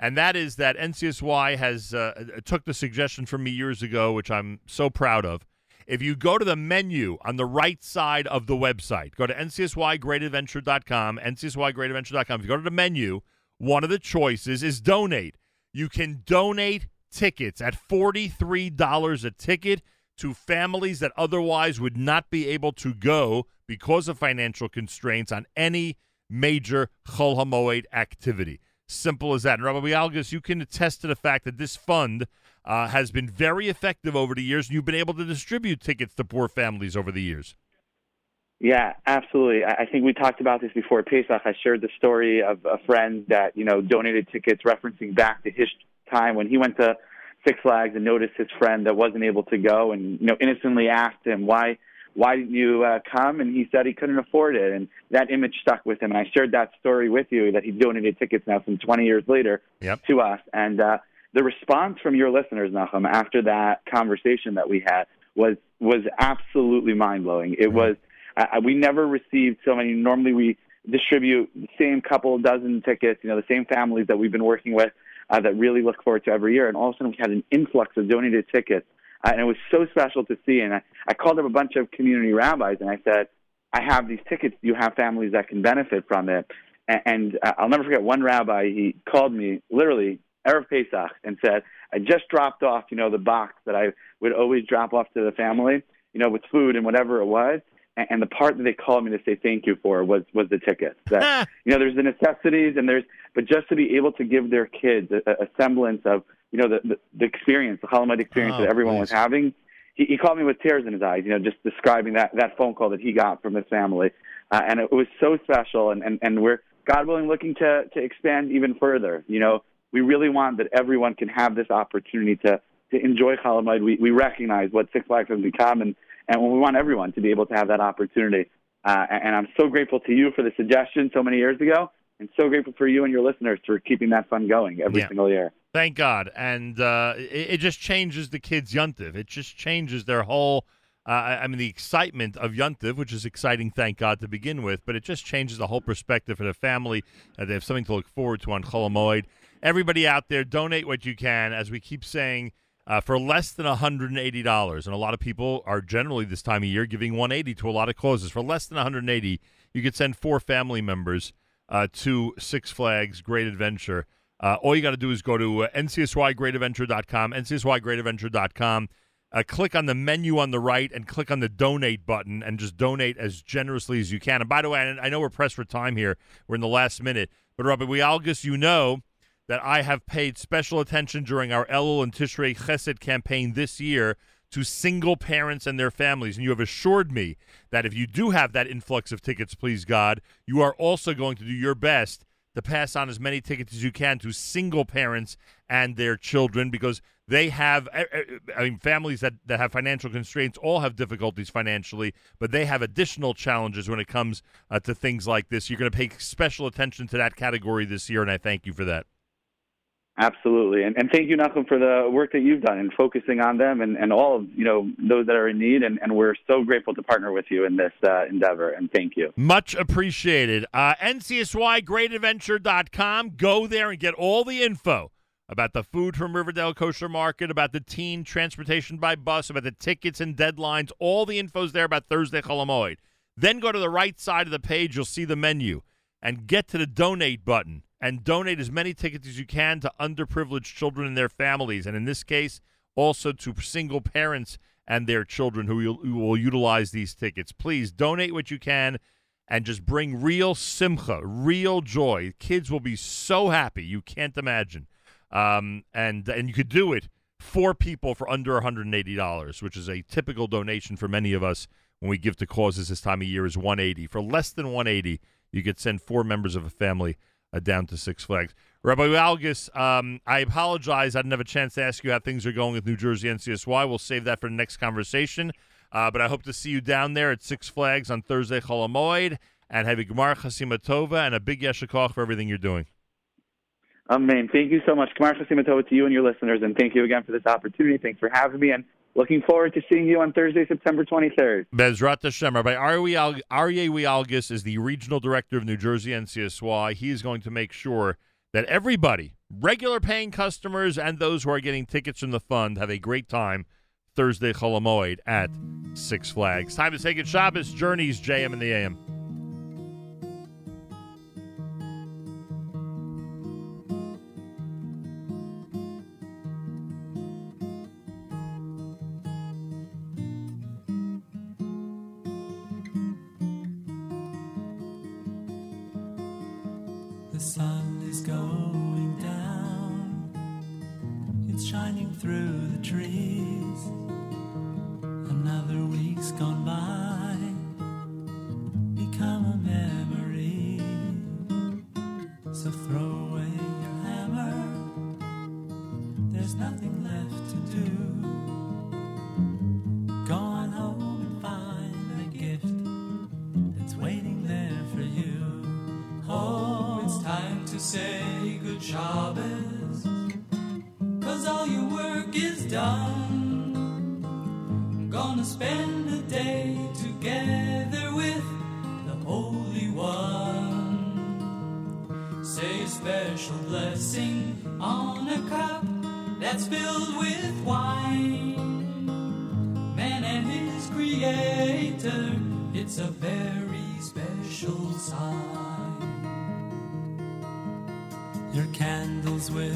and that is that NCSY has uh, took the suggestion from me years ago, which I'm so proud of. If you go to the menu on the right side of the website, go to ncsygreatadventure.com, ncsygreatadventure.com. If you go to the menu, one of the choices is donate. You can donate tickets at $43 a ticket to families that otherwise would not be able to go because of financial constraints on any major Chol HaMoed activity. Simple as that. And Rabbi Wielgus, you can attest to the fact that this fund uh, has been very effective over the years, and you've been able to distribute tickets to poor families over the years. Yeah, absolutely. I I think we talked about this before Pesach. I shared the story of a friend that you know donated tickets, referencing back to his time when he went to Six Flags and noticed his friend that wasn't able to go, and you know innocently asked him why why didn't you uh, come? And he said he couldn't afford it, and that image stuck with him. And I shared that story with you that he donated tickets now some 20 years later Yep. to us, and uh, the response from your listeners, Nachum, after that conversation that we had was was absolutely mind blowing. It was uh, we never received so many. Normally, we distribute the same couple dozen tickets. You know, the same families that we've been working with uh, that really look forward to every year. And all of a sudden, we had an influx of donated tickets, uh, and it was so special to see. And I, I called up a bunch of community rabbis, and I said, "I have these tickets. Do you have families that can benefit from it?" And, and uh, I'll never forget one rabbi. He called me literally erev Pesach and said, "I just dropped off, you know, the box that I would always drop off to the family, you know, with food and whatever it was." And, and the part that they called me to say thank you for was was the tickets. That you know, there's the necessities and there's, but just to be able to give their kids a, a semblance of, you know, the the, the experience, the Chol Hamoed experience Oh, that everyone was having. He, he called me with tears in his eyes, you know, just describing that that phone call that he got from his family, uh, and it was so special. And and and we're God willing looking to to expand even further. You know, we really want that everyone can have this opportunity to to enjoy Chol Hamoed. We we recognize what Six Flags has become, and and we want everyone to be able to have that opportunity. Uh, and I'm so grateful to you for the suggestion so many years ago, and so grateful for you and your listeners for keeping that fun going every Yeah. single year. Thank God. And uh, it, it just changes the kids' Yuntiv. It just changes their whole. Uh, I I mean, the excitement of Yuntiv, which is exciting, thank God, to begin with, but it just changes the whole perspective for the family. Uh, they have something to look forward to on Chol Hamoed. Everybody out there, donate what you can. As we keep saying, uh, for less than $180, and a lot of people are generally this time of year giving 180 to a lot of causes. For less than 180, you could send four family members uh, to Six Flags Great Adventure. Uh, all you got to do is go to uh, ncsygreatadventure.com, ncsygreatadventure.com. Uh, click on the menu on the right and click on the donate button and just donate as generously as you can. And by the way, I I know we're pressed for time here. We're in the last minute. But, Robert Wielgus, you know that I have paid special attention during our Elul and Tishrei Chesed campaign this year to single parents and their families. And you have assured me that if you do have that influx of tickets, please God, you are also going to do your best to pass on as many tickets as you can to single parents and their children because They have, eh, eh, I mean, families that, that have financial constraints all have difficulties financially, but they have additional challenges when it comes uh, to things like this. You're going to pay special attention to that category this year, and I thank you for that. Absolutely, and, and thank you, Nachum, for the work that you've done in focusing on them and, and all of you know those that are in need. And, and we're so grateful to partner with you in this uh, endeavor. And thank you. Much appreciated. Uh, NCSYGreatAdventure.com. Go there and get all the info about the food from Riverdale Kosher Market, about the teen transportation by bus, about the tickets and deadlines. All the info's there about Thursday Chol Hamoed. Then go to the right side of the page. You'll see the menu and get to the donate button and donate as many tickets as you can to underprivileged children and their families. And in this case, also to single parents and their children who will, utilize these tickets. Please donate what you can and just bring real simcha, real joy. Kids will be so happy. You can't imagine. Um, and and you could do it for people for under $180, which is a typical donation for many of us when we give to causes this time of year is 180. For less than 180, you could send four members of a family uh, down to Six Flags. Rabbi Wielgus, um, I apologize. I didn't have a chance to ask you how things are going with New Jersey NCSY. We'll save that for the next conversation. Uh, but I hope to see you down there at Six Flags on Thursday, Chol Hamoed, and have a Gemar Chasima Tova and a big Yeshakach for everything you're doing. Amen. Thank you so much. Kamar Chasimatova to you and your listeners, and thank you again for this opportunity. Thanks for having me, and looking forward to seeing you on Thursday, September 23rd. Bezrat Hashem. Rabbi Aryeh Wielgus is the regional director of New Jersey NCSY. He is going to make sure that everybody, regular paying customers and those who are getting tickets from the fund, have a great time Thursday Chol Hamoed at Six Flags. Time to take it Shabbos Journeys, JM in the AM. Sign. Your candles will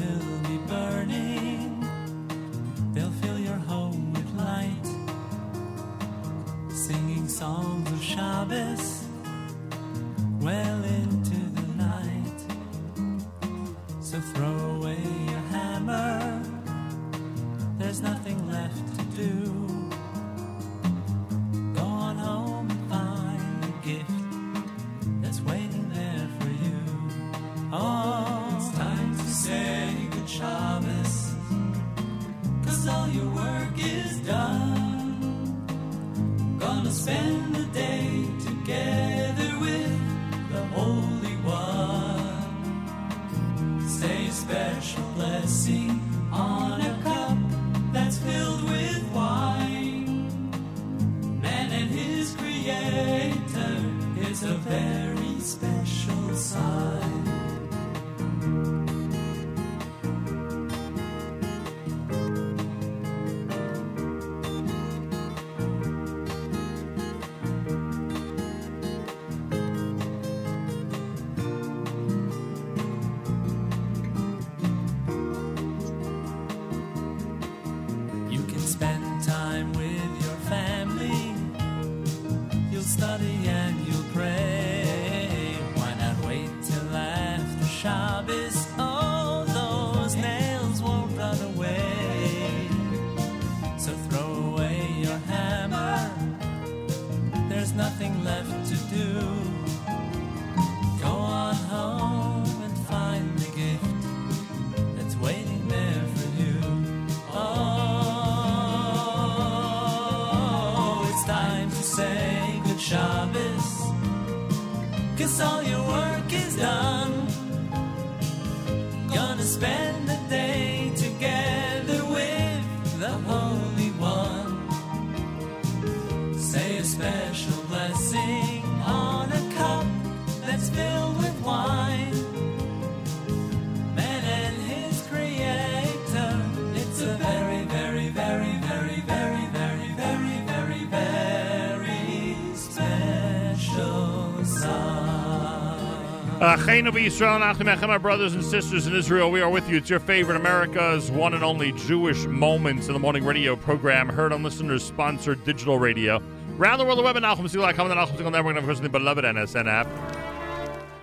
my brothers and sisters in Israel, we are with you. It's your favorite America's one and only Jewish Moments in the Morning radio program, heard on listeners-sponsored digital radio. Around the world, the web at NachumSegal.com and the Nachum Segal Network, and of course, the beloved NSN app.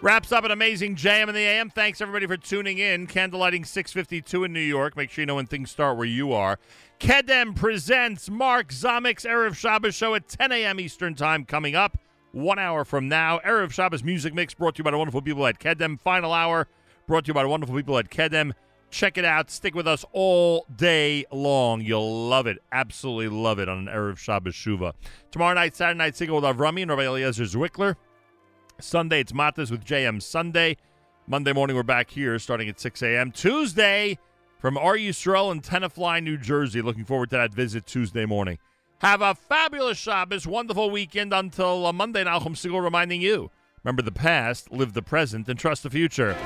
Wraps up an amazing jam in the AM. Thanks everybody for tuning in. Candlelighting 652 in New York. Make sure you know when things start where you are. Kedem presents Mark Zamek's Erev Shabbos show at 10 a.m. Eastern Time coming up. One hour from now. Erev Shabbos Music Mix brought to you by the wonderful people at Kedem. Final hour brought to you by the wonderful people at Kedem. Check it out. Stick with us all day long. You'll love it. Absolutely love it on an Erev Shabbos Shuva. Tomorrow night, Saturday night, single with Avrami and Rabbi Eliezer Zwickler. Sunday, it's Matas with JM Sunday. Monday morning, we're back here starting at 6 a.m. Tuesday, from Or Yisrael in Tenafly, New Jersey. Looking forward to that visit Tuesday morning. Have a fabulous Shabbos, wonderful weekend until uh, Monday. Nachum Segal reminding you remember the past, live the present, and trust the future.